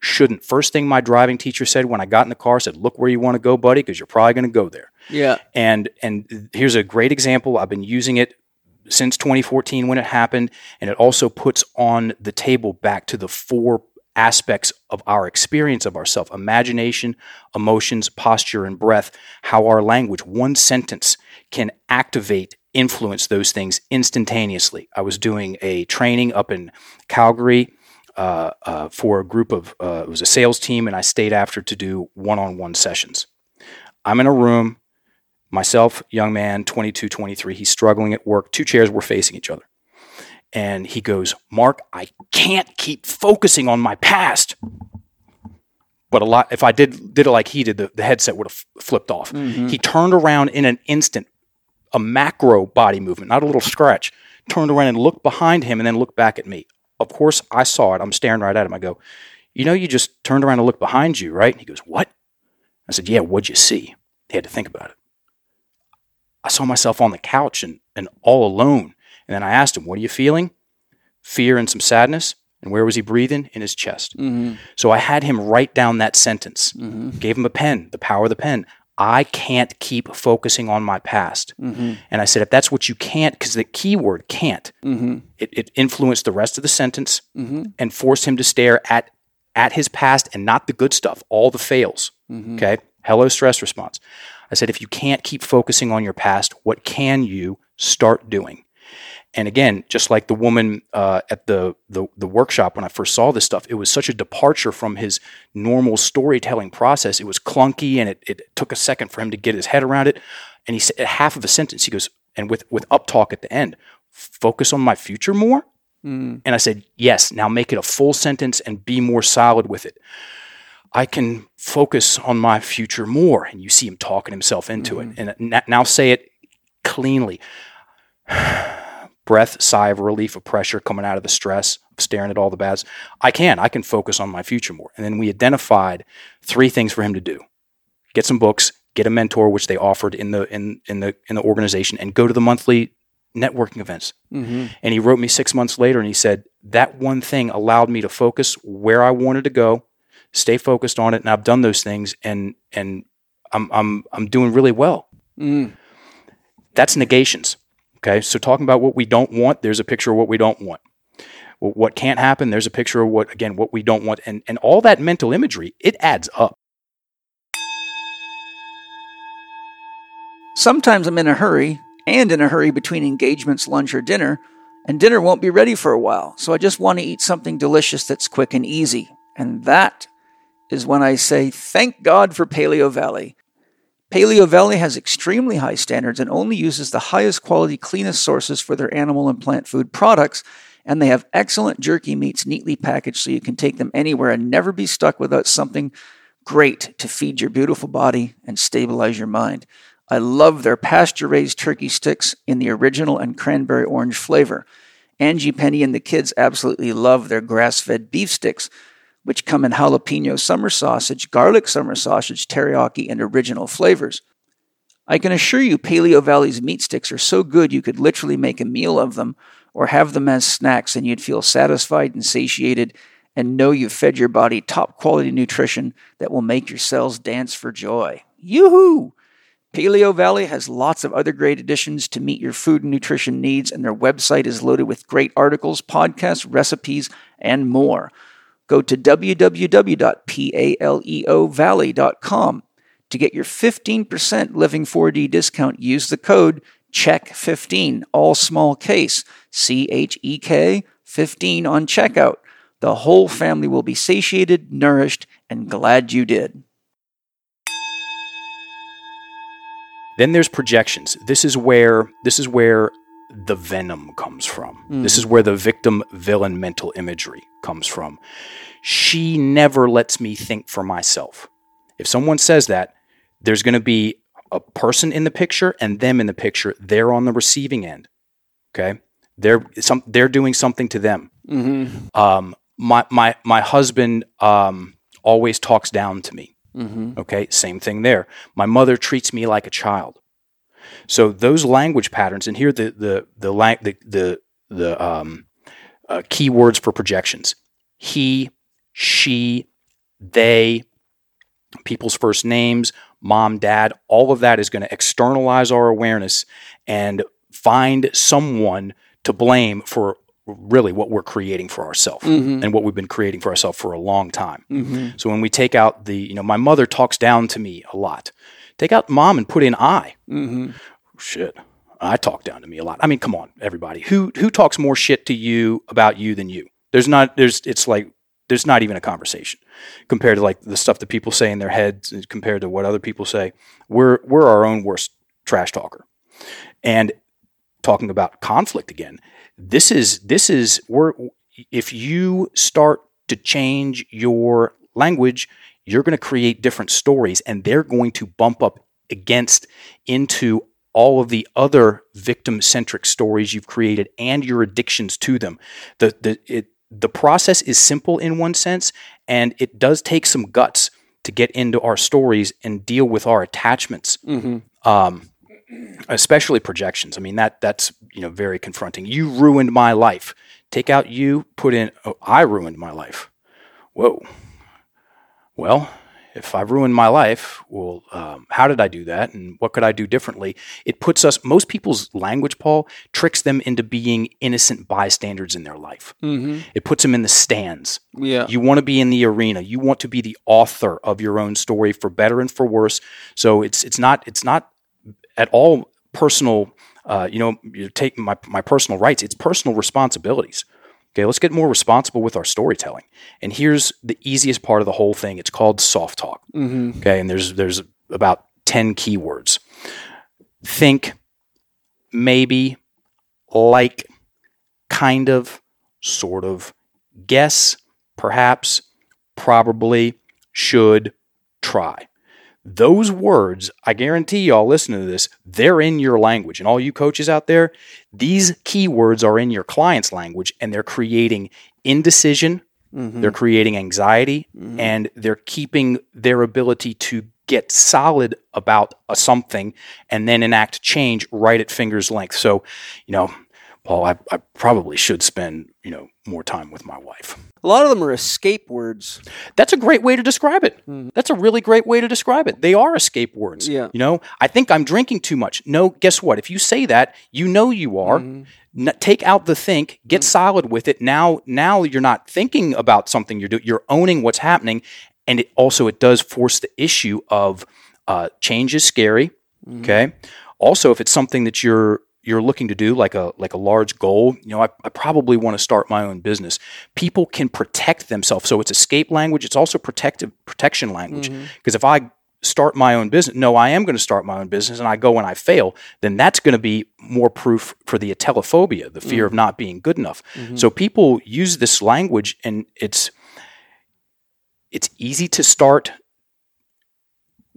shouldn't. First thing my driving teacher said when I got in the car said, "Look where you want to go, buddy, because you're probably going to go there." Yeah. And and here's a great example. I've been using it since 2014 when it happened, and it also puts on the table back to the four aspects of our experience of ourself imagination, emotions, posture, and breath. How our language, one sentence, can activate, influence those things instantaneously. I was doing a training up in Calgary. Uh, uh, for a group of, uh, it was a sales team, and I stayed after to do one on one sessions. I'm in a room, myself, young man, 22, 23. He's struggling at work. Two chairs were facing each other. And he goes, Mark, I can't keep focusing on my past. But a lot, if I did did it like he did, the, the headset would have flipped off. He turned around in an instant, a macro body movement, not a little scratch. Turned around and looked behind him, and then looked back at me. Of course, I saw it. I'm staring right at him. I go, "You know, you just turned around and looked behind you, right?" And he goes, "What?" I said, "Yeah, what'd you see?" He had to think about it. I saw myself on the couch and, and all alone. And then I asked him, What are you feeling? Fear and some sadness. And where was he breathing? In his chest. Mm-hmm. So I had him write down that sentence, mm-hmm. gave him a pen, the power of the pen. I can't keep focusing on my past. Mm-hmm. And I said, if that's what you can't, because the key word can't, mm-hmm. it, it influenced the rest of the sentence mm-hmm. and forced him to stare at at his past and not the good stuff, all the fails. Okay. Hello, stress response. I said, if you can't keep focusing on your past, what can you start doing? And again, just like the woman uh, at the, the the workshop when I first saw this stuff, it was such a departure from his normal storytelling process. It was clunky, and it, it took a second for him to get his head around it. And he said half of a sentence. He goes, and with with up talk at the end, focus on my future more. Mm. And I said, yes. Now make it a full sentence and be more solid with it. I can focus on my future more. And you see him talking himself into it. Mm-hmm. And uh, n- now say it cleanly. Breath, sigh of relief, of pressure coming out of the stress of staring at all the bads. I can. I can focus on my future more. And then we identified three things for him to do: get some books, get a mentor, which they offered in the in in the in the organization, and go to the monthly networking events. Mm-hmm. And he wrote me six months later, and he said that one thing allowed me to focus where I wanted to go, stay focused on it, and I've done those things, and and I'm I'm I'm doing really well. Mm. That's negations. Okay, so talking about what we don't want, there's a picture of what we don't want. What can't happen, there's a picture of what again what we don't want, and and all that mental imagery, it adds up. Sometimes I'm in a hurry and in a hurry between engagements, lunch, or dinner, and dinner won't be ready for a while. So I just want to eat something delicious that's quick and easy. And that is when I say, thank God for Paleo Valley. Paleo Valley has extremely high standards and only uses the highest quality, cleanest sources for their animal and plant food products. And they have excellent jerky meats neatly packaged so you can take them anywhere and never be stuck without something great to feed your beautiful body and stabilize your mind. I love their pasture raised turkey sticks in the original and cranberry orange flavor. Angie Penny and the kids absolutely love their grass fed beef sticks, which come in jalapeno summer sausage, garlic summer sausage, teriyaki, and original flavors. I can assure you, Paleo Valley's meat sticks are so good you could literally make a meal of them or have them as snacks and you'd feel satisfied and satiated and know you've fed your body top quality nutrition that will make your cells dance for joy. Yoo-hoo! Paleo Valley has lots of other great additions to meet your food and nutrition needs, and their website is loaded with great articles, podcasts, recipes, and more. Go to www.paleovalley.com to get your 15% Living 4D discount. Use the code CHEK15, all small case, C H E K 15 on checkout. The whole family will be satiated, nourished, and glad you did. Then there's projections. This is where this is where the venom comes from. This is where the victim villain mental imagery comes from. She never lets me think for myself. If someone says that, there's going to be a person in the picture and them in the picture. They're on the receiving end. Okay, they're some they're doing something to them. Mm-hmm. Um, my my my husband um, always talks down to me. Mm-hmm. Okay, same thing there. My mother treats me like a child. So those language patterns, and here the the the the the, the um, uh, keywords for projections: he, she, they, people's first names, mom, dad. All of that is going to externalize our awareness and find someone to blame for really what we're creating for ourselves Mm-hmm. and what we've been creating for ourselves for a long time. Mm-hmm. So when we take out the, you know, my mother talks down to me a lot. Take out mom and put in I. Mm-hmm. Shit. I talk down to me a lot. I mean, come on, everybody. Who who talks more shit to you about you than you? There's not there's it's like there's not even a conversation compared to like the stuff that people say in their heads uh, compared to what other people say. We're we're our own worst trash talker. And talking about conflict again, this is this is we're if you start to change your language, you're going to create different stories and they're going to bump up against into all of the other victim centric stories you've created and your addictions to them. The the it the process is simple in one sense and it does take some guts to get into our stories and deal with our attachments Mm-hmm. um, especially projections. I mean that that's you know very confronting. You ruined my life. Take out you, put in oh, I ruined my life. Whoa. Well, if I've ruined my life, well, um, how did I do that, and what could I do differently? It puts us. Most people's language, Paul, tricks them into being innocent bystanders in their life. Mm-hmm. It puts them in the stands. Yeah. You want to be in the arena. You want to be the author of your own story for better and for worse. So it's it's not it's not at all personal. Uh, you know, you take my my personal rights. It's personal responsibilities. Okay, let's get more responsible with our storytelling. And here's the easiest part of the whole thing. It's called soft talk. Mm-hmm. Okay, and there's there's about ten keywords. Think, maybe, like, kind of, sort of, guess, perhaps, probably, should, try. Those words, I guarantee y'all listening to this, they're in your language. And all you coaches out there, these keywords are in your client's language and they're creating indecision, Mm-hmm. they're creating anxiety, Mhm. and they're keeping their ability to get solid about a something and then enact change right at finger's length. So, you know, Paul, I, I probably should spend, you know, more time with my wife. A lot of them are escape words. That's a great way to describe it. Mhm. That's a really great way to describe it. They are escape words. Yeah. You know, I think I'm drinking too much. No, guess what? If you say that, you know you are. Mhm. N- take out the think, get solid with it. Now, now you're not thinking about something you're doing. You're owning what's happening, and it also it does force the issue of uh, change is scary. Okay. Also, if it's something that you're you're looking to do, like a like a large goal, you know, I, I probably want to start my own business. People can protect themselves, so it's escape language. It's also protective protection language. Mm-hmm. Because if I start my own business, no, I am going to start my own business, and I go and I fail, then that's going to be more proof for the atelophobia, the fear mm. of not being good enough. Mm-hmm. So people use this language, and it's it's easy to start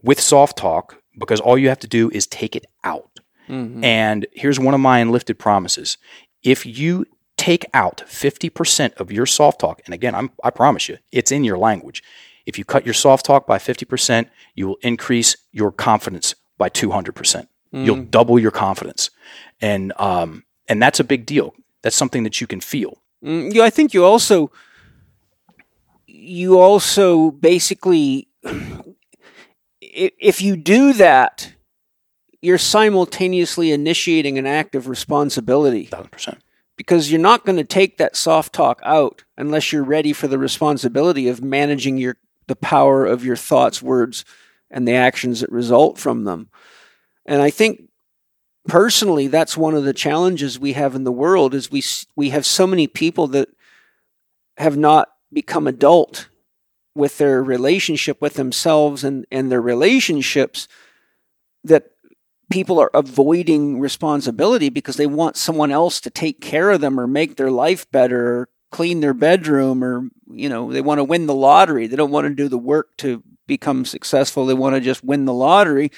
with soft talk because all you have to do is take it out. Mhm. And here's one of my enlifted promises. If you take out 50% of your soft talk, and again, I'm, I promise you, it's in your language. If you cut your soft talk by 50%, you will increase your confidence by 200%. percent You'll double your confidence. And, um, and that's a big deal. That's something that you can feel. Mm, yeah, I think you also you also basically if you do that, you're simultaneously initiating an act of responsibility 1000%. because you're not going to take that soft talk out unless you're ready for the responsibility of managing your the power of your thoughts, words, and the actions that result from them. And I think personally that's one of the challenges we have in the world is we we have so many people that have not become adult with their relationship with themselves and and their relationships that people are avoiding responsibility because they want someone else to take care of them or make their life better or clean their bedroom or you know they want to win the lottery. They don't want to do the work to become successful. They want to just win the lottery.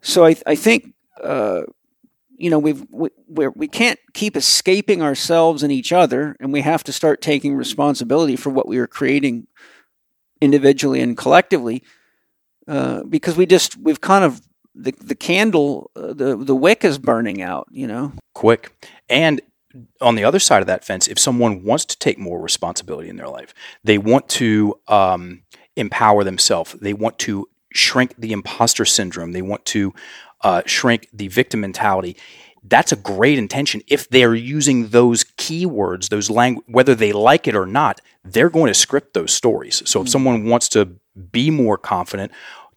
So i, I think uh, you know we've we, we're, we can't keep escaping ourselves and each other and we have to start taking responsibility for what we are creating individually and collectively uh, because we just we've kind of the the candle uh, the the wick is burning out you know quick. And on the other side of that fence, if someone wants to take more responsibility in their life, they want to um, empower themselves, they want to shrink the imposter syndrome, they want to uh, shrink the victim mentality. That's a great intention. If they're using those keywords, those language, whether they like it or not, they're going to script those stories. So if someone wants to be more confident,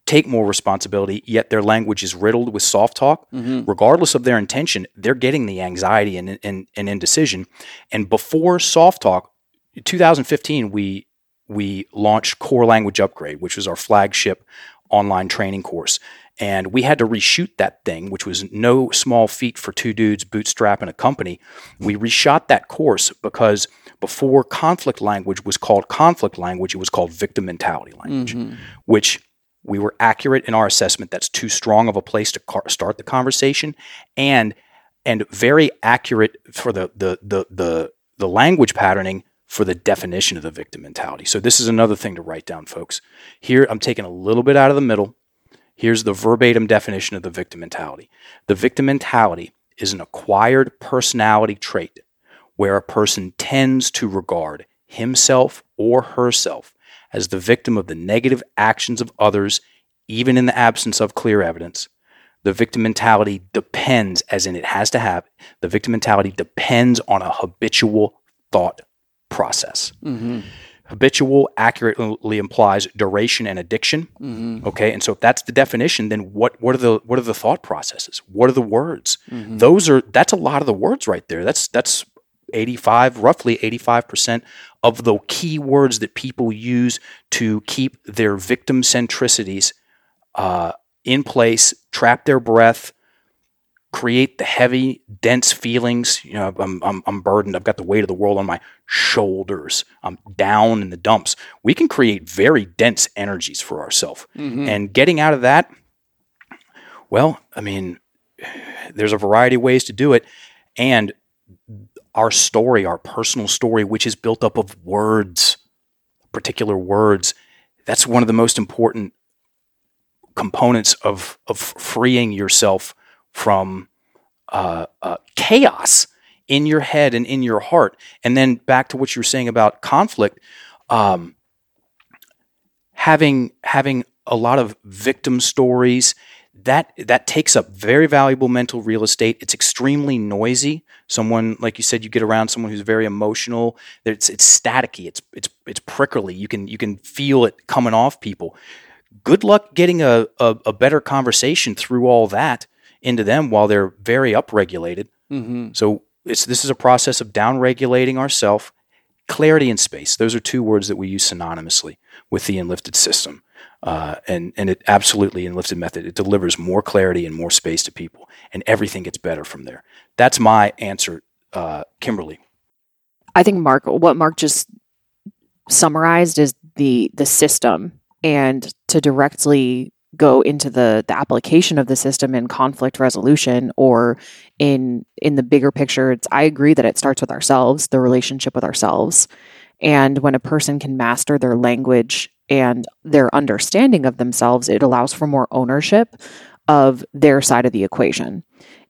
take more responsibility, yet their language is riddled with soft talk, mm-hmm. regardless of their intention, they're getting the anxiety and, and, and indecision. And before soft talk, 2015, we we launched Core Language Upgrade, which was our flagship online training course. And we had to reshoot that thing, which was no small feat for two dudes bootstrapping a company. We reshot that course because before conflict language was called conflict language, it was called victim mentality language, mm-hmm. which we were accurate in our assessment. That's too strong of a place to car- start the conversation, and and very accurate for the the the the, the language patterning for the definition of the victim mentality. So this is another thing to write down, folks. Here I'm taking a little bit out of the middle. Here's the verbatim definition of the victim mentality. The victim mentality is an acquired personality trait where a person tends to regard himself or herself as the victim of the negative actions of others, even in the absence of clear evidence. The victim mentality depends, as in it has to have, the victim mentality depends on a habitual thought process. Mm-hmm. Habitual accurately implies duration and addiction. Mm-hmm. Okay, and so if that's the definition, then what what are the what are the thought processes? What are the words? Mm-hmm. Those are that's a lot of the words right there. That's that's 85 roughly 85% of the key words that people use to keep their victim centricities uh, in place, trap their breath, create the heavy, dense feelings. You know, I'm, I'm, I'm burdened. I've got the weight of the world on my shoulders. I'm down in the dumps. We can create very dense energies for ourselves. And getting out of that, well, I mean, there's a variety of ways to do it. And our story, our personal story, which is built up of words, particular words, that's one of the most important components of, of freeing yourself from uh, uh, chaos in your head and in your heart. And then back to what you were saying about conflict, um, having having a lot of victim stories that that takes up very valuable mental real estate. It's extremely noisy. Someone like you said, you get around someone who's very emotional. It's it's staticky. It's it's it's prickly. You can you can feel it coming off people. Good luck getting a, a, a better conversation through all that into them while they're very upregulated. Mm-hmm. So it's this is a process of downregulating ourself. Clarity and space. Those are two words that we use synonymously with the enlifted system. Uh, and and it absolutely Enlifted method. It delivers more clarity and more space to people, and everything gets better from there. That's my answer, uh, Kimberly. I think Mark, what Mark just summarized is the the system, and to directly go into the the application of the system in conflict resolution or in in the bigger picture. It's I agree that it starts with ourselves, the relationship with ourselves, and when a person can master their language and their understanding of themselves, it allows for more ownership of their side of the equation.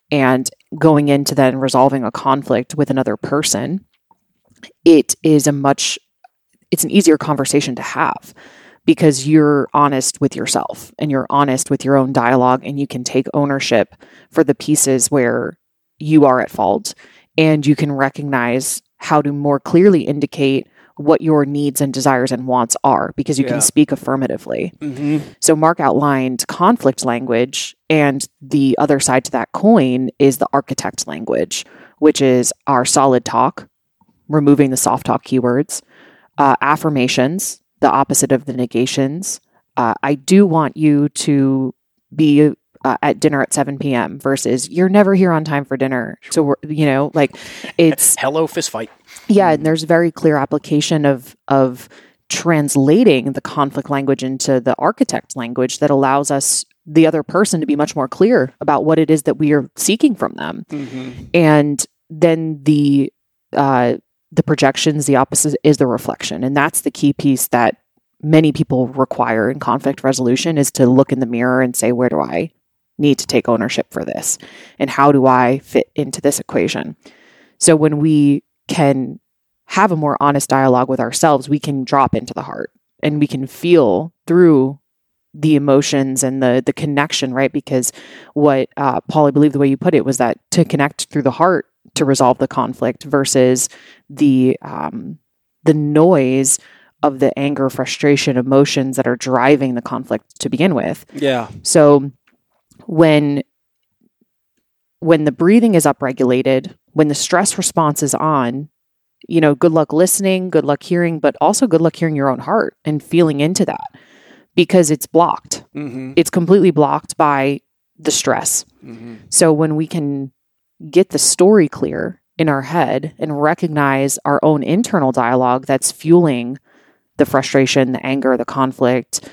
And going into then resolving a conflict with another person, it is a much it's an easier conversation to have because you're honest with yourself and you're honest with your own dialogue and you can take ownership for the pieces where you are at fault and you can recognize how to more clearly indicate what your needs and desires and wants are because you Yeah. can speak affirmatively. Mm-hmm. So Mark outlined conflict language, and the other side to that coin is the architect language, which is our solid talk, removing the soft talk keywords, uh, affirmations, the opposite of the negations. Uh, I do want you to be uh, at dinner at 7 p.m. versus you're never here on time for dinner. So we're, you know, like it's Hello, fist fight. yeah, and there's very clear application of of translating the conflict language into the architect language that allows us the other person to be much more clear about what it is that we are seeking from them Mm-hmm. and then the uh, the projections the opposite is the reflection and that's the key piece that many people require in conflict resolution is to look in the mirror and say where do i need to take ownership for this? And how do i fit into this equation? So when we can have a more honest dialogue with ourselves we can drop into the heart and we can feel through the emotions and the the connection right? Because what uh, paul i believe the way you put it was that to connect through the heart to resolve the conflict versus the um, the noise of the anger frustration emotions that are driving the conflict to begin with. Yeah. so when when the breathing is upregulated, when the stress response is on, you know, good luck listening, good luck hearing, but also good luck hearing your own heart and feeling into that because it's blocked. Mm-hmm. It's completely blocked by the stress. Mm-hmm. So when we can get the story clear in our head and recognize our own internal dialogue that's fueling the frustration, the anger, the conflict,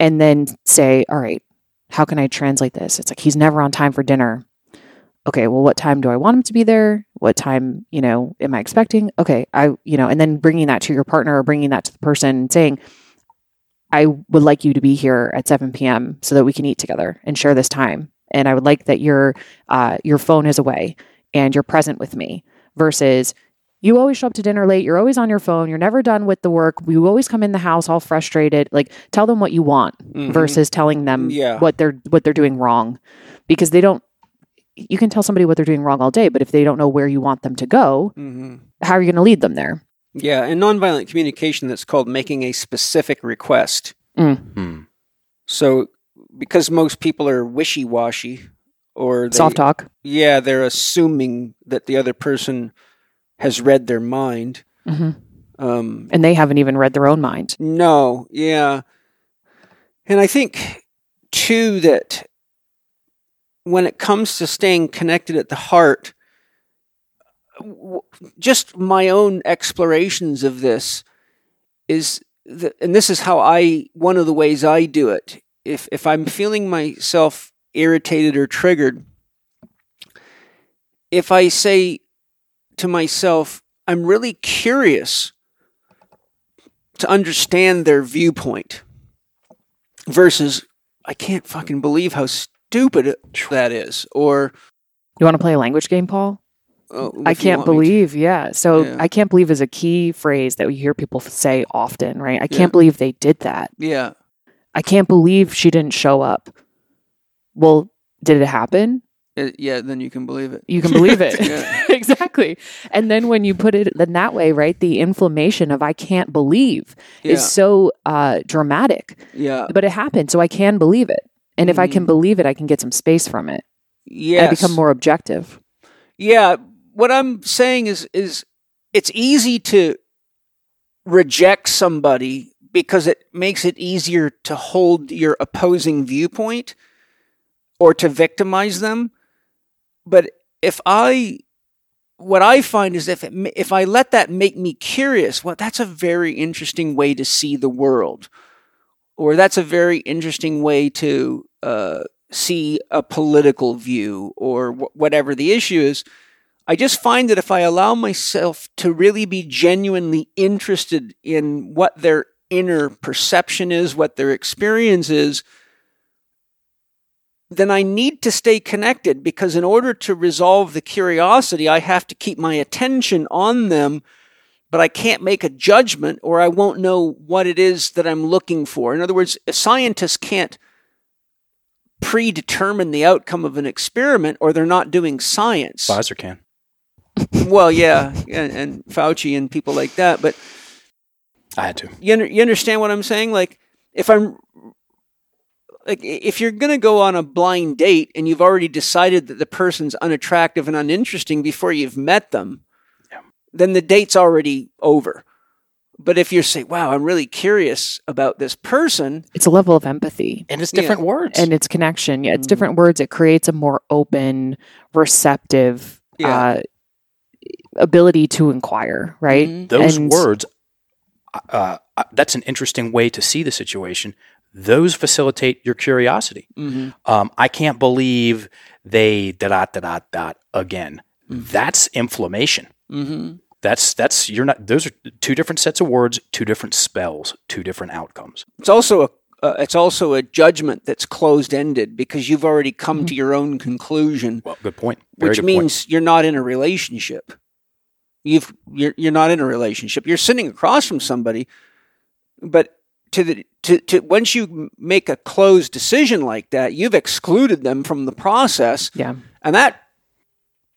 and then say, all right, how can I translate this? It's like he's never on time for dinner. Okay, well, what time do I want him to be there? What time, you know, am I expecting? Okay, I, you know, and then bringing that to your partner or bringing that to the person saying, I would like you to be here at 7 p.m. so that we can eat together and share this time. And I would like that your uh, your phone is away and you're present with me versus you always show up to dinner late. You're always on your phone. You're never done with the work. You always come in the house all frustrated. Like tell them what you want Mhm. versus telling them Yeah. what they're what they're doing wrong because they don't you can tell somebody what they're doing wrong all day but if they don't know where you want them to go Mm-hmm. how are you going to lead them there Yeah, and nonviolent communication that's called making a specific request. Hmm. So, because most people are wishy washy, or they, soft talk yeah, they're assuming that the other person has read their mind. hmm Um, and they haven't even read their own mind no, yeah, and I think too that when it comes to staying connected at the heart, w- just my own explorations of this is the, and this is how I one of the ways I do it. If if I'm feeling myself irritated or triggered, if I say to myself, I'm really curious to understand their viewpoint versus I can't fucking believe how stupid that is or you want to play a language game paul oh, I can't want me to. believe, yeah. So Yeah. I can't believe is a key phrase that we hear people say often, right? I can't believe they did that. Yeah. I can't believe she didn't show up. Well, did it happen? Uh, yeah, then you can believe it. You can believe it. Yeah. exactly. And then when you put it in that way, right, the inflammation of I can't believe Yeah. is so uh, dramatic, yeah. but it happened. So I can believe it. And if I can Mhm. believe it, I can get some space from it. Yeah. I become more objective. Yeah, what I'm saying is is it's easy to reject somebody because it makes it easier to hold your opposing viewpoint or to victimize them. But if I what I find is if it, if I let that make me curious, well that's a very interesting way to see the world. Or that's a very interesting way to uh, see a political view or wh- whatever the issue is. I just find that if I allow myself to really be genuinely interested in what their inner perception is, what their experience is, then I need to stay connected because in order to resolve the curiosity, I have to keep my attention on them, but I can't make a judgment or I won't know what it is that I'm looking for. In other words, a scientist can't predetermine the outcome of an experiment or they're not doing science Pfizer can. well, yeah, and, and Fauci and people like that. But I had to. you, under, you understand what I'm saying? Like, if I'm like, if you're gonna go on a blind date and you've already decided that the person's unattractive and uninteresting before you've met them, Yeah. then the date's already over. But if you say, "Wow, I'm really curious about this person," It's a level of empathy And it's different words. and it's connection. Yeah, it's Mhm. different words. It creates a more open, receptive Yeah. uh, ability to inquire, right? Mhm. those And- words uh, uh, that's an interesting way to see the situation those facilitate your curiosity Mm-hmm. um, i can't believe they da da da da da again that's inflammation Mm-hmm. that's that's you're not those are two different sets of words two different spells two different outcomes It's also a uh, it's also a judgment that's closed ended because you've already come to your own conclusion, well good point Very which good point. means you're not in a relationship. You've you're you're not in a relationship. You're sitting across from somebody, but to the to, to once you make a closed decision like that, you've excluded them from the process, Yeah. and that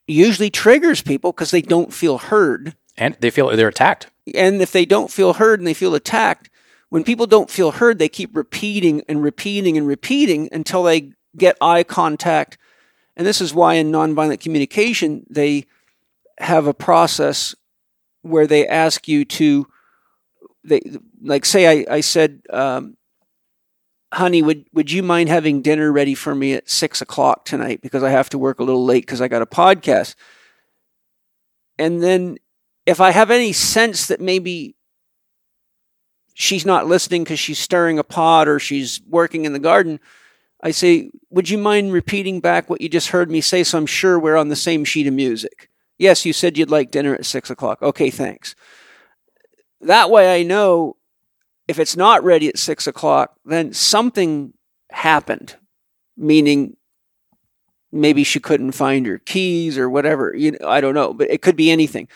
usually triggers people because they don't feel heard. and they feel they're attacked and if they don't feel heard and they feel attacked, when people don't feel heard, they keep repeating and repeating and repeating until they get eye contact. And this is why in nonviolent communication, they have a process where they ask you to, they like say I, I said, um, honey, would, would you mind having dinner ready for me at six o'clock tonight because I have to work a little late because I got a podcast. And then if I have any sense that maybe she's not listening because she's stirring a pot or she's working in the garden, I say, Would you mind repeating back what you just heard me say so I'm sure we're on the same sheet of music? Yes, you said you'd like dinner at six o'clock. Okay, thanks. That way I know if it's not ready at six o'clock, then something happened, meaning maybe she couldn't find her keys or whatever. You know, I don't know, but it could be anything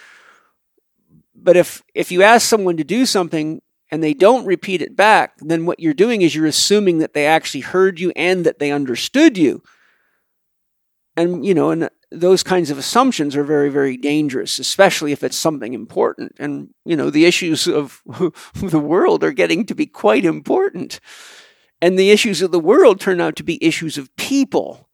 but if if you ask someone to do something and they don't repeat it back then what you're doing is you're assuming that they actually heard you and that they understood you and you know and those kinds of assumptions are very very dangerous especially if it's something important. And you know the issues of the world are getting to be quite important. And the issues of the world turn out to be issues of people.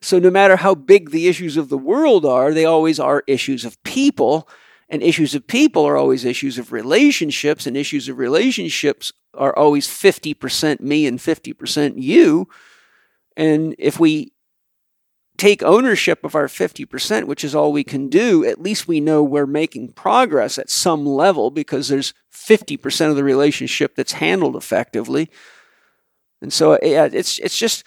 So no matter how big the issues of the world are they always are issues of people. And issues of people are always issues of relationships, and issues of relationships are always 50% me and 50% you. And if we take ownership of our 50%, which is all we can do, at least we know we're making progress at some level because there's 50% of the relationship that's handled effectively. And so uh, yeah, it's it's just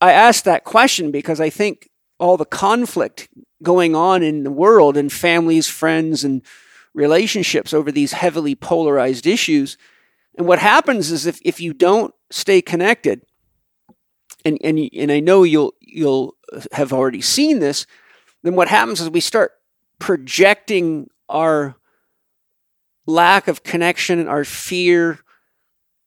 I asked that question because I think all the conflict going on in the world and families, friends, and relationships over these heavily polarized issues. And what happens is if, if you don't stay connected, and, and, and I know you'll, you'll have already seen this, then what happens is we start projecting our lack of connection, our fear,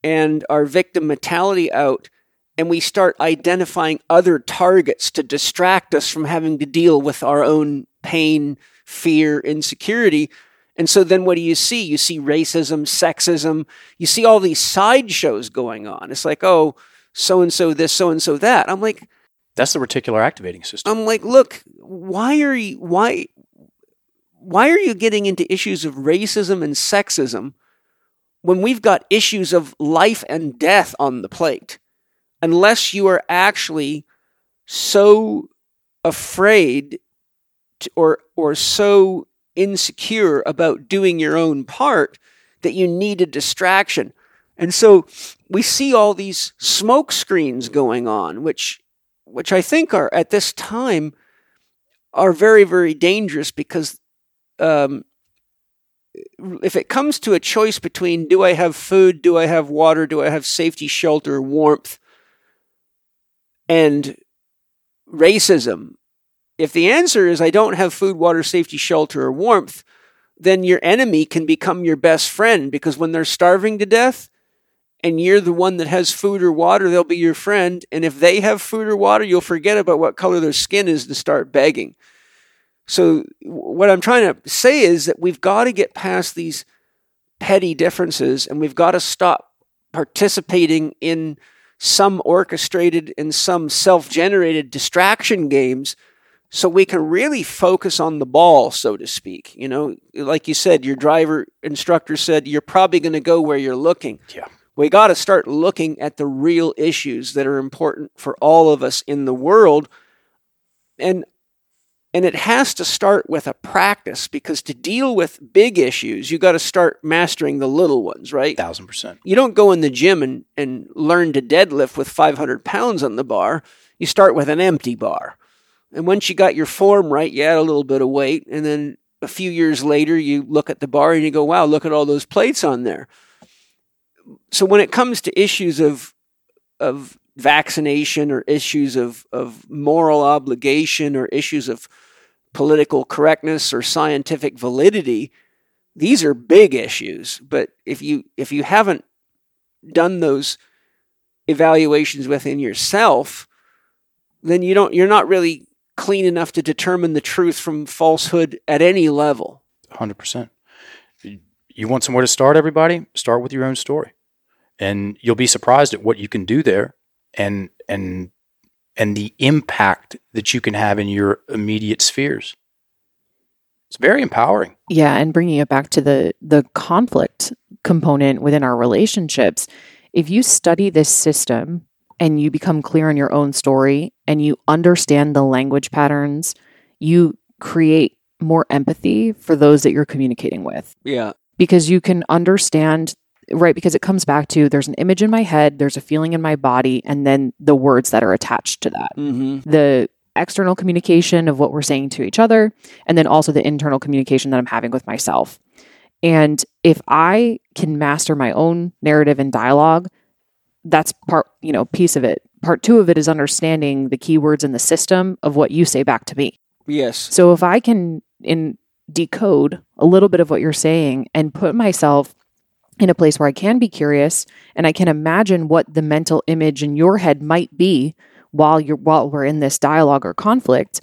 and our victim mentality out and we start identifying other targets to distract us from having to deal with our own pain, fear, insecurity. And so then what do you see? You see racism, sexism, you see all these sideshows going on. It's like, oh, so and so this, so and so that. I'm like, that's the reticular activating system I'm like, look, why are you why why are you getting into issues of racism and sexism when we've got issues of life and death on the plate? unless you are actually so afraid to, or or so insecure about doing your own part that you need a distraction. And so we see all these smoke screens going on, which which I think are at this time are very very dangerous because um, if it comes to a choice between do I have food, do I have water, do I have safety, shelter, warmth, and racism, if the answer is I don't have food, water, safety, shelter, or warmth, then your enemy can become your best friend because when they're starving to death and you're the one that has food or water, they'll be your friend. And if they have food or water, you'll forget about what color their skin is to start begging. So, what I'm trying to say is that we've got to get past these petty differences and we've got to stop participating in some orchestrated and some self generated distraction games so we can really focus on the ball, so to speak. You know, like you said, your driver instructor said you're probably going to go where you're looking. Yeah. We got to start looking at the real issues that are important for all of us in the world. And and it has to start with a practice because to deal with big issues, you got to start mastering the little ones, right? Thousand percent. You don't go in the gym and, and learn to deadlift with 500 pounds on the bar. You start with an empty bar. And once you got your form right, you add a little bit of weight. And then a few years later, you look at the bar and you go, wow, look at all those plates on there. So when it comes to issues of, of vaccination or issues of, of moral obligation or issues of political correctness or scientific validity, these are big issues. But if you if you haven't done those evaluations within yourself, then you don't you're not really clean enough to determine the truth from falsehood at any level. Hundred percent. You want somewhere to start, everybody? Start with your own story, and you'll be surprised at what you can do there, and and and the impact that you can have in your immediate spheres. It's very empowering. Yeah, and bringing it back to the the conflict component within our relationships, if you study this system and you become clear on your own story and you understand the language patterns, you create more empathy for those that you're communicating with Yeah. Because you can understand right because it comes back to there's an image in my head, there's a feeling in my body and then the words that are attached to that. Mm-hmm. The external communication of what we're saying to each other and then also the internal communication that I'm having with myself. And if I can master my own narrative and dialogue, that's part, you know, piece of it. Part 2 of it is understanding the keywords in the system of what you say back to me. Yes. So if I can in decode a little bit of what you're saying and put myself in a place where I can be curious and I can imagine what the mental image in your head might be while you're while we're in this dialogue or conflict,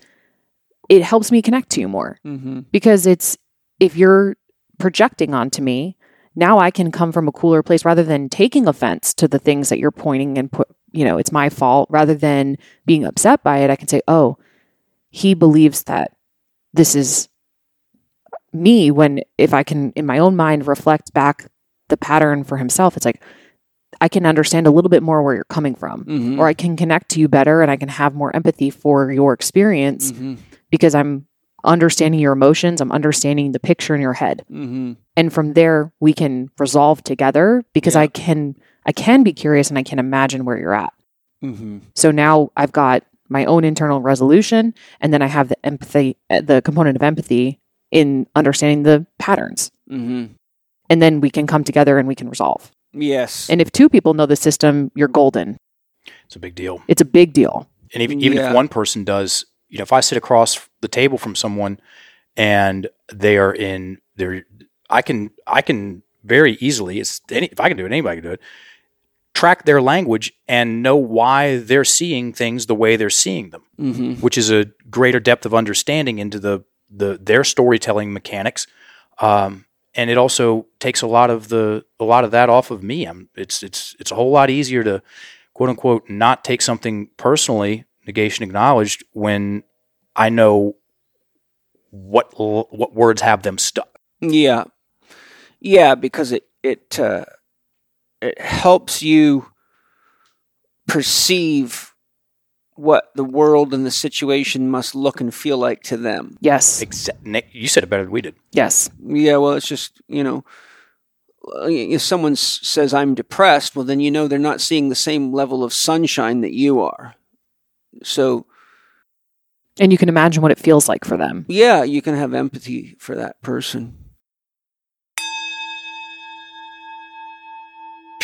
it helps me connect to you more Mm-hmm. because it's if you're projecting onto me, now I can come from a cooler place rather than taking offense to the things that you're pointing and put, you know, it's my fault rather than being upset by it. I can say, "Oh, he believes that this is me when if I can in my own mind reflect back the pattern for himself, it's like I can understand a little bit more where you're coming from Mm-hmm. or I can connect to you better and I can have more empathy for your experience Mm-hmm. because I'm understanding your emotions, I'm understanding the picture in your head. Mm-hmm. And from there we can resolve together because Yeah. I can I can be curious and I can imagine where you're at. Mm-hmm. So now I've got my own internal resolution and then I have the empathy the component of empathy in understanding the patterns. Mm-hmm. And then we can come together and we can resolve. Yes. And if two people know the system, you're golden. It's a big deal. It's a big deal. And even, even Yeah. if one person does, you know, if I sit across the table from someone and they are in their, I can, I can very easily, it's any, if I can do it, anybody can do it, track their language and know why they're seeing things the way they're seeing them, mm-hmm. which is a greater depth of understanding into the, the, their storytelling mechanics. Um, and it also takes a lot of the, a lot of that off of me. I'm, it's, it's, it's a whole lot easier to quote unquote not take something personally negation acknowledged when I know what what words have them stuck. Yeah. Yeah, because it it uh, it helps you perceive what the world and the situation must look and feel like to them. Yes. Exa- Nick, you said it better than we did. Yes. Yeah, well, it's just, you know, if someone s- says I'm depressed, well, then you know they're not seeing the same level of sunshine that you are. So, And you can imagine what it feels like for them. yeah, you can have empathy for that person.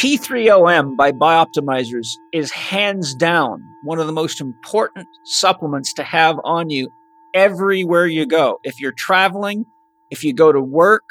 P3OM by Bioptimizers is hands down one of the most important supplements to have on you everywhere you go. If you're traveling, if you go to work,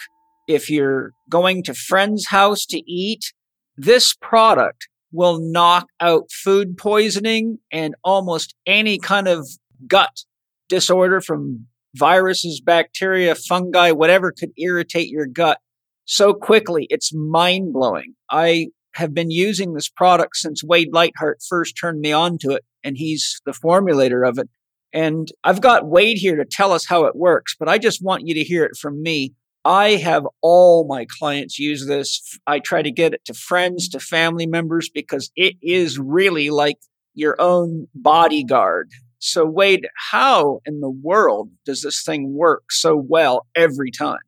if you're going to friend's house to eat, this product will knock out food poisoning and almost any kind of gut disorder from viruses, bacteria, fungi, whatever could irritate your gut so quickly. It's mind blowing. I have been using this product since Wade Lightheart first turned me on to it, and he's the formulator of it. And I've got Wade here to tell us how it works, but I just want you to hear it from me. I have all my clients use this. I try to get it to friends, to family members, because it is really like your own bodyguard. So, Wade, how in the world does this thing work so well every time?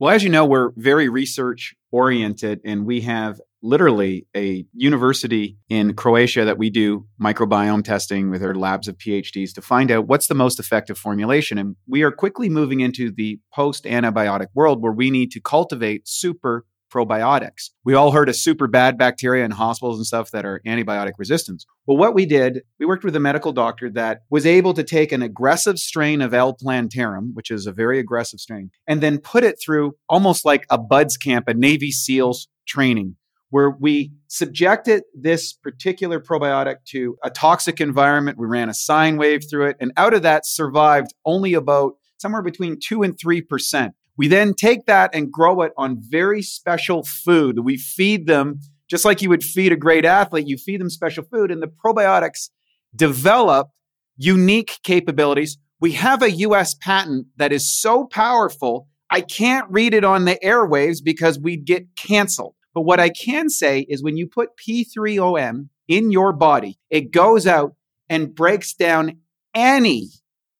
Well, as you know, we're very research oriented and we have literally a university in Croatia that we do microbiome testing with our labs of PhDs to find out what's the most effective formulation. And we are quickly moving into the post antibiotic world where we need to cultivate super probiotics. We all heard of super bad bacteria in hospitals and stuff that are antibiotic resistant. Well, what we did, we worked with a medical doctor that was able to take an aggressive strain of L. plantarum, which is a very aggressive strain, and then put it through almost like a BUD/S camp, a Navy SEALs training where we subjected this particular probiotic to a toxic environment. We ran a sine wave through it, and out of that survived only about somewhere between 2 and 3%. We then take that and grow it on very special food. We feed them just like you would feed a great athlete, you feed them special food, and the probiotics develop unique capabilities. We have a US patent that is so powerful, I can't read it on the airwaves because we'd get canceled. But what I can say is when you put P3OM in your body, it goes out and breaks down any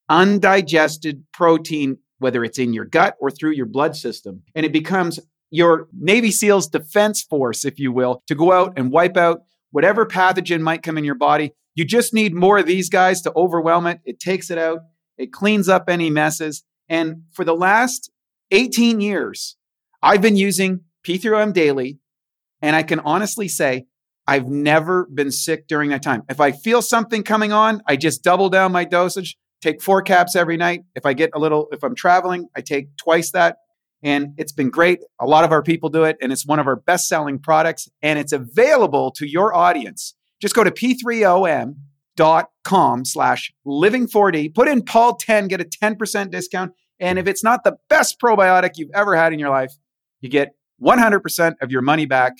undigested protein, whether it's in your gut or through your blood system. And it becomes your Navy SEALs defense force, if you will, to go out and wipe out whatever pathogen might come in your body. You just need more of these guys to overwhelm it. It takes it out, it cleans up any messes. And for the last 18 years, I've been using P3OM daily and I can honestly say, I've never been sick during that time. If I feel something coming on, I just double down my dosage, take four caps every night. If I get a little, if I'm traveling, I take twice that. And it's been great. A lot of our people do it, and it's one of our best selling products, and it's available to your audience. Just go to p3om.com slash living4d, put in Paul 10, get a 10% discount. And if it's not the best probiotic you've ever had in your life, you get 100% of your money back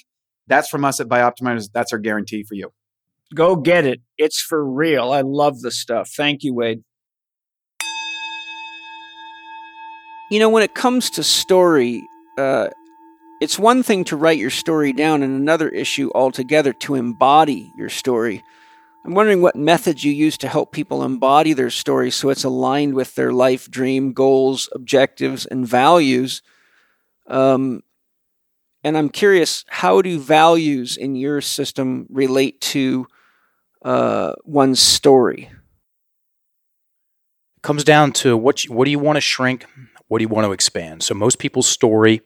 that's from us at Bioptimizers. That's our guarantee for you. Go get it. It's for real. I love the stuff. Thank you, Wade. You know, when it comes to story, uh, it's one thing to write your story down, and another issue altogether to embody your story. I'm wondering what methods you use to help people embody their story so it's aligned with their life dream, goals, objectives, and values. Um, and I'm curious, how do values in your system relate to uh, one's story? It comes down to what you, what do you want to shrink, what do you want to expand. So most people's story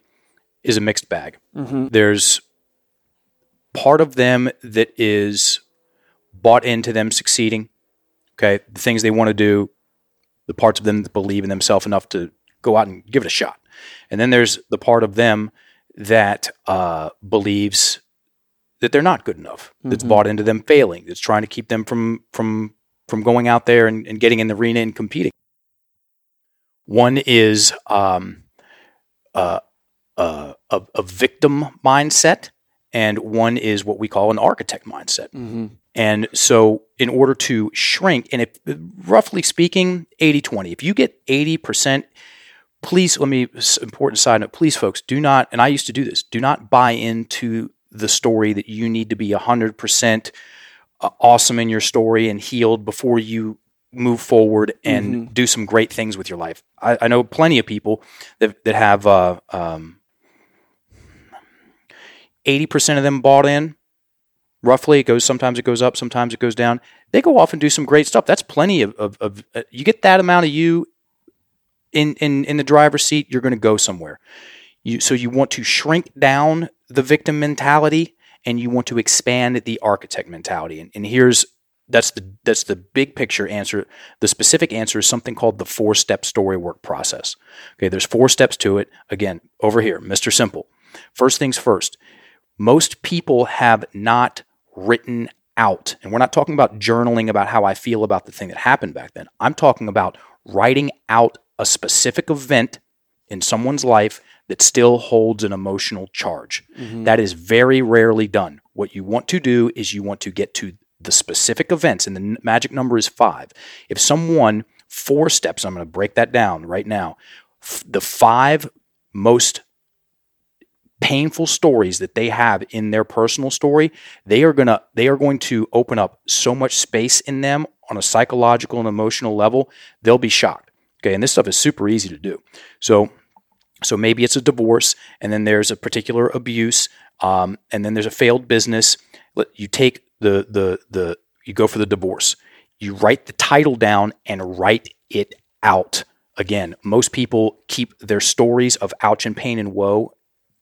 is a mixed bag. Mm-hmm. There's part of them that is bought into them succeeding. Okay, the things they want to do, the parts of them that believe in themselves enough to go out and give it a shot. And then there's the part of them that uh, believes that they're not good enough. Mm-hmm. That's bought into them failing. That's trying to keep them from from from going out there and, and getting in the arena and competing. One is um, uh, uh, a, a, victim mindset, and one is what we call an architect mindset. Mm-hmm. And so, in order to shrink, and if roughly speaking, 80 20, if you get 80%, please let me important side note please folks do not and i used to do this do not buy into the story that you need to be 100% uh, awesome in your story and healed before you move forward and mm-hmm. do some great things with your life. I, I, know plenty of people that, that have uh, um, 80% of them bought in. Roughly it goes sometimes it goes up sometimes it goes down. They go off and do some great stuff. That's plenty of, of, of uh, you get that amount of you in in in the driver's seat, you're going to go somewhere. You, so you want to shrink down the victim mentality and you want to expand the architect mentality. And, and here's that's the that's the big picture answer. The specific answer is something called the four step story work process. Okay, there's four steps to it. Again, over here, Mr. Simple. First things first. Most people have not written out, and we're not talking about journaling about how I feel about the thing that happened back then. I'm talking about writing out a specific event in someone's life that still holds an emotional charge. Mm-hmm. That is very rarely done. What you want to do is you want to get to the specific events, and the magic number is five. If someone four steps. I'm going to break that down right now. F- the five most painful stories that they have in their personal story, they are going to they are going to open up so much space in them on a psychological and emotional level, they'll be shocked. Okay, and this stuff is super easy to do. So so maybe it's a divorce, and then there's a particular abuse, um, and then there's a failed business. You take the the the you go for the divorce. You write the title down and write it out. Again, most people keep their stories of ouch and pain and woe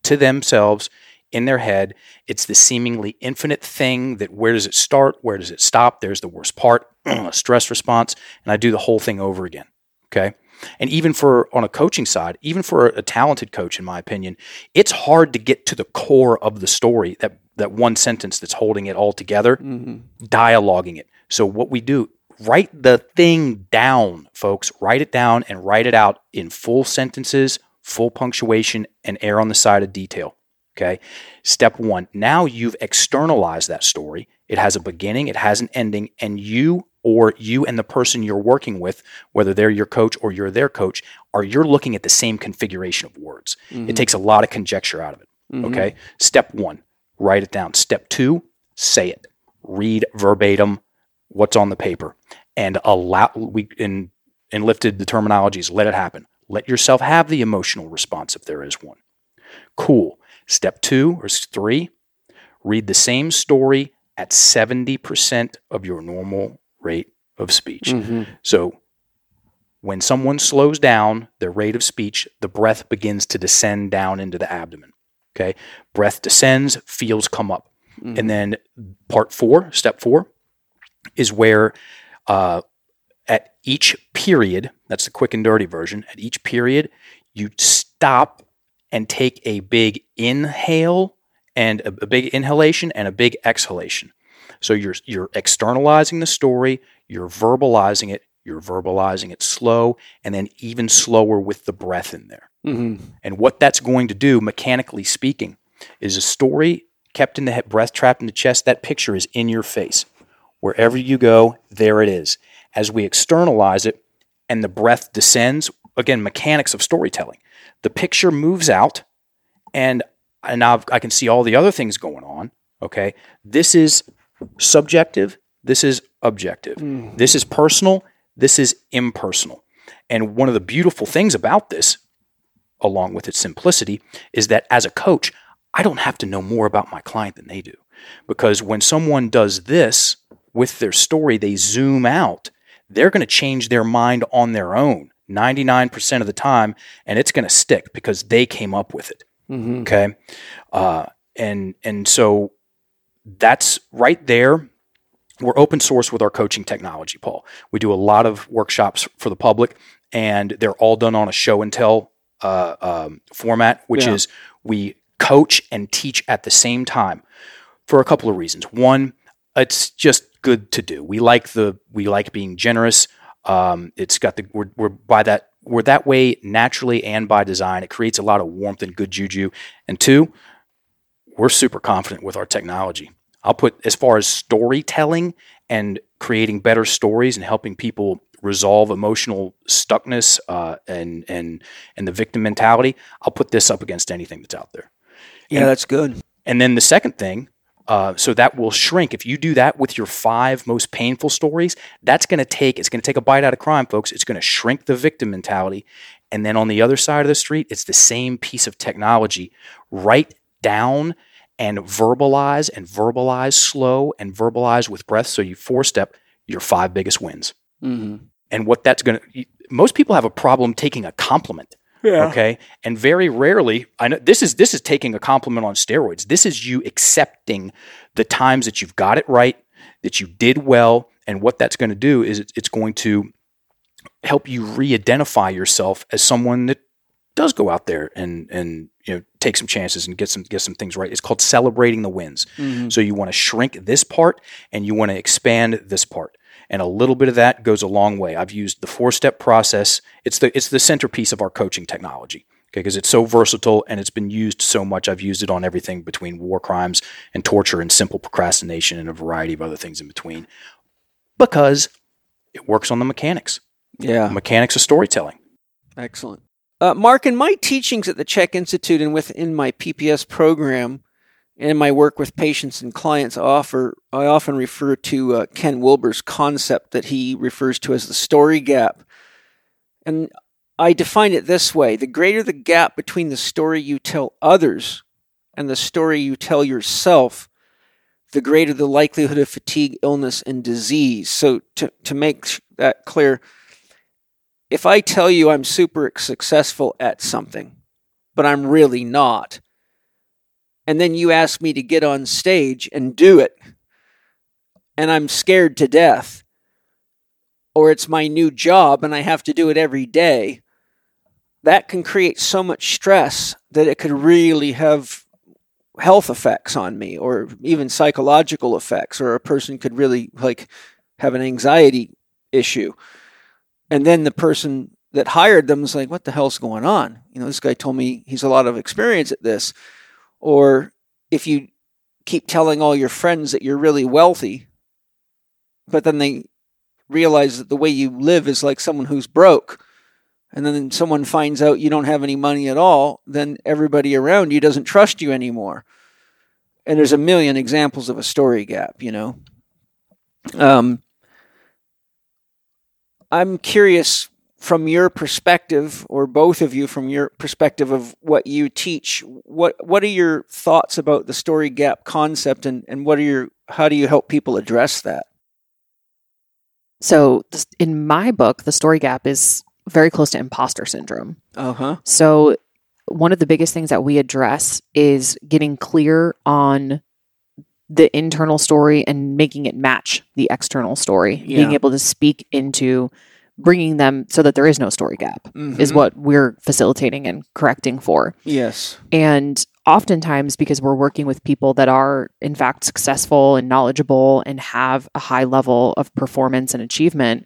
to themselves in their head. It's the seemingly infinite thing that where does it start? Where does it stop? There's the worst part, a stress response, and I do the whole thing over again. Okay. And even for on a coaching side, even for a talented coach, in my opinion, it's hard to get to the core of the story, that that one sentence that's holding it all together, Mm-hmm. dialoguing it. So what we do, write the thing down, folks. Write it down and write it out in full sentences, full punctuation, and err on the side of detail. Okay. Step one. Now you've externalized that story. It has a beginning, it has an ending, and you or you and the person you're working with, whether they're your coach or you're their coach, are you're looking at the same configuration of words. It mm-hmm. takes a lot of conjecture out of it. Mm-hmm. Okay. Step one, write it down. Step two, say it. Read verbatim what's on the paper and allow we in Enlifted the terminologies let it happen let yourself have the emotional response if there is one cool step two or three read the same story at 70% of your normal rate of speech Mm-hmm. so when someone slows down their rate of speech the breath begins to descend down into the abdomen okay breath descends feels come up and then part four step four is where uh, at each period, that's the quick and dirty version, at each period, you stop and take a big inhale and a, a big inhalation and a big exhalation. So you're you're externalizing the story, you're verbalizing it, you're verbalizing it slow, and then even slower with the breath in there. Mm-hmm. And what that's going to do, mechanically speaking, is a story kept in the head, breath trapped in the chest. That picture is in your face. Wherever you go, there it is. As we externalize it and the breath descends, again, mechanics of storytelling, the picture moves out, and, and now I've- I can see all the other things going on. Okay. This is subjective. This is objective. This is personal. This is impersonal. And one of the beautiful things about this along with its simplicity, is that as a coach, I don't have to know more about my client than they do. Because when someone does this with their story, they zoom out, they're going to change their mind on their own 99% of the time, and it's going to stick because they came up with it. Mm-hmm. Okay. Uh, and, and so that's right there. We're open source with our coaching technology, Paul. We do a lot of workshops for the public, and they're all done on a show and tell uh, um, format, which Yeah. is we coach and teach at the same time for a couple of reasons. One, it's just good to do. We like the we like being generous. Um, it's got the we're, we're by that we're that way naturally and by design. It creates a lot of warmth and good juju. And two, we're super confident with our technology. I'll put as far as storytelling and creating better stories and helping people resolve emotional stuckness uh, and and and the victim mentality. I'll put this up against anything that's out there. Yeah, that's good. And then the second thing, uh, so that will shrink. If you do that with your five most painful stories, that's going to take it's going to take a bite out of crime, folks. It's going to shrink the victim mentality. And then on the other side of the street, it's the same piece of technology. Write down and verbalize and verbalize slow and verbalize with breath. So you four step your five biggest wins. Mm-hmm. And what that's going to most people have a problem taking a compliment. Yeah. Okay. And very rarely, I know this is this is taking a compliment on steroids. This is you accepting the times that you've got it right, that you did well, and what that's going to do is it's, it's going to help you re-identify yourself as someone that does go out there and and you know take some chances and get some get some things right. It's called celebrating the wins. Mm-hmm. So you want to shrink this part and you want to expand this part. And a little bit of that goes a long way. I've used the four-step process. It's the it's the centerpiece of our coaching technology. Okay, because it's so versatile and it's been used so much. I've used it on everything between war crimes and torture and simple procrastination and a variety of other things in between. Because it works on the mechanics. Yeah. Mechanics of storytelling. Excellent. Uh, Mark, in my teachings at the Chek Institute and within my PPS program, and my work with patients and clients, I offer I often refer to uh, Ken Wilber's concept that he refers to as the story gap, and I define it this way: the greater the gap between the story you tell others and the story you tell yourself, the greater the likelihood of fatigue, illness, and disease. So, to to make that clear, if I tell you I'm super successful at something, but I'm really not and then you ask me to get on stage and do it, and I'm scared to death, or it's my new job and I have to do it every day, that can create so much stress that it could really have health effects on me or even psychological effects or a person could really like have an anxiety issue and then the person that hired them is like what the hell's going on you know this guy told me he's a lot of experience at this or if you keep telling all your friends that you're really wealthy, but then they realize that the way you live is like someone who's broke, and then someone finds out you don't have any money at all, then everybody around you doesn't trust you anymore. And there's a million examples of a story gap, you know. Um, I'm curious from your perspective, or both of you from your perspective of what you teach, what what are your thoughts about the story gap concept, and and what are your how do you help people address that? So, in my book, the story gap is very close to imposter syndrome. Uh huh. So, one of the biggest things that we address is getting clear on the internal story and making it match the external story, Yeah. being able to speak into bringing them so that there is no story gap is Mhm. what we're facilitating and correcting for. Yes. And oftentimes, because we're working with people that are, in fact, successful and knowledgeable and have a high level of performance and achievement,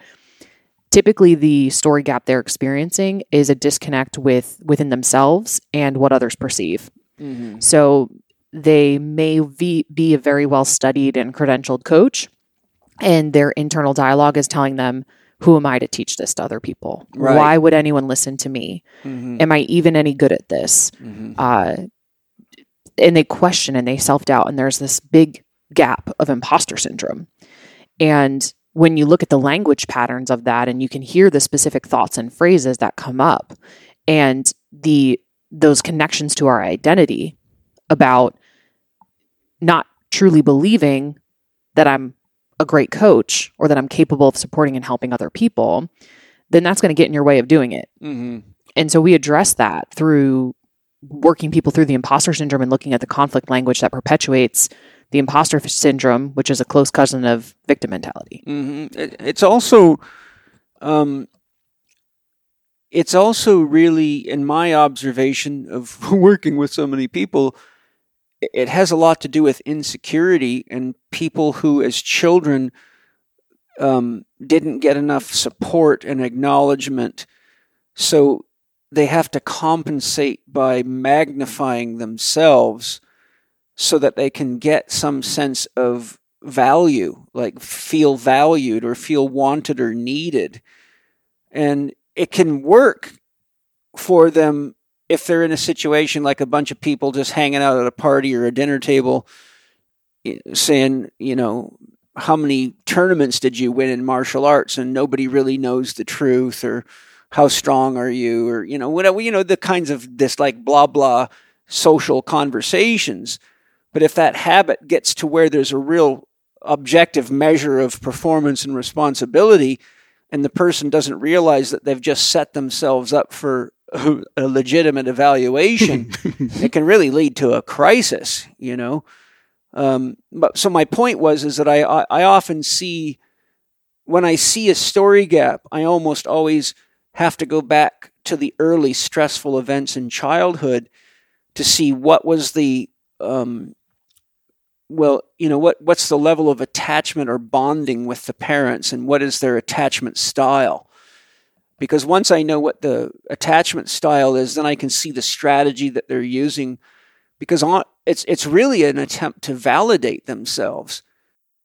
typically the story gap they're experiencing is a disconnect with within themselves and what others perceive. Mm-hmm. So they may be, be a very well studied and credentialed coach, and their internal dialogue is telling them, Who am I to teach this to other people? Right. Why would anyone listen to me? Mm-hmm. Am I even any good at this? Mm-hmm. uh, and they question and they self doubt, and there's this big gap of imposter syndrome. And when you look at the language patterns of that, and you can hear the specific thoughts and phrases that come up, and the those connections to our identity about not truly believing that I'm a great coach or that I'm capable of supporting and helping other people, then that's going to get in your way of doing it. Mm-hmm. And so we address that through working people through the imposter syndrome and looking at the conflict language that perpetuates the imposter syndrome, which is a close cousin of victim mentality. Mm-hmm. It, it's also, um, it's also really, in my observation of working with so many people, it has a lot to do with insecurity and people who, as children, um, didn't get enough support and acknowledgement. So they have to compensate by magnifying themselves so that they can get some sense of value, like feel valued or feel wanted or needed. And it can work for them if they're in a situation like a bunch of people just hanging out at a party or a dinner table saying, you know, how many tournaments did you win in martial arts? And nobody really knows the truth or how strong are you or you know whatever you know the kinds of this like blah blah social conversations. But if that habit gets to where there's a real objective measure of performance and responsibility, and the person doesn't realize that they've just set themselves up for a legitimate evaluation, it can really lead to a crisis, you know. Um, but so my point was is that I, I I often see when I see a story gap, I almost always have to go back to the early stressful events in childhood to see what was the um, well, you know, what what's the level of attachment or bonding with the parents, and what is their attachment style? Because once I know what the attachment style is, then I can see the strategy that they're using. Because on, it's it's really an attempt to validate themselves.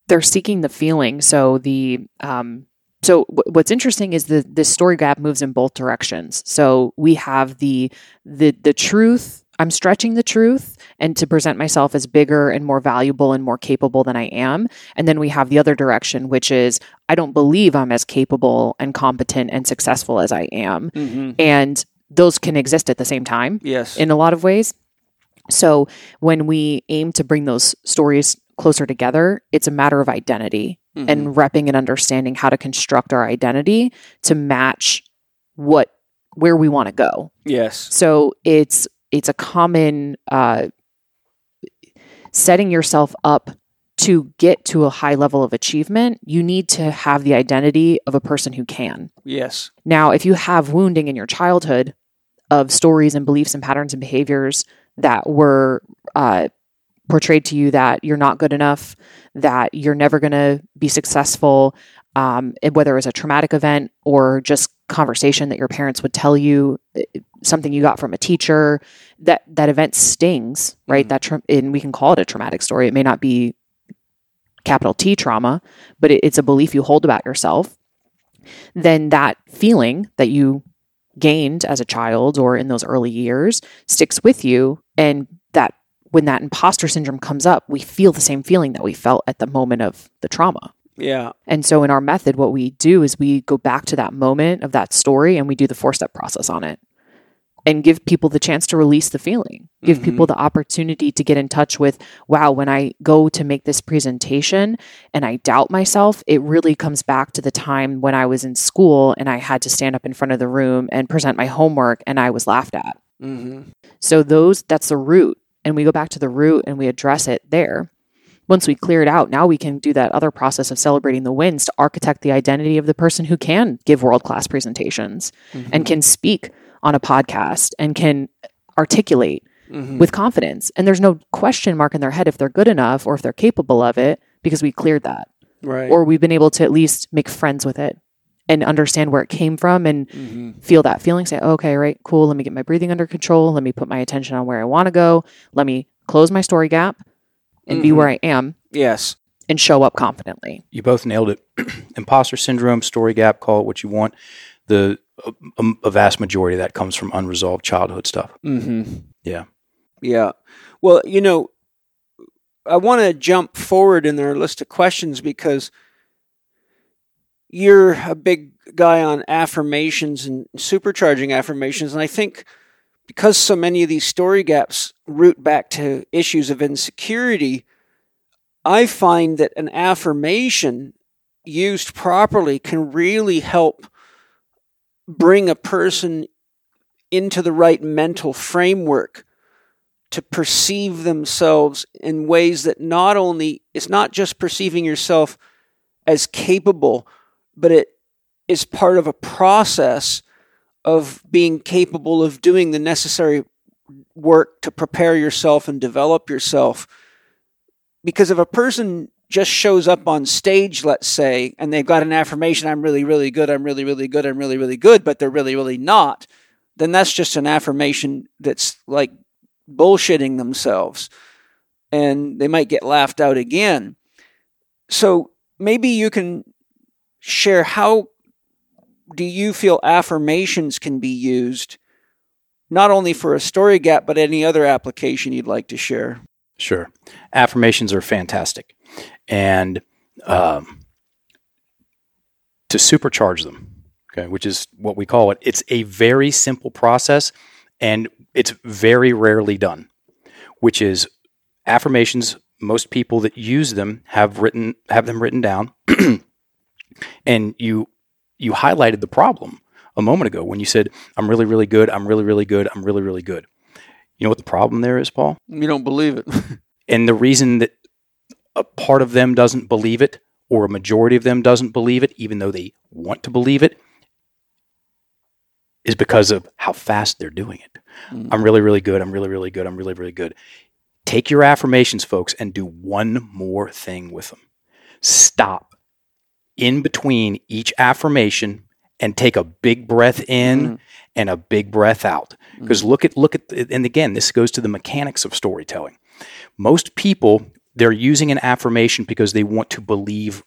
They're seeking the feeling. So the um, so w- what's interesting is that this story gap moves in both directions. So we have the the the truth. I'm stretching the truth and to present myself as bigger and more valuable and more capable than I am. And then we have the other direction, which is I don't believe I'm as capable and competent and successful as I am. Mm-hmm. And those can exist at the same time Yes. in a lot of ways. So when we aim to bring those stories closer together, it's a matter of identity Mhm. and repping and understanding how to construct our identity to match what where we want to go. yes. So it's it's a common uh, setting yourself up to get to a high level of achievement. You need to have the identity of a person who can. Yes. Now, if you have wounding in your childhood of stories and beliefs and patterns and behaviors that were uh, portrayed to you that you're not good enough, that you're never going to be successful, um, whether it was a traumatic event or just conversation that your parents would tell you, eh, something you got from a teacher, that that event stings, right? Mhm. That tra- and we can call it a traumatic story. It may not be capital T trauma, but it, it's a belief you hold about yourself. Then that feeling that you gained as a child or in those early years sticks with you and that when that imposter syndrome comes up we feel the same feeling that we felt at the moment of the trauma Yeah. and so in our method what we do is we go back to that moment of that story and we do the four step process on it and give people the chance to release the feeling give Mhm. people the opportunity to get in touch with wow when i go to make this presentation and i doubt myself it really comes back to the time when i was in school and i had to stand up in front of the room and present my homework and i was laughed at Mm-hmm. so those that's the root and we go back to the root and we address it there. Once we clear it out, now we can do that other process of celebrating the wins to architect the identity of the person who can give world-class presentations and can speak on a podcast and can articulate Mm-hmm. with confidence. And there's no question mark in their head if they're good enough or if they're capable of it because we cleared that. right. Or we've been able to at least make friends with it and understand where it came from and Mhm. feel that feeling say okay right cool let me get my breathing under control let me put my attention on where i want to go let me close my story gap and be Mhm. where i am yes. and show up confidently You both nailed it. Imposter syndrome, story gap, call it what you want. The a, a vast majority of that comes from unresolved childhood stuff. Mm-hmm. Yeah. Yeah. Well, you know, I want to jump forward in our list of questions because you're a big guy on affirmations and supercharging affirmations. And I think because so many of these story gaps root back to issues of insecurity, I find that an affirmation used properly can really help bring a person into the right mental framework to perceive themselves in ways that not only it's not just perceiving yourself as capable but it is part of a process of being capable of doing the necessary work to prepare yourself and develop yourself because if a person just shows up on stage let's say and they've got an affirmation i'm really really good i'm really really good i'm really really good but they're really really not then that's just an affirmation that's like bullshitting themselves and they might get laughed out again. So maybe you can share how do you feel affirmations can be used not only for a story gap but any other application you'd like to share. Sure. Affirmations are fantastic. And um, to supercharge them, okay, which is what we call it, it's a very simple process and it's very rarely done, which is affirmations. Most people that use them have written have them written down, and you you highlighted the problem a moment ago when you said, "I'm really, really good. I'm really, really good. I'm really, really good." You know what the problem there is, Paul? You don't believe it. And the reason that a part of them doesn't believe it, or a majority of them doesn't believe it, even though they want to believe it, is because of how fast they're doing it. Mm. I'm really, really good. I'm really, really good. I'm really, really good. Take your affirmations, folks, and do one more thing with them. Stop in between each affirmation and take a big breath in Mm. and a big breath out. Because look at look at the, and again, this goes to the mechanics of storytelling. Most people they're using an affirmation because they want to believe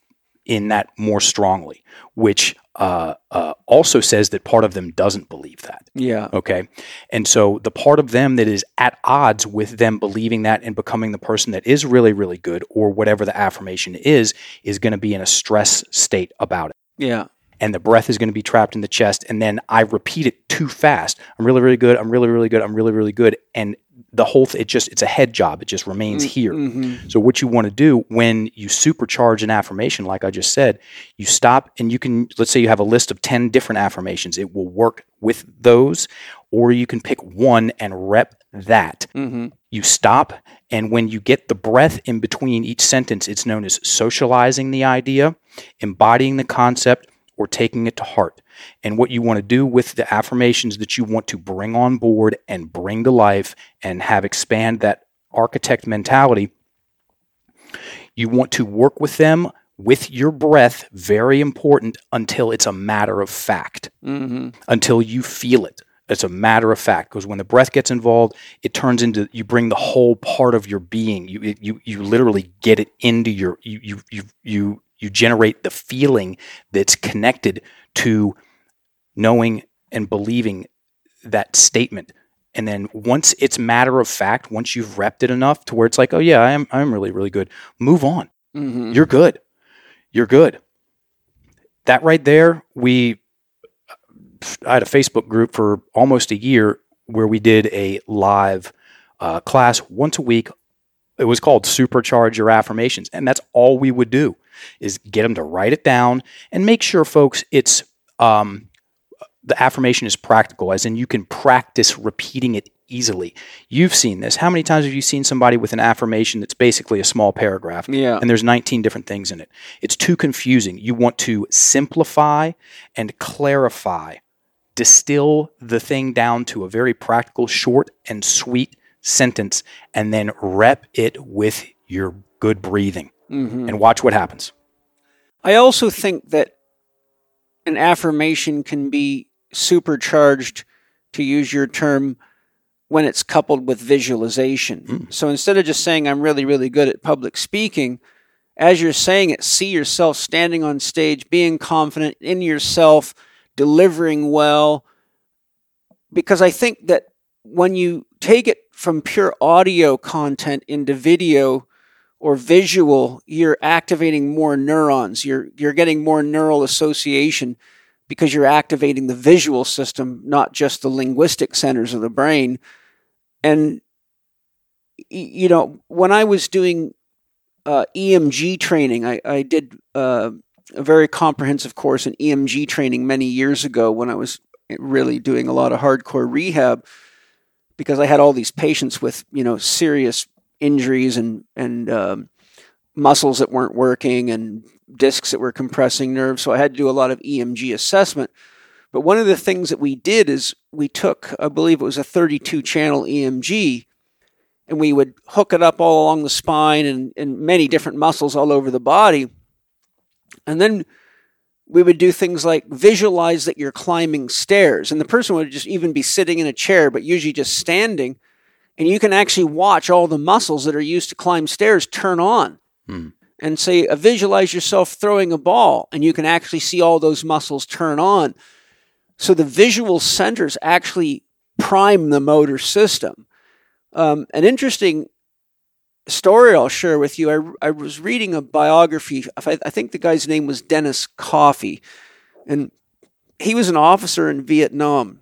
in that more strongly, which uh, uh, also says that part of them doesn't believe that. Yeah. Okay. And so the part of them that is at odds with them believing that and becoming the person that is really, really good or whatever the affirmation is, is going to be in a stress state about it. Yeah. And the breath is going to be trapped in the chest. And then I repeat it too fast. I'm really, really good. I'm really, really good. I'm really, really good. And the whole th- it just it's a head job. It just remains here. Mm-hmm. So what you want to do when you supercharge an affirmation, like I just said, you stop and you can let's say you have a list of 10 different affirmations. It will work with those, or you can pick one and rep that. Mm-hmm. You stop, and when you get the breath in between each sentence, it's known as socializing the idea, embodying the concept, or taking it to heart. And what you want to do with the affirmations that you want to bring on board and bring to life and have expand that architect mentality, you want to work with them with your breath, very important, until it's a matter of fact, Mm-hmm. until you feel it. It's a matter of fact because when the breath gets involved, it turns into you bring the whole part of your being. You it- you you literally get it into your you you you you you generate the feeling that's connected to knowing and believing that statement. And then once it's matter of fact, once you've repped it enough to where it's like, oh yeah, I am I'm really really good. Move on. Mm-hmm. You're good. You're good. That right there, we I had a Facebook group for almost a year where we did a live uh, class once a week. It was called Supercharge Your Affirmations, and that's all we would do is get them to write it down and make sure, folks, it's um, the affirmation is practical, as in you can practice repeating it easily. You've seen this. How many times have you seen somebody with an affirmation that's basically a small paragraph? Yeah. and there's 19 different things in it. It's too confusing. You want to simplify and clarify, distill the thing down to a very practical, short, and sweet sentence, and then rep it with your good breathing Mm-hmm. and watch what happens. I also think that an affirmation can be supercharged, to use your term, when it's coupled with visualization. Mm. So instead of just saying, I'm really, really good at public speaking, as you're saying it, see yourself standing on stage, being confident in yourself, delivering well. Because I think that when you take it from pure audio content into video, or visual, you're activating more neurons. You're you're getting more neural association because you're activating the visual system, not just the linguistic centers of the brain. And you know, when I was doing uh, EMG training, I, I did uh, a very comprehensive course in EMG training many years ago when I was really doing a lot of hardcore rehab because I had all these patients with you know serious injuries and and um, muscles that weren't working and discs that were compressing nerves. So I had to do a lot of EMG assessment. But one of the things that we did is we took, I believe it was a 32 channel EMG, and we would hook it up all along the spine and, and many different muscles all over the body. And then we would do things like visualize that you're climbing stairs. And the person would just even be sitting in a chair, but usually just standing and you can actually watch all the muscles that are used to climb stairs turn on. Hmm. And say, uh, visualize yourself throwing a ball, and you can actually see all those muscles turn on. So the visual centers actually prime the motor system. Um, an interesting story I'll share with you. I, I was reading a biography. I, I think the guy's name was Dennis Coffey, and he was an officer in Vietnam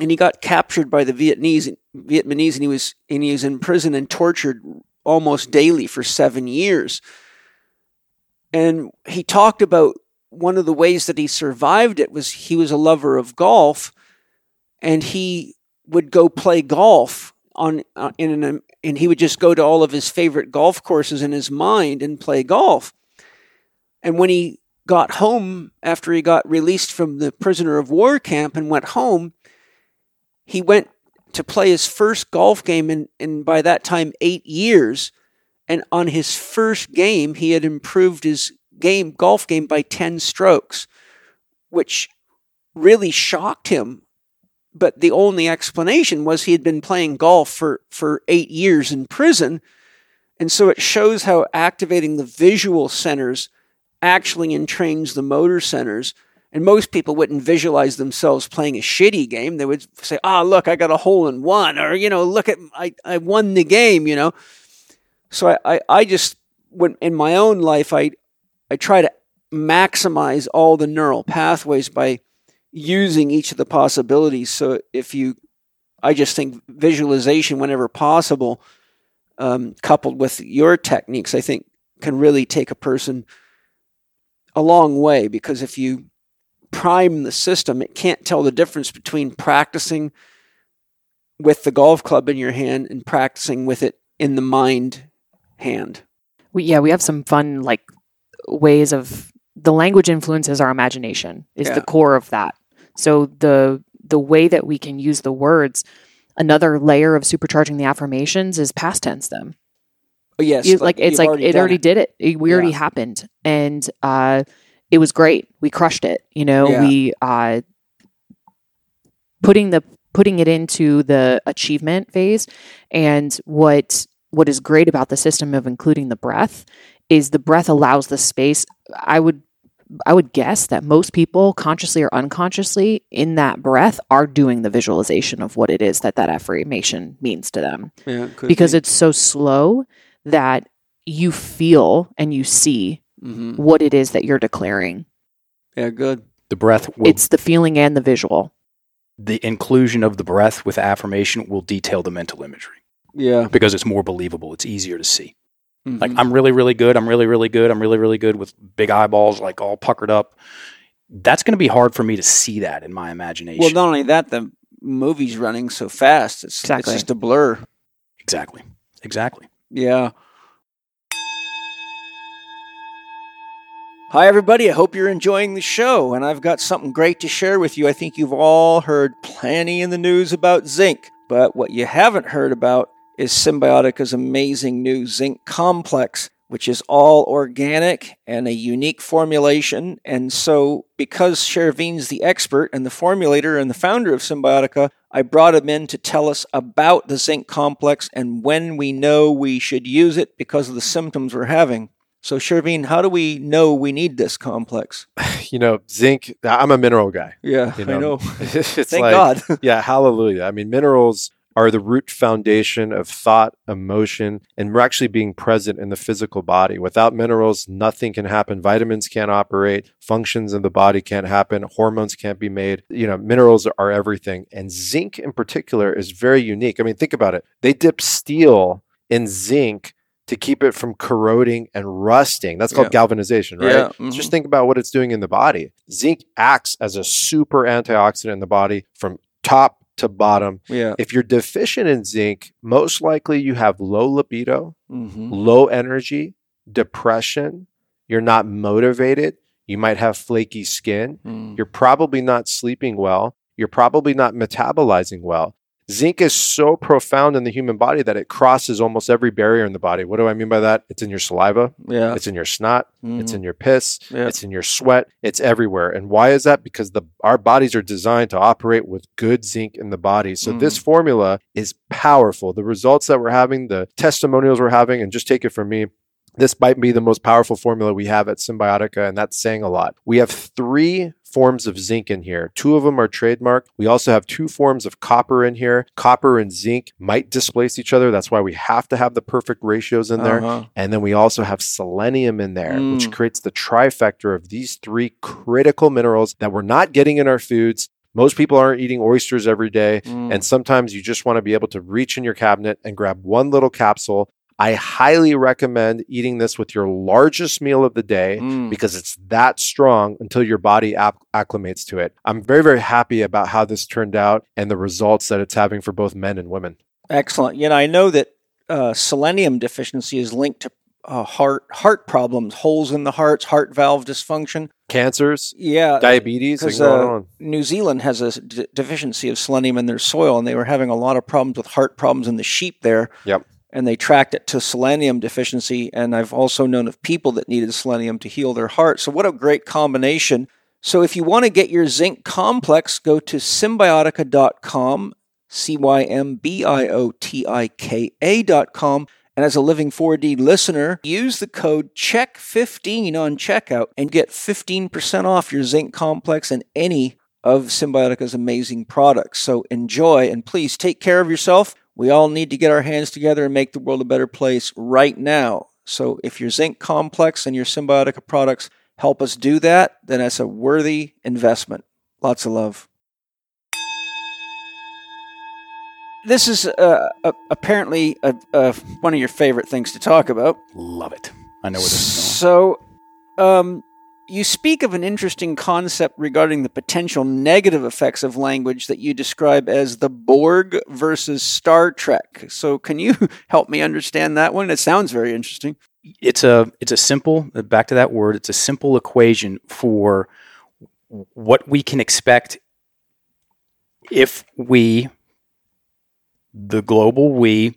and he got captured by the Vietnamese, Vietnamese, and he was and he was in prison and tortured almost daily for seven years. And he talked about one of the ways that he survived it was he was a lover of golf, and he would go play golf on uh, in an and he would just go to all of his favorite golf courses in his mind and play golf. And when he got home after he got released from the prisoner of war camp and went home, he went to play his first golf game in, in by that time eight years. And on his first game, he had improved his game golf game by 10 strokes, which really shocked him. But the only explanation was he had been playing golf for, for eight years in prison. And so it shows how activating the visual centers actually entrains the motor centers. And most people wouldn't visualize themselves playing a shitty game. They would say, "Ah, look, I got a hole in one," or you know, "Look at I I won the game," you know. So I I, I just when in my own life I I try to maximize all the neural pathways by using each of the possibilities. So if you, I just think visualization whenever possible, um, coupled with your techniques, I think can really take a person a long way because if you prime the system, it can't tell the difference between practicing with the golf club in your hand and practicing with it in the mind hand. We, yeah, we have some fun like ways of the language influences our imagination is Yeah. the core of that. So the the way that we can use the words, another layer of supercharging the affirmations is past tense them. Oh, yes, You- like, it's you've like it done already did it. It- We already happened, and uh, it was great. We crushed it. You know, Yeah. we uh, putting the putting it into the achievement phase, and what what is great about the system of including the breath is the breath allows the space. I would I would guess that most people, consciously or unconsciously, in that breath, are doing the visualization of what it is that that affirmation means to them Yeah, it because be. it's so slow that you feel and you see Mhm. what it is that you're declaring. yeah, good. The breath will It's the feeling and the visual. the inclusion of the breath with affirmation will detail the mental imagery Yeah, because it's more believable. It's easier to see. Like Mhm. I'm really, really good. I'm really, really good. I'm really, really good with big eyeballs, like all puckered up. That's going to be hard for me to see that in my imagination. well, not only that, the movie's running so fast. It's Exactly. it's just a blur. exactly, exactly. Yeah. Hi, everybody. I hope you're enjoying the show, and I've got something great to share with you. I think you've all heard plenty in the news about zinc, but what you haven't heard about is Cymbiotika's amazing new zinc complex, which is all organic and a unique formulation. And so, because Chervine's the expert and the formulator and the founder of Cymbiotika, I brought him in to tell us about the zinc complex and when we know we should use it because of the symptoms we're having. So, Chervine, how do we know we need this complex? you know, zinc. I'm a mineral guy. Yeah, You I know, know. it's Thank like, God. yeah, hallelujah. I mean, minerals are the root foundation of thought, emotion, and we're actually being present in the physical body. Without minerals, nothing can happen. Vitamins can't operate, functions in the body can't happen, hormones can't be made. You know, minerals are everything. And zinc in particular is very unique. I mean, think about it. They dip steel in zinc to keep it from corroding and rusting. That's called Yeah. galvanization, right? Yeah, mhm. Just think about what it's doing in the body. Zinc acts as a super antioxidant in the body from top to bottom. Yeah. If you're deficient in zinc, most likely you have low libido, hmm low energy, depression, you're not motivated, you might have flaky skin, Mm. you're probably not sleeping well, you're probably not metabolizing well. Zinc is so profound in the human body that it crosses almost every barrier in the body. What do I mean by that? It's in your saliva, Yeah. it's in your snot, it's Mhm. in your piss, Yeah. it's in your sweat, it's everywhere. And why is that? Because the our bodies are designed to operate with good zinc in the body. So this Mm. formula is powerful. The results that we're having, the testimonials we're having, and just take it from me, this might be the most powerful formula we have at Cymbiotika, and that's saying a lot. We have three forms of zinc in here. Two of them are trademarked. We also have two forms of copper in here. Copper and zinc might displace each other. That's why we have to have the perfect ratios in there. Uh-huh. And then we also have selenium in there, which Mm. creates the trifecta of these three critical minerals that we're not getting in our foods. Most people aren't eating oysters every day. Mm. And sometimes you just want to be able to reach in your cabinet and grab one little capsule. I highly recommend eating this with your largest meal of the day Mm. because it's that strong until your body app- acclimates to it. I'm very, very happy about how this turned out and the results that it's having for both men and women. Excellent. You know, I know that uh, selenium deficiency is linked to uh, heart heart problems, holes in the hearts, heart valve dysfunction. Cancers, Yeah, diabetes, and because uh, on. New Zealand has a d- deficiency of selenium in their soil, and they were having a lot of problems with heart problems in the sheep there. Yep. And they tracked it to selenium deficiency. And I've also known of people that needed selenium to heal their heart. So, what a great combination. So, if you want to get your zinc complex, go to cymbiotika.com, C Y M B I O T I K A.com, And as a Living 4D listener, use the code CHEK15 on checkout and get 15% off your zinc complex and any of Cymbiotika's amazing products. So enjoy and please take care of yourself. We all need to get our hands together and make the world a better place right now. So if your zinc complex and your Cymbiotika products help us do that, then that's a worthy investment. Lots of love. This is uh, uh, apparently uh, one of your favorite things to talk about. Love it. I know where this is So, um, you speak of an interesting concept regarding the potential negative effects of language that you describe as the Borg versus Star Trek. So, can you help me understand that one? It sounds very interesting. It's a it's a simple back to that word. It's a simple equation for what we can expect if we, the global we,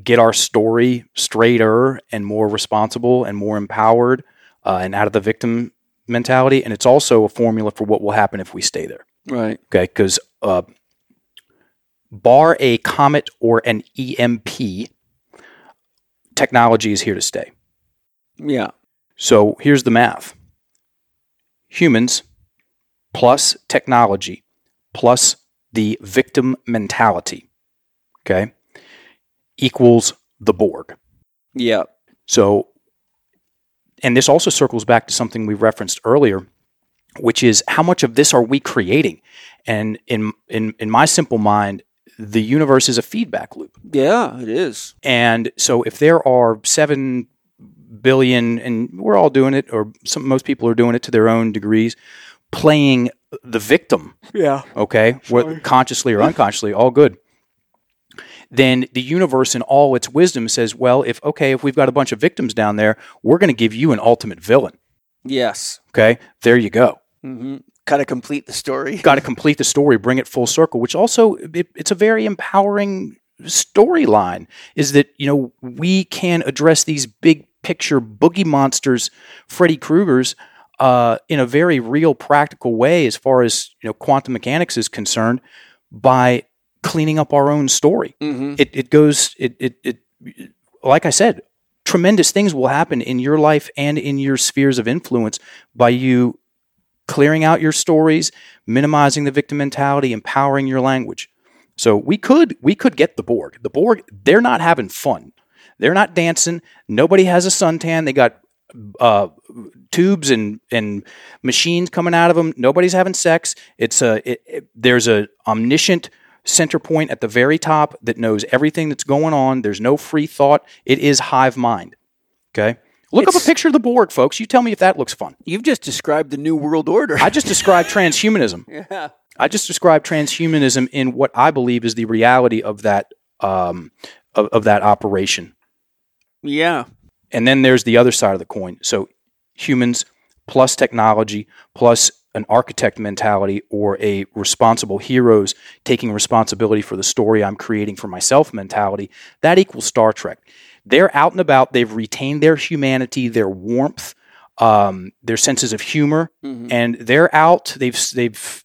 get our story straighter and more responsible and more empowered uh, and out of the victim mentality. And it's also a formula for what will happen if we stay there. Right. Okay, because uh, bar a comet or an EMP, technology is here to stay. Yeah. So here's the math humans plus technology plus the victim mentality, okay, equals the Borg. Yeah. So, and this also circles back to something we referenced earlier, which is how much of this are we creating? And in in in my simple mind, the universe is a feedback loop. Yeah, it is. And so if there are 7 billion and we're all doing it or some most people are doing it to their own degrees playing the victim, Yeah. okay, what, consciously or unconsciously, all good. Then the universe, in all its wisdom, says, "Well, if okay, if we've got a bunch of victims down there, we're going to give you an ultimate villain." Yes. Okay, there you go. Mm-hmm. Got to complete the story. Got to complete the story, bring it full circle. Which also, it, it's a very empowering storyline. Is that you know we can address these big picture boogie monsters, Freddy Krueger's, uh, in a very real, practical way, as far as you know quantum mechanics is concerned, by cleaning up our own story. Mm-hmm. It it goes it it, it like I said, tremendous things will happen in your life and in your spheres of influence by you clearing out your stories, minimizing the victim mentality, empowering your language. So we could we could get the Borg. The Borg, they're not having fun. They're not dancing. Nobody has a suntan. They got uh, tubes and and machines coming out of them. Nobody's having sex. It's a it, it- there's a omniscient center point at the very top that knows everything that's going on. There's no free thought. It is hive mind. Okay. Look up a picture of the Borg, folks. You tell me if that looks fun. You've just described the new world order. I just described transhumanism. yeah. I just described transhumanism in what I believe is the reality of that um, of, of that operation. Yeah. And then there's the other side of the coin. So humans plus technology plus an architect mentality or a responsible heroes taking responsibility for the story I'm creating for myself mentality, that equals Star Trek. They're out and about, they've retained their humanity, their warmth, um, their senses of humor, Mhm. and they're out. They've they've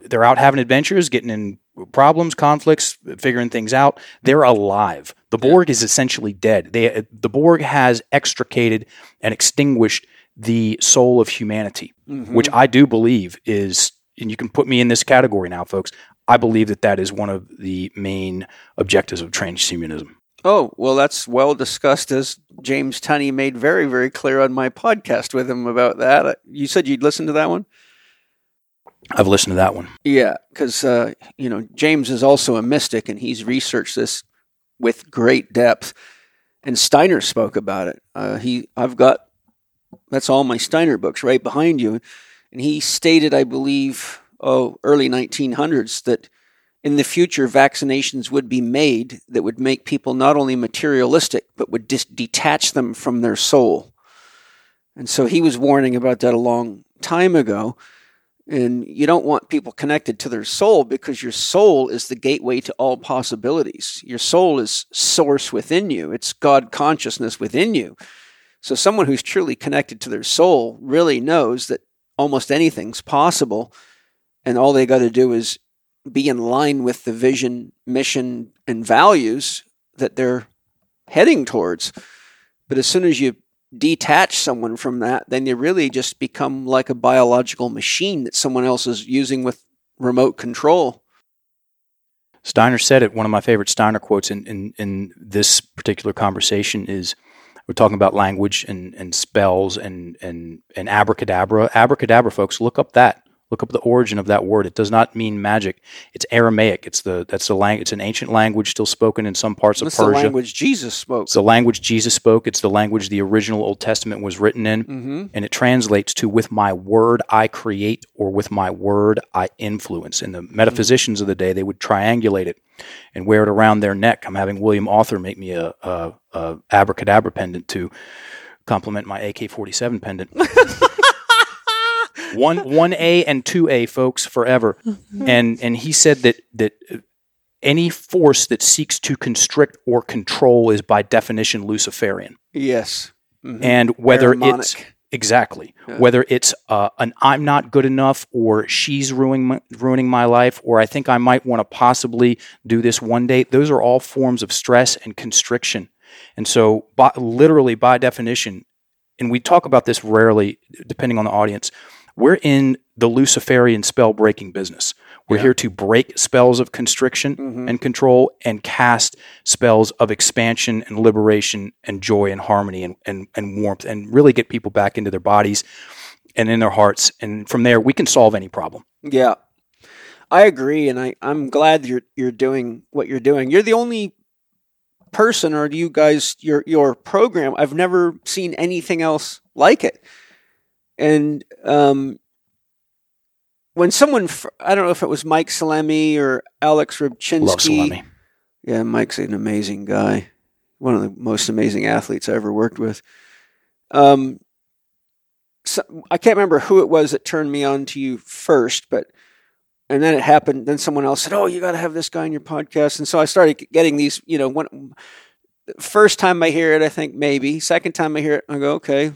they're out having adventures, getting in problems, conflicts, figuring things out. They're alive. The Borg is essentially dead. They the Borg has extricated and extinguished the soul of humanity, Mhm. which I do believe is, and you can put me in this category now, folks. I believe that that is one of the main objectives of transhumanism. Oh, well, that's well discussed, as James Tunney made very, very clear on my podcast with him about that. Uh, You said you'd listen to that one? I've listened to that one. Yeah, because, uh, you know, James is also a mystic and he's researched this with great depth. And Steiner spoke about it. Uh, he, I've got, that's all my Steiner books right behind you. And he stated, I believe, oh, early 1900s, that in the future, vaccinations would be made that would make people not only materialistic, but would dis- detach them from their soul. And so he was warning about that a long time ago. And you don't want people connected to their soul because your soul is the gateway to all possibilities. Your soul is source within you, it's God consciousness within you. So, someone who's truly connected to their soul really knows that almost anything's possible. And all they got to do is be in line with the vision, mission, and values that they're heading towards. But as soon as you detach someone from that, then you really just become like a biological machine that someone else is using with remote control. Steiner said it. One of my favorite Steiner quotes in, in, in this particular conversation is we're talking about language and, and spells and, and, and abracadabra. Abracadabra, folks, look up that. Look up the origin of that word. It does not mean magic. It's Aramaic. It's the that's the lang- It's an ancient language still spoken in some parts of the Persia. language Jesus spoke. It's the language Jesus spoke. It's the language the original Old Testament was written in. hmm And it translates to with my word I create or with my word I influence. And the metaphysicians of the day, they would triangulate it and wear it around their neck. I'm having William Author make me a, a, a abracadabra pendant to complement my AK 47 pendant. one one A and two A, folks, forever. And and he said that that any force that seeks to constrict or control is by definition Luciferian. Yes. Mhm. And whether it's. Exactly Yeah. whether it's uh, an I'm not good enough or she's ruining my, ruining my life or I think I might want to possibly do this one day. Those are all forms of stress and constriction. And so, by, literally by definition, and we talk about this rarely, depending on the audience. We're in the Luciferian spell breaking business. We're Yeah. here to break spells of constriction Mhm. and control and cast spells of expansion and liberation and joy and harmony and, and, and warmth and really get people back into their bodies and in their hearts. And from there, we can solve any problem. Yeah, I agree, and I I'm glad you're you're doing what you're doing. You're the only person, or you guys your your program. I've never seen anything else like it. And um, when someone, I don't know if it was Mike Salemi or Alex Love Rybczynski. salami. Yeah, Mike's an amazing guy. One of the most amazing athletes I ever worked with. Um, so, I can't remember who it was that turned me on to you first, but and then it happened. Then someone else said, "Oh, you got to have this guy in your podcast." And so I started getting these. You know, one first time I hear it, I think maybe. Second time I hear it, I go, "Okay,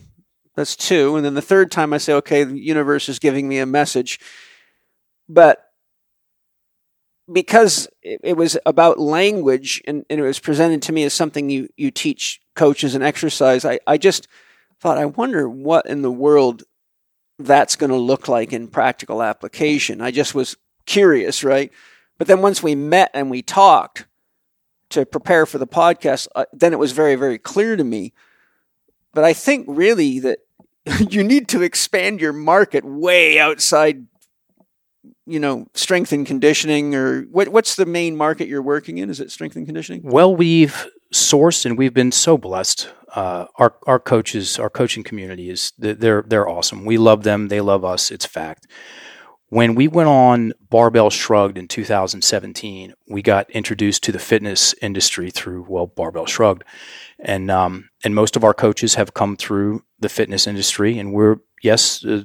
that's two. And then the third time I say, "Okay, the universe is giving me a message." But because it, was about language and, and it was presented to me as something you, you teach coaches and exercise, I, I just thought, I wonder what in the world that's going to look like in practical application. I just was curious, right? But then once we met and we talked to prepare for the podcast, uh, then it was very, very clear to me. But I think really that you need to expand your market way outside you know strength and conditioning or what what's the main market you're working in is it strength and conditioning Well, we've sourced and we've been so blessed. Uh, our our coaches, our coaching community is they're they're awesome. We love them. They love us. It's fact. When we went on Barbell Shrugged in 2017, we got introduced to the fitness industry through well Barbell Shrugged, and um, and most of our coaches have come through the fitness industry, and we're yes. Uh,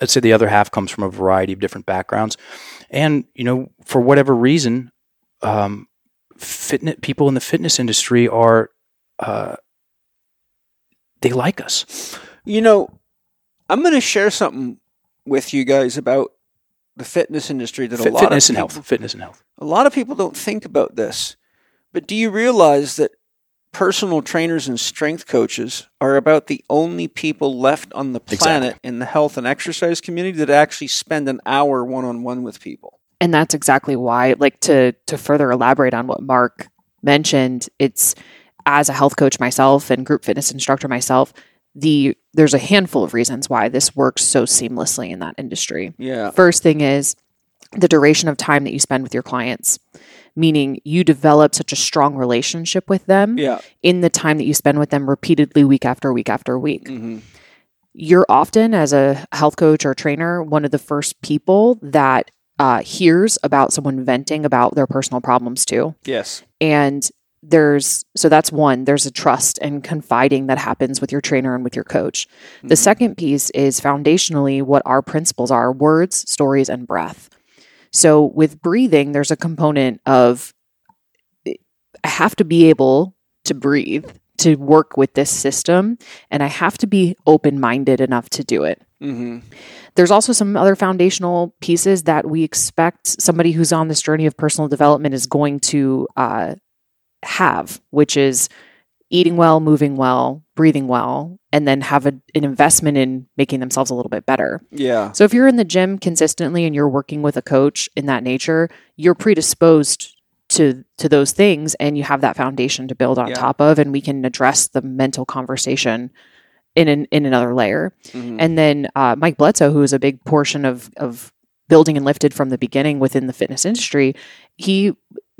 I'd say the other half comes from a variety of different backgrounds, and you know, for whatever reason, um, fitness people in the fitness industry are uh, they like us. you know i'm going to share something with you guys about the fitness industry that a lot fitness of and people, health. Fitness and health. a lot of people don't think about this but do you realize that personal trainers and strength coaches are about the only people left on the planet Exactly. in the health and exercise community that actually spend an hour one-on-one with people. And that's exactly why like to to further elaborate on what mark mentioned it's as a health coach myself and group fitness instructor myself the there's a handful of reasons why this works so seamlessly in that industry. Yeah. First thing is the duration of time that you spend with your clients meaning you develop such a strong relationship with them yeah. in the time that you spend with them repeatedly week after week after week. Hmm you're often as a health coach or trainer one of the first people that uh, hears about someone venting about their personal problems too. Yes. And there's so that's one there's a trust and confiding that happens with your trainer and with your coach. The Mhm. second piece is foundationally what our principles are words stories and breath so with breathing there's a component of i have to be able to breathe to work with this system and i have to be open-minded enough to do it. Hmm there's also some other foundational pieces that we expect somebody who's on this journey of personal development is going to uh, have, which is eating well, moving well, breathing well, and then have a, an investment in making themselves a little bit better. Yeah. So if you're in the gym consistently and you're working with a coach in that nature, you're predisposed to to those things and you have that foundation to build on Yeah. top of and we can address the mental conversation in an, in another layer. Mhm. And then uh, Mike Bledsoe, who is a big portion of of building Enlifted from the beginning within the fitness industry, he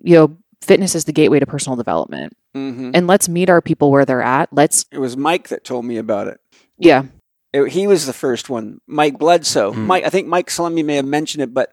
you know fitness is the gateway to personal development. Mhm. And let's meet our people where they're at. Let's It was Mike that told me about it. yeah. It- he was the first one. Mike Bledsoe. Hmm. Mike, I think Mike Salemi may have mentioned it, but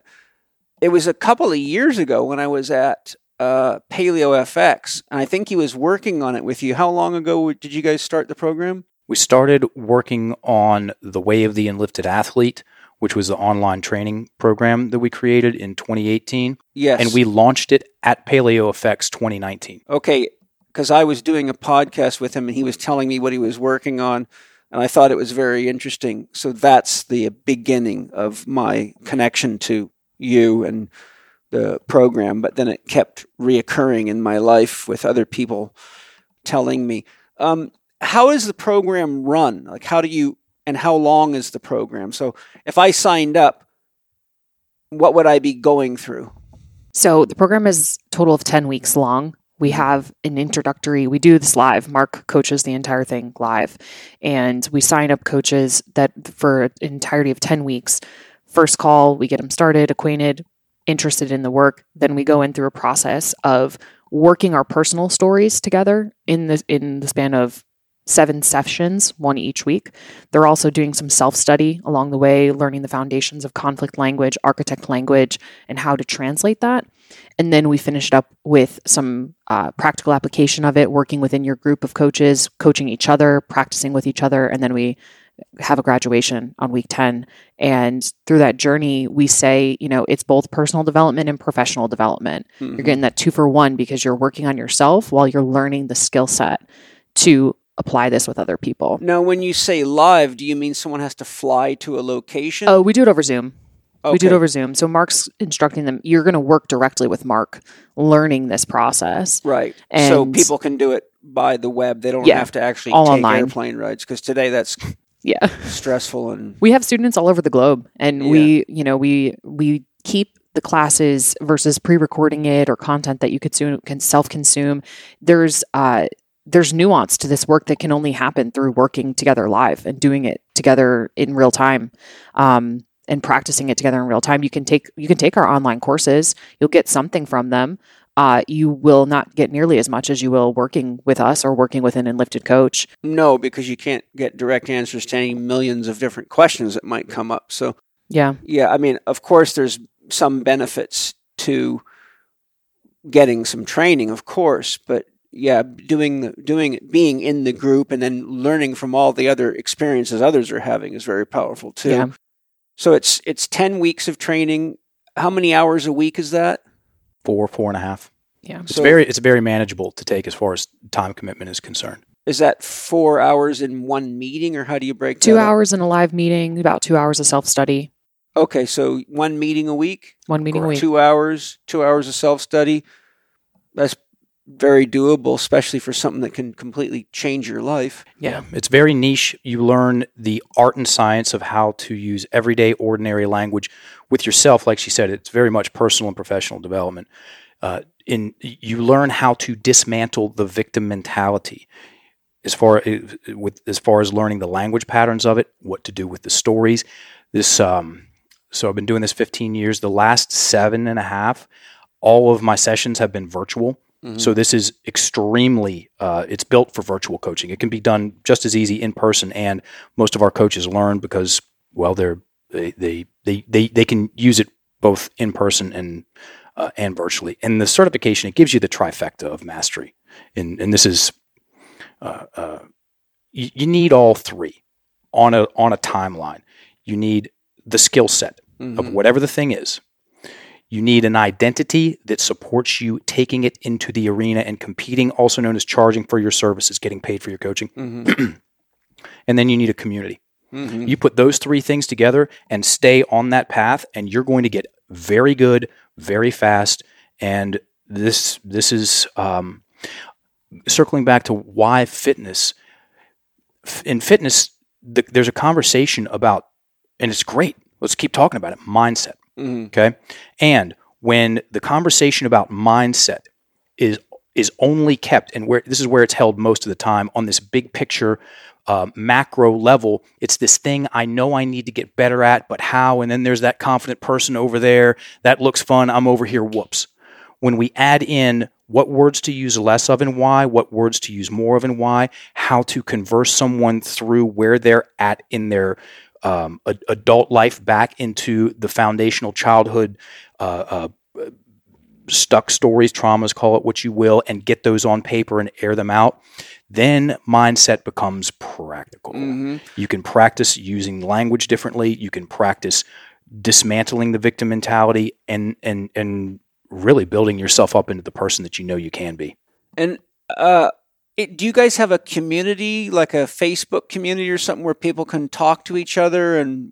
it was a couple of years ago when I was at uh, Paleo FX, and I think he was working on it with you. How long ago did you guys start the program? We started working on the Way of the Enlifted Athlete, which was the online training program that we created in 2018, Yes, and we launched it at Paleo FX 2019. okay because I was doing a podcast with him, and he was telling me what he was working on, and I thought it was very interesting. So that's the beginning of my connection to you and the program. But then it kept reoccurring in my life with other people telling me. Um, how is the program run? Like, how do you and how long is the program? So, if I signed up, what would I be going through? So the program is total of 10 weeks long. We mm-hmm. have an introductory, we do this live. Mark coaches the entire thing live. And we sign up coaches that for an entirety of 10 weeks. First call, we get them started, acquainted, interested in the work. Then we go in through a process of working our personal stories together in the in the span of seven sessions, one each week. They're also doing some self study along the way, learning the foundations of conflict language, architect language, and how to translate that. And then we finished up with some uh, practical application of it, working within your group of coaches, coaching each other, practicing with each other. And then we have a graduation on week 10. And through that journey, we say, you know, it's both personal development and professional development. You're getting that two for one because you're working on yourself while you're learning the skill set to apply this with other people. Now, when you say live, do you mean someone has to fly to a location? Oh, we do it over Zoom. We do it over Zoom. So Mark's instructing them. You're going to work directly with Mark, learning this process. Right. so people can do it by the web. They don't Yeah, have to actually all take online. airplane rides because today that's Yeah. stressful and we have students all over the globe and we you know we we keep the classes versus pre-recording it or content that you could soon can self-consume there's uh there's nuance to this work that can only happen through working together live and doing it together in real time um, and practicing it together in real time. You can take you can take our online courses. You'll get something from them. Uh, you will not get nearly as much as you will working with us or working with an enlifted coach. No, because you can't get direct answers to any millions of different questions that might come up. So yeah. yeah, I mean, of course, there's some benefits to getting some training, of course, but yeah, doing doing being in the group, and then learning from all the other experiences others are having is very powerful too. Yeah. So it's it's ten weeks of training. How many hours a week is that? Four, four and a half. yeah It's So- very, it's very manageable to take as far as time commitment is concerned. Is that four hours in one meeting, or how do you break two that up? hours in a live meeting about two hours of self-study Okay, so one meeting a week, one meeting a week two hours, two hours of self study. That's very doable, especially for something that can completely change your life. Yeah. It's very niche. You learn the art and science of how to use everyday, ordinary language with yourself. Like she said, it's very much personal and professional development. Uh, in you learn how to dismantle the victim mentality, as far with as far as learning the language patterns of it, what to do with the stories. This um, so I've been doing this 15 years. The last seven and a half, all of my sessions have been virtual. So this is extremely. Uh, it's built for virtual coaching. It can be done just as easy in person, and most of our coaches learn because well, they're they they they they, they can use it both in person and uh, and virtually. And the certification it gives you the trifecta of mastery. And and this is uh, uh, you, you need all three on a on a timeline. You need the skill set of whatever the thing is. You need an identity that supports you taking it into the arena and competing, also known as charging for your services, getting paid for your coaching. and then you need a community. You put those three things together and stay on that path, and you're going to get very good, very fast. And this this is um, circling back to why fitness in fitness the, there's a conversation about and it's great let's keep talking about it mindset Mhm. okay? And when the conversation about mindset is is only kept and where this is where it's held most of the time on this big picture uh, macro level it's this thing i know i need to get better at but how? And then there's that confident person over there that looks fun i'm over here whoops. When we add in what words to use less of and why, what words to use more of and why, how to converse someone through where they're at in their um, a- adult life back into the foundational childhood uh, uh, stuck stories, traumas, call it what you will, and get those on paper and air them out, then mindset becomes practical. Mhm. You can practice using language differently. You can practice dismantling the victim mentality and and and really building yourself up into the person that you know you can be. And uh, it, do you guys have a community, like a Facebook community or something, where people can talk to each other and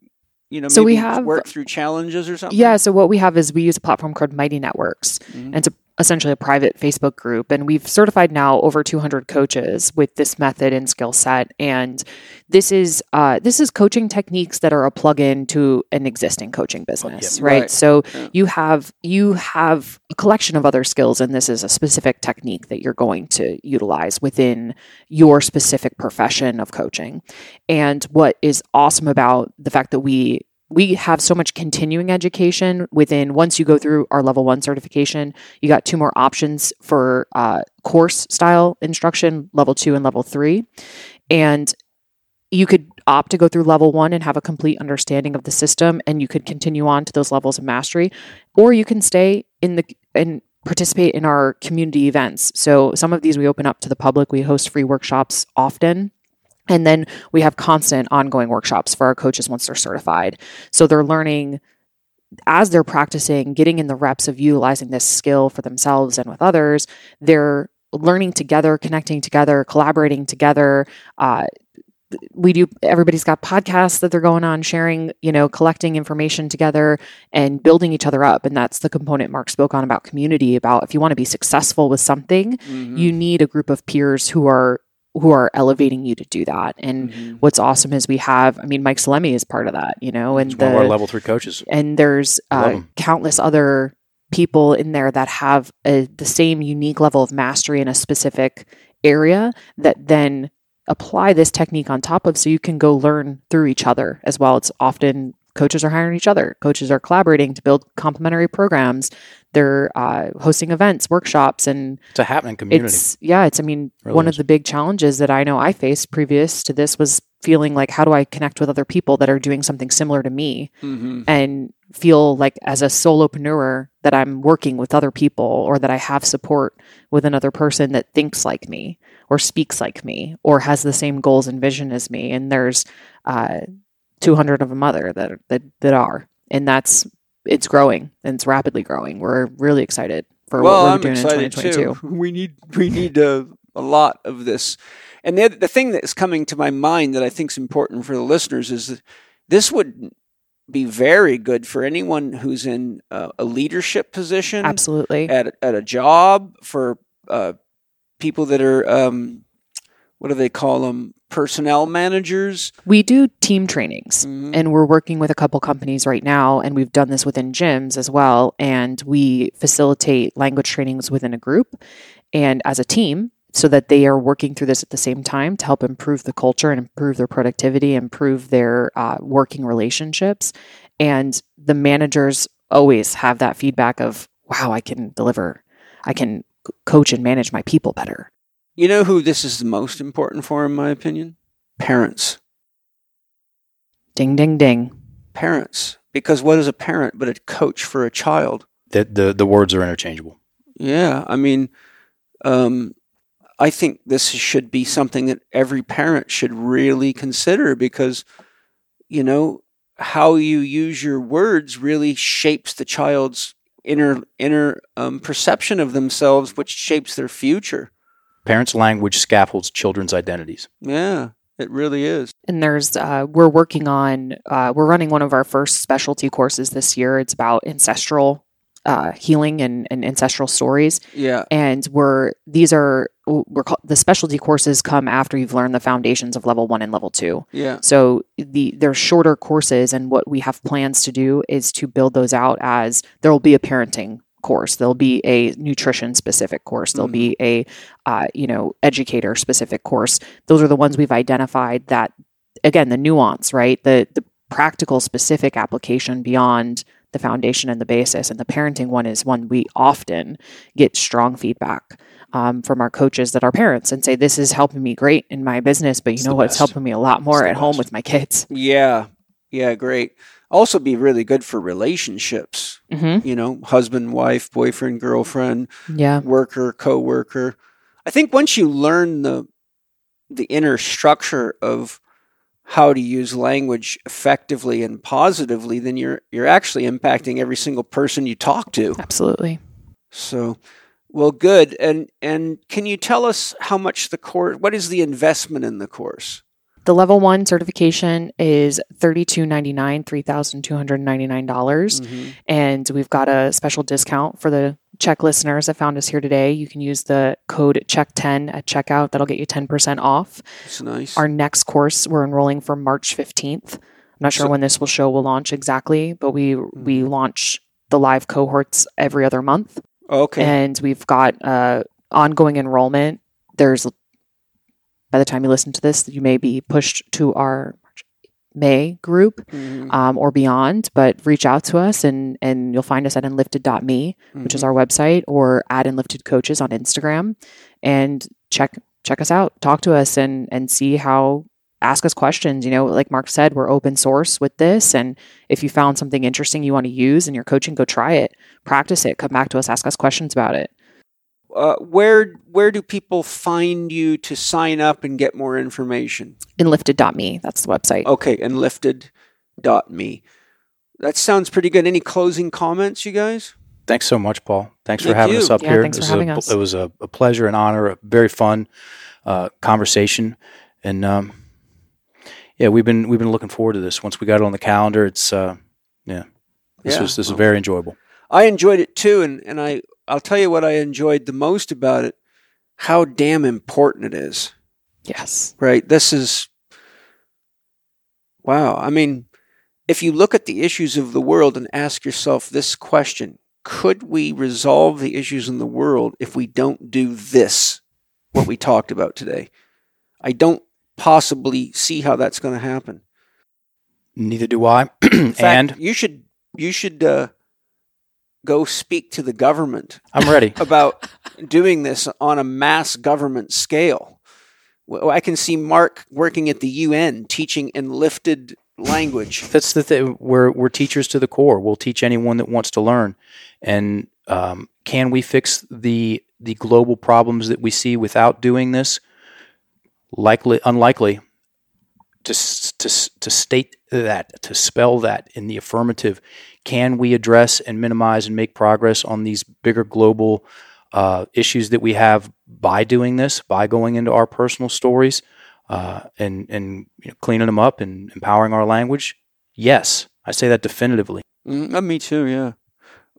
you know, So we maybe have- work through challenges or something? Yeah, so what we have is we use a platform called Mighty Networks. Mhm. And it's a, essentially a private Facebook group. And we've certified now over 200 coaches with this method and skill set. And this is uh, this is coaching techniques that are a plug-in to an existing coaching business, right? Right. So Yeah. you have you have a collection of other skills, and this is a specific technique that you're going to utilize within your specific profession of coaching. And what is awesome about the fact that we we have so much continuing education within once you go through our level one certification you got two more options for uh, course style instruction level two and level three. And you could opt to go through level one and have a complete understanding of the system and you could continue on to those levels of mastery. Or you can stay in the and participate in our community events. So some of these we open up to the public. We host free workshops often and then we have constant ongoing workshops for our coaches once they're certified so they're learning as they're practicing, getting in the reps of utilizing this skill for themselves and with others, they're learning together, connecting together, collaborating together. Uh, we do everybody's got podcasts that they're going on sharing you know collecting information together and building each other up and that's the component mark spoke on about community about if you want to be successful with something Mhm. you need a group of peers who are who are elevating you to do that and Mhm. what's awesome is we have i mean mike salemi is part of that you know and It's one of our the- level three coaches. and there's uh, countless other people in there that have a, the same unique level of mastery in a specific area that then apply this technique on top of so you can go learn through each other as well it's often coaches are hiring each other coaches are collaborating to build complementary programs they're uh, hosting events workshops and It's a happening community. it's yeah, it's I mean, Really one is. of the big challenges that I know I faced previous to this was feeling like how do I connect with other people that are doing something similar to me Mhm. and feel like as a solopreneur that I'm working with other people or that I have support with another person that thinks like me or speaks like me or has the same goals and vision as me and there's uh 200 of them other that that that are and that's it's growing and it's rapidly growing. We're really excited for well, what we're I'm doing in 2022. too. We need we need a, a lot of this. And the the thing that's coming to my mind that I think is important for the listeners is that this would be very good for anyone who's in uh, a leadership position Absolutely. at at a job for uh, people that are um, what do they call them personnel managers. We do team trainings. Mhm. And we're working with a couple companies right now, and we've done this within gyms as well. And we facilitate language trainings within a group and as a team so that they are working through this at the same time to help improve the culture and improve their productivity, improve their uh, working relationships. And the managers always have that feedback of, wow, I can deliver, I can coach and manage my people better. You know who this is the most important for, in my opinion? Parents. Ding, ding, ding. Parents. Because what is a parent but a coach for a child? the, the the words are interchangeable. Yeah, I mean, um, I think this should be something that every parent should really consider because, you know, how you use your words really shapes the child's inner inner um, perception of themselves, which shapes their future. Parents' language scaffolds children's identities. Yeah, it really is. and there's uh, we're working on uh, we're running one of our first specialty courses this year it's about ancestral uh, healing and, and ancestral stories. Yeah. And we're these are we're call, the specialty courses come after you've learned the foundations of level one and level two. Yeah. So the they're shorter courses, and what we have plans to do is to build those out as there will be a parenting course, there'll be a nutrition specific course, there'll be a uh, you know educator specific course. Those are the ones we've identified that again the nuance, right? The the practical specific application beyond the foundation and the basis. And the parenting one is one we often get strong feedback um, from our coaches that are parents and say, This is helping me great in my business, but you It's know what's helping me a lot more at home with my kids. Yeah. Yeah, great. Also be really good for relationships. hmm You know, husband, wife, boyfriend, girlfriend, Yeah. worker, co-worker. I think once you learn the the inner structure of how to use language effectively and positively, then you're you're actually impacting every single person you talk to. Absolutely. So, well, good. And and can you tell us how much the course? What is the investment in the course? The level one certification is thirty two ninety nine, three thousand two hundred ninety nine dollars, Mhm. and we've got a special discount for the Chek listeners that found us here today. You can use the code CHEK ten at checkout. That'll get you ten percent off. It's nice. Our next course we're enrolling for March fifteenth. I'm not sure So- when this will show will launch exactly, but we we launch the live cohorts every other month, okay. and we've got uh, ongoing enrollment. There's by the time you listen to this, you may be pushed to our May group Mhm. um, or beyond, but reach out to us and and you'll find us at enlifted.me, which is Mhm. our website, or at enlifted coaches on Instagram, and check check us out, talk to us, and and see how ask us questions. You know, like Mark said, we're open source with this, and if you found something interesting you want to use in your coaching, go try it, practice it, come back to us, ask us questions about it. Uh, where where do people find you to sign up and get more information? Enlifted.me, that's the website. Okay, enlifted.me. That sounds pretty good. Any closing comments, you guys? Thanks so much, Paul. Thanks for having you. us up Yeah, here. thanks it for was having a, us. It was a, a pleasure and honor, a very fun uh, conversation, and um, yeah, we've been we've been looking forward to this. Once we got it on the calendar, it's uh, yeah, this Yeah, was this well- is very enjoyable. I enjoyed it too, and, and I, I'll tell you what I enjoyed the most about it how damn important it is. Yes. right? This is wow. I mean, if you look at the issues of the world and ask yourself this question could we resolve the issues in the world if we don't do this, what we talked about today? I don't possibly see how that's going to happen. Neither do I. In fact, and you should you should uh, go speak to the government I'm ready. about doing this on a mass government scale. Well, I can see Mark working at the UN teaching enlifted language. That's the thing. We're we're teachers to the core. We'll teach anyone that wants to learn. And um, can we fix the the global problems that we see without doing this? Likely, unlikely. To to to state that, to spell that in the affirmative, can we address and minimize and make progress on these bigger global uh, issues that we have by doing this, by going into our personal stories? uh, and and you know, cleaning them up and empowering our language? Yes, I say that definitively. Mm, uh, me too. Yeah.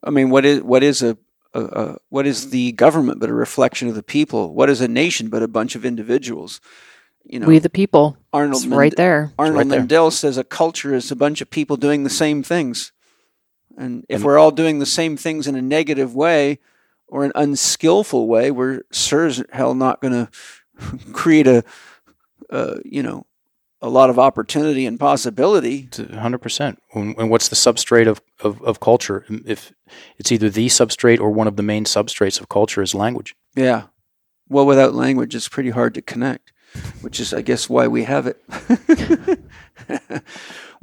I mean, what is what is a, a, a what is the government but a reflection of the people? What is a nation but a bunch of individuals? You know, we the people. Arnold It's Mende- right there. Arnold right there. Mindell says a culture is a bunch of people doing the same things. And if And- we're all doing the same things in a negative way or an unskillful way, we're sure as hell not going to create a, uh, you know, a lot of opportunity and possibility. hundred percent. And and what's the substrate of, of, of culture? If it's either the substrate or one of the main substrates of culture is language. Yeah. Well, without language, it's pretty hard to connect, which is, I guess, why we have it.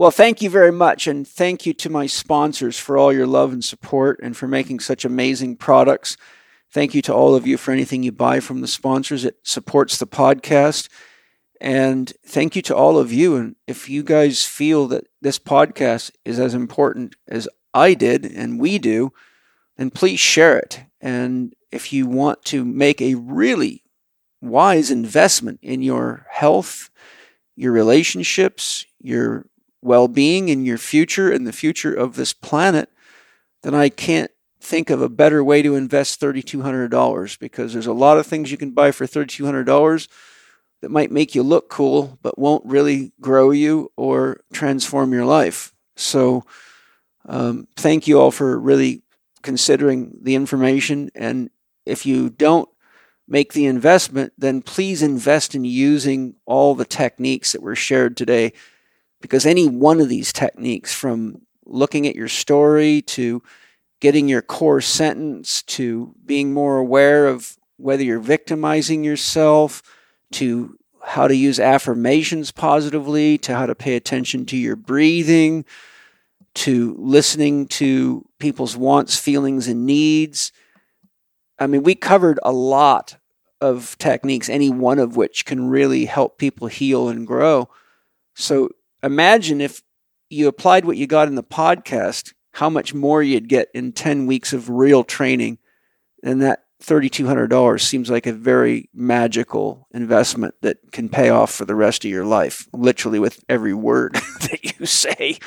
well, thank you very much. And thank you to my sponsors for all your love and support and for making such amazing products. Thank you to all of you for anything you buy from the sponsors. It supports the podcast. And thank you to all of you. And if you guys feel that this podcast is as important as I did and we do, then please share it. And if you want to make a really wise investment in your health, your relationships, your well being, and your future and the future of this planet, then I can't think of a better way to invest $3,200 because there's a lot of things you can buy for $3,200 that might make you look cool, but won't really grow you or transform your life. So, um, thank you all for really considering the information. And if you don't make the investment, then please invest in using all the techniques that were shared today. Because any one of these techniques, from looking at your story to getting your core sentence to being more aware of whether you're victimizing yourself to how to use affirmations positively to how to pay attention to your breathing to listening to people's wants, feelings, and needs. I mean, we covered a lot of techniques, any one of which can really help people heal and grow. So imagine if you applied what you got in the podcast, how much more you'd get in 10 weeks of real training. And that $3,200 seems like a very magical investment that can pay off for the rest of your life, literally with every word that you say.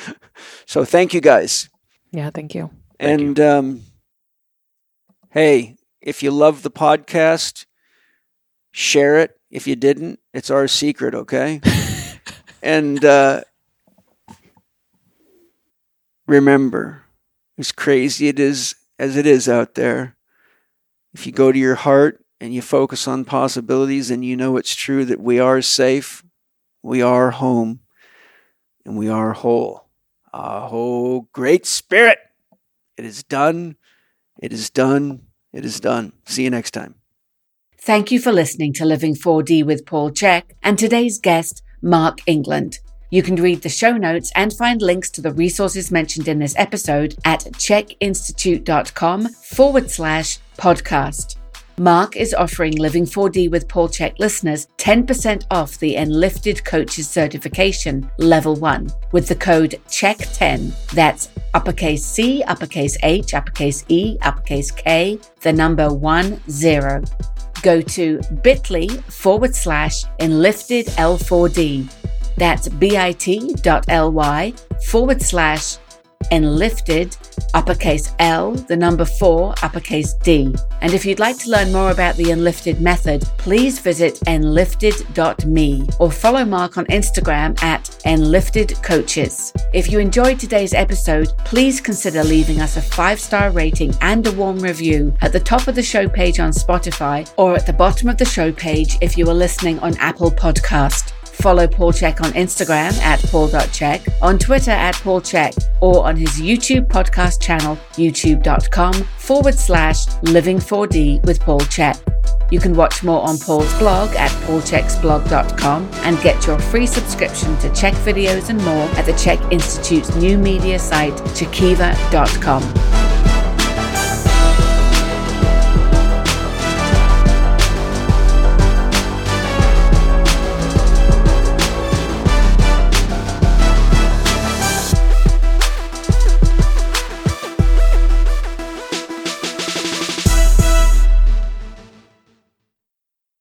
So thank you guys. Yeah, thank you. Thank and Um, hey, if you love the podcast, share it. If you didn't, it's our secret, okay? and uh, remember, as crazy it is as it is out there, if you go to your heart and you focus on possibilities and you know it's true that we are safe, we are home, and we are whole. Aho, great spirit! It is done. It is done. It is done. See you next time. Thank you for listening to Living 4D with Paul Chek and today's guest, Mark England. You can read the show notes and find links to the resources mentioned in this episode at chekinstitute.com forward slash podcast. Mark is offering Living 4D with Paul Chek listeners 10% off the Enlifted Coaches Certification Level 1 with the code CHEK10. That's uppercase C, uppercase H, uppercase E, uppercase K, the number 1 0. Go to bit.ly forward slash enlifted L4D. That's bit.ly forward slash enlifted uppercase L, the number 4, uppercase D. And if you'd like to learn more about the Enlifted method, please visit enlifted.me or follow Mark on Instagram at enliftedcoaches. If you enjoyed today's episode, please consider leaving us a five star rating and a warm review at the top of the show page on Spotify or at the bottom of the show page if you are listening on Apple Podcast. Follow Paul Chek on Instagram at paul.chek, on Twitter at Paul Chek, or on his YouTube podcast channel, youtube.com forward slash living4D with Paul Chek. You can watch more on Paul's blog at paulcheksblog.com and get your free subscription to Chek videos and more at the Chek Institute's new media site, chekiva.com.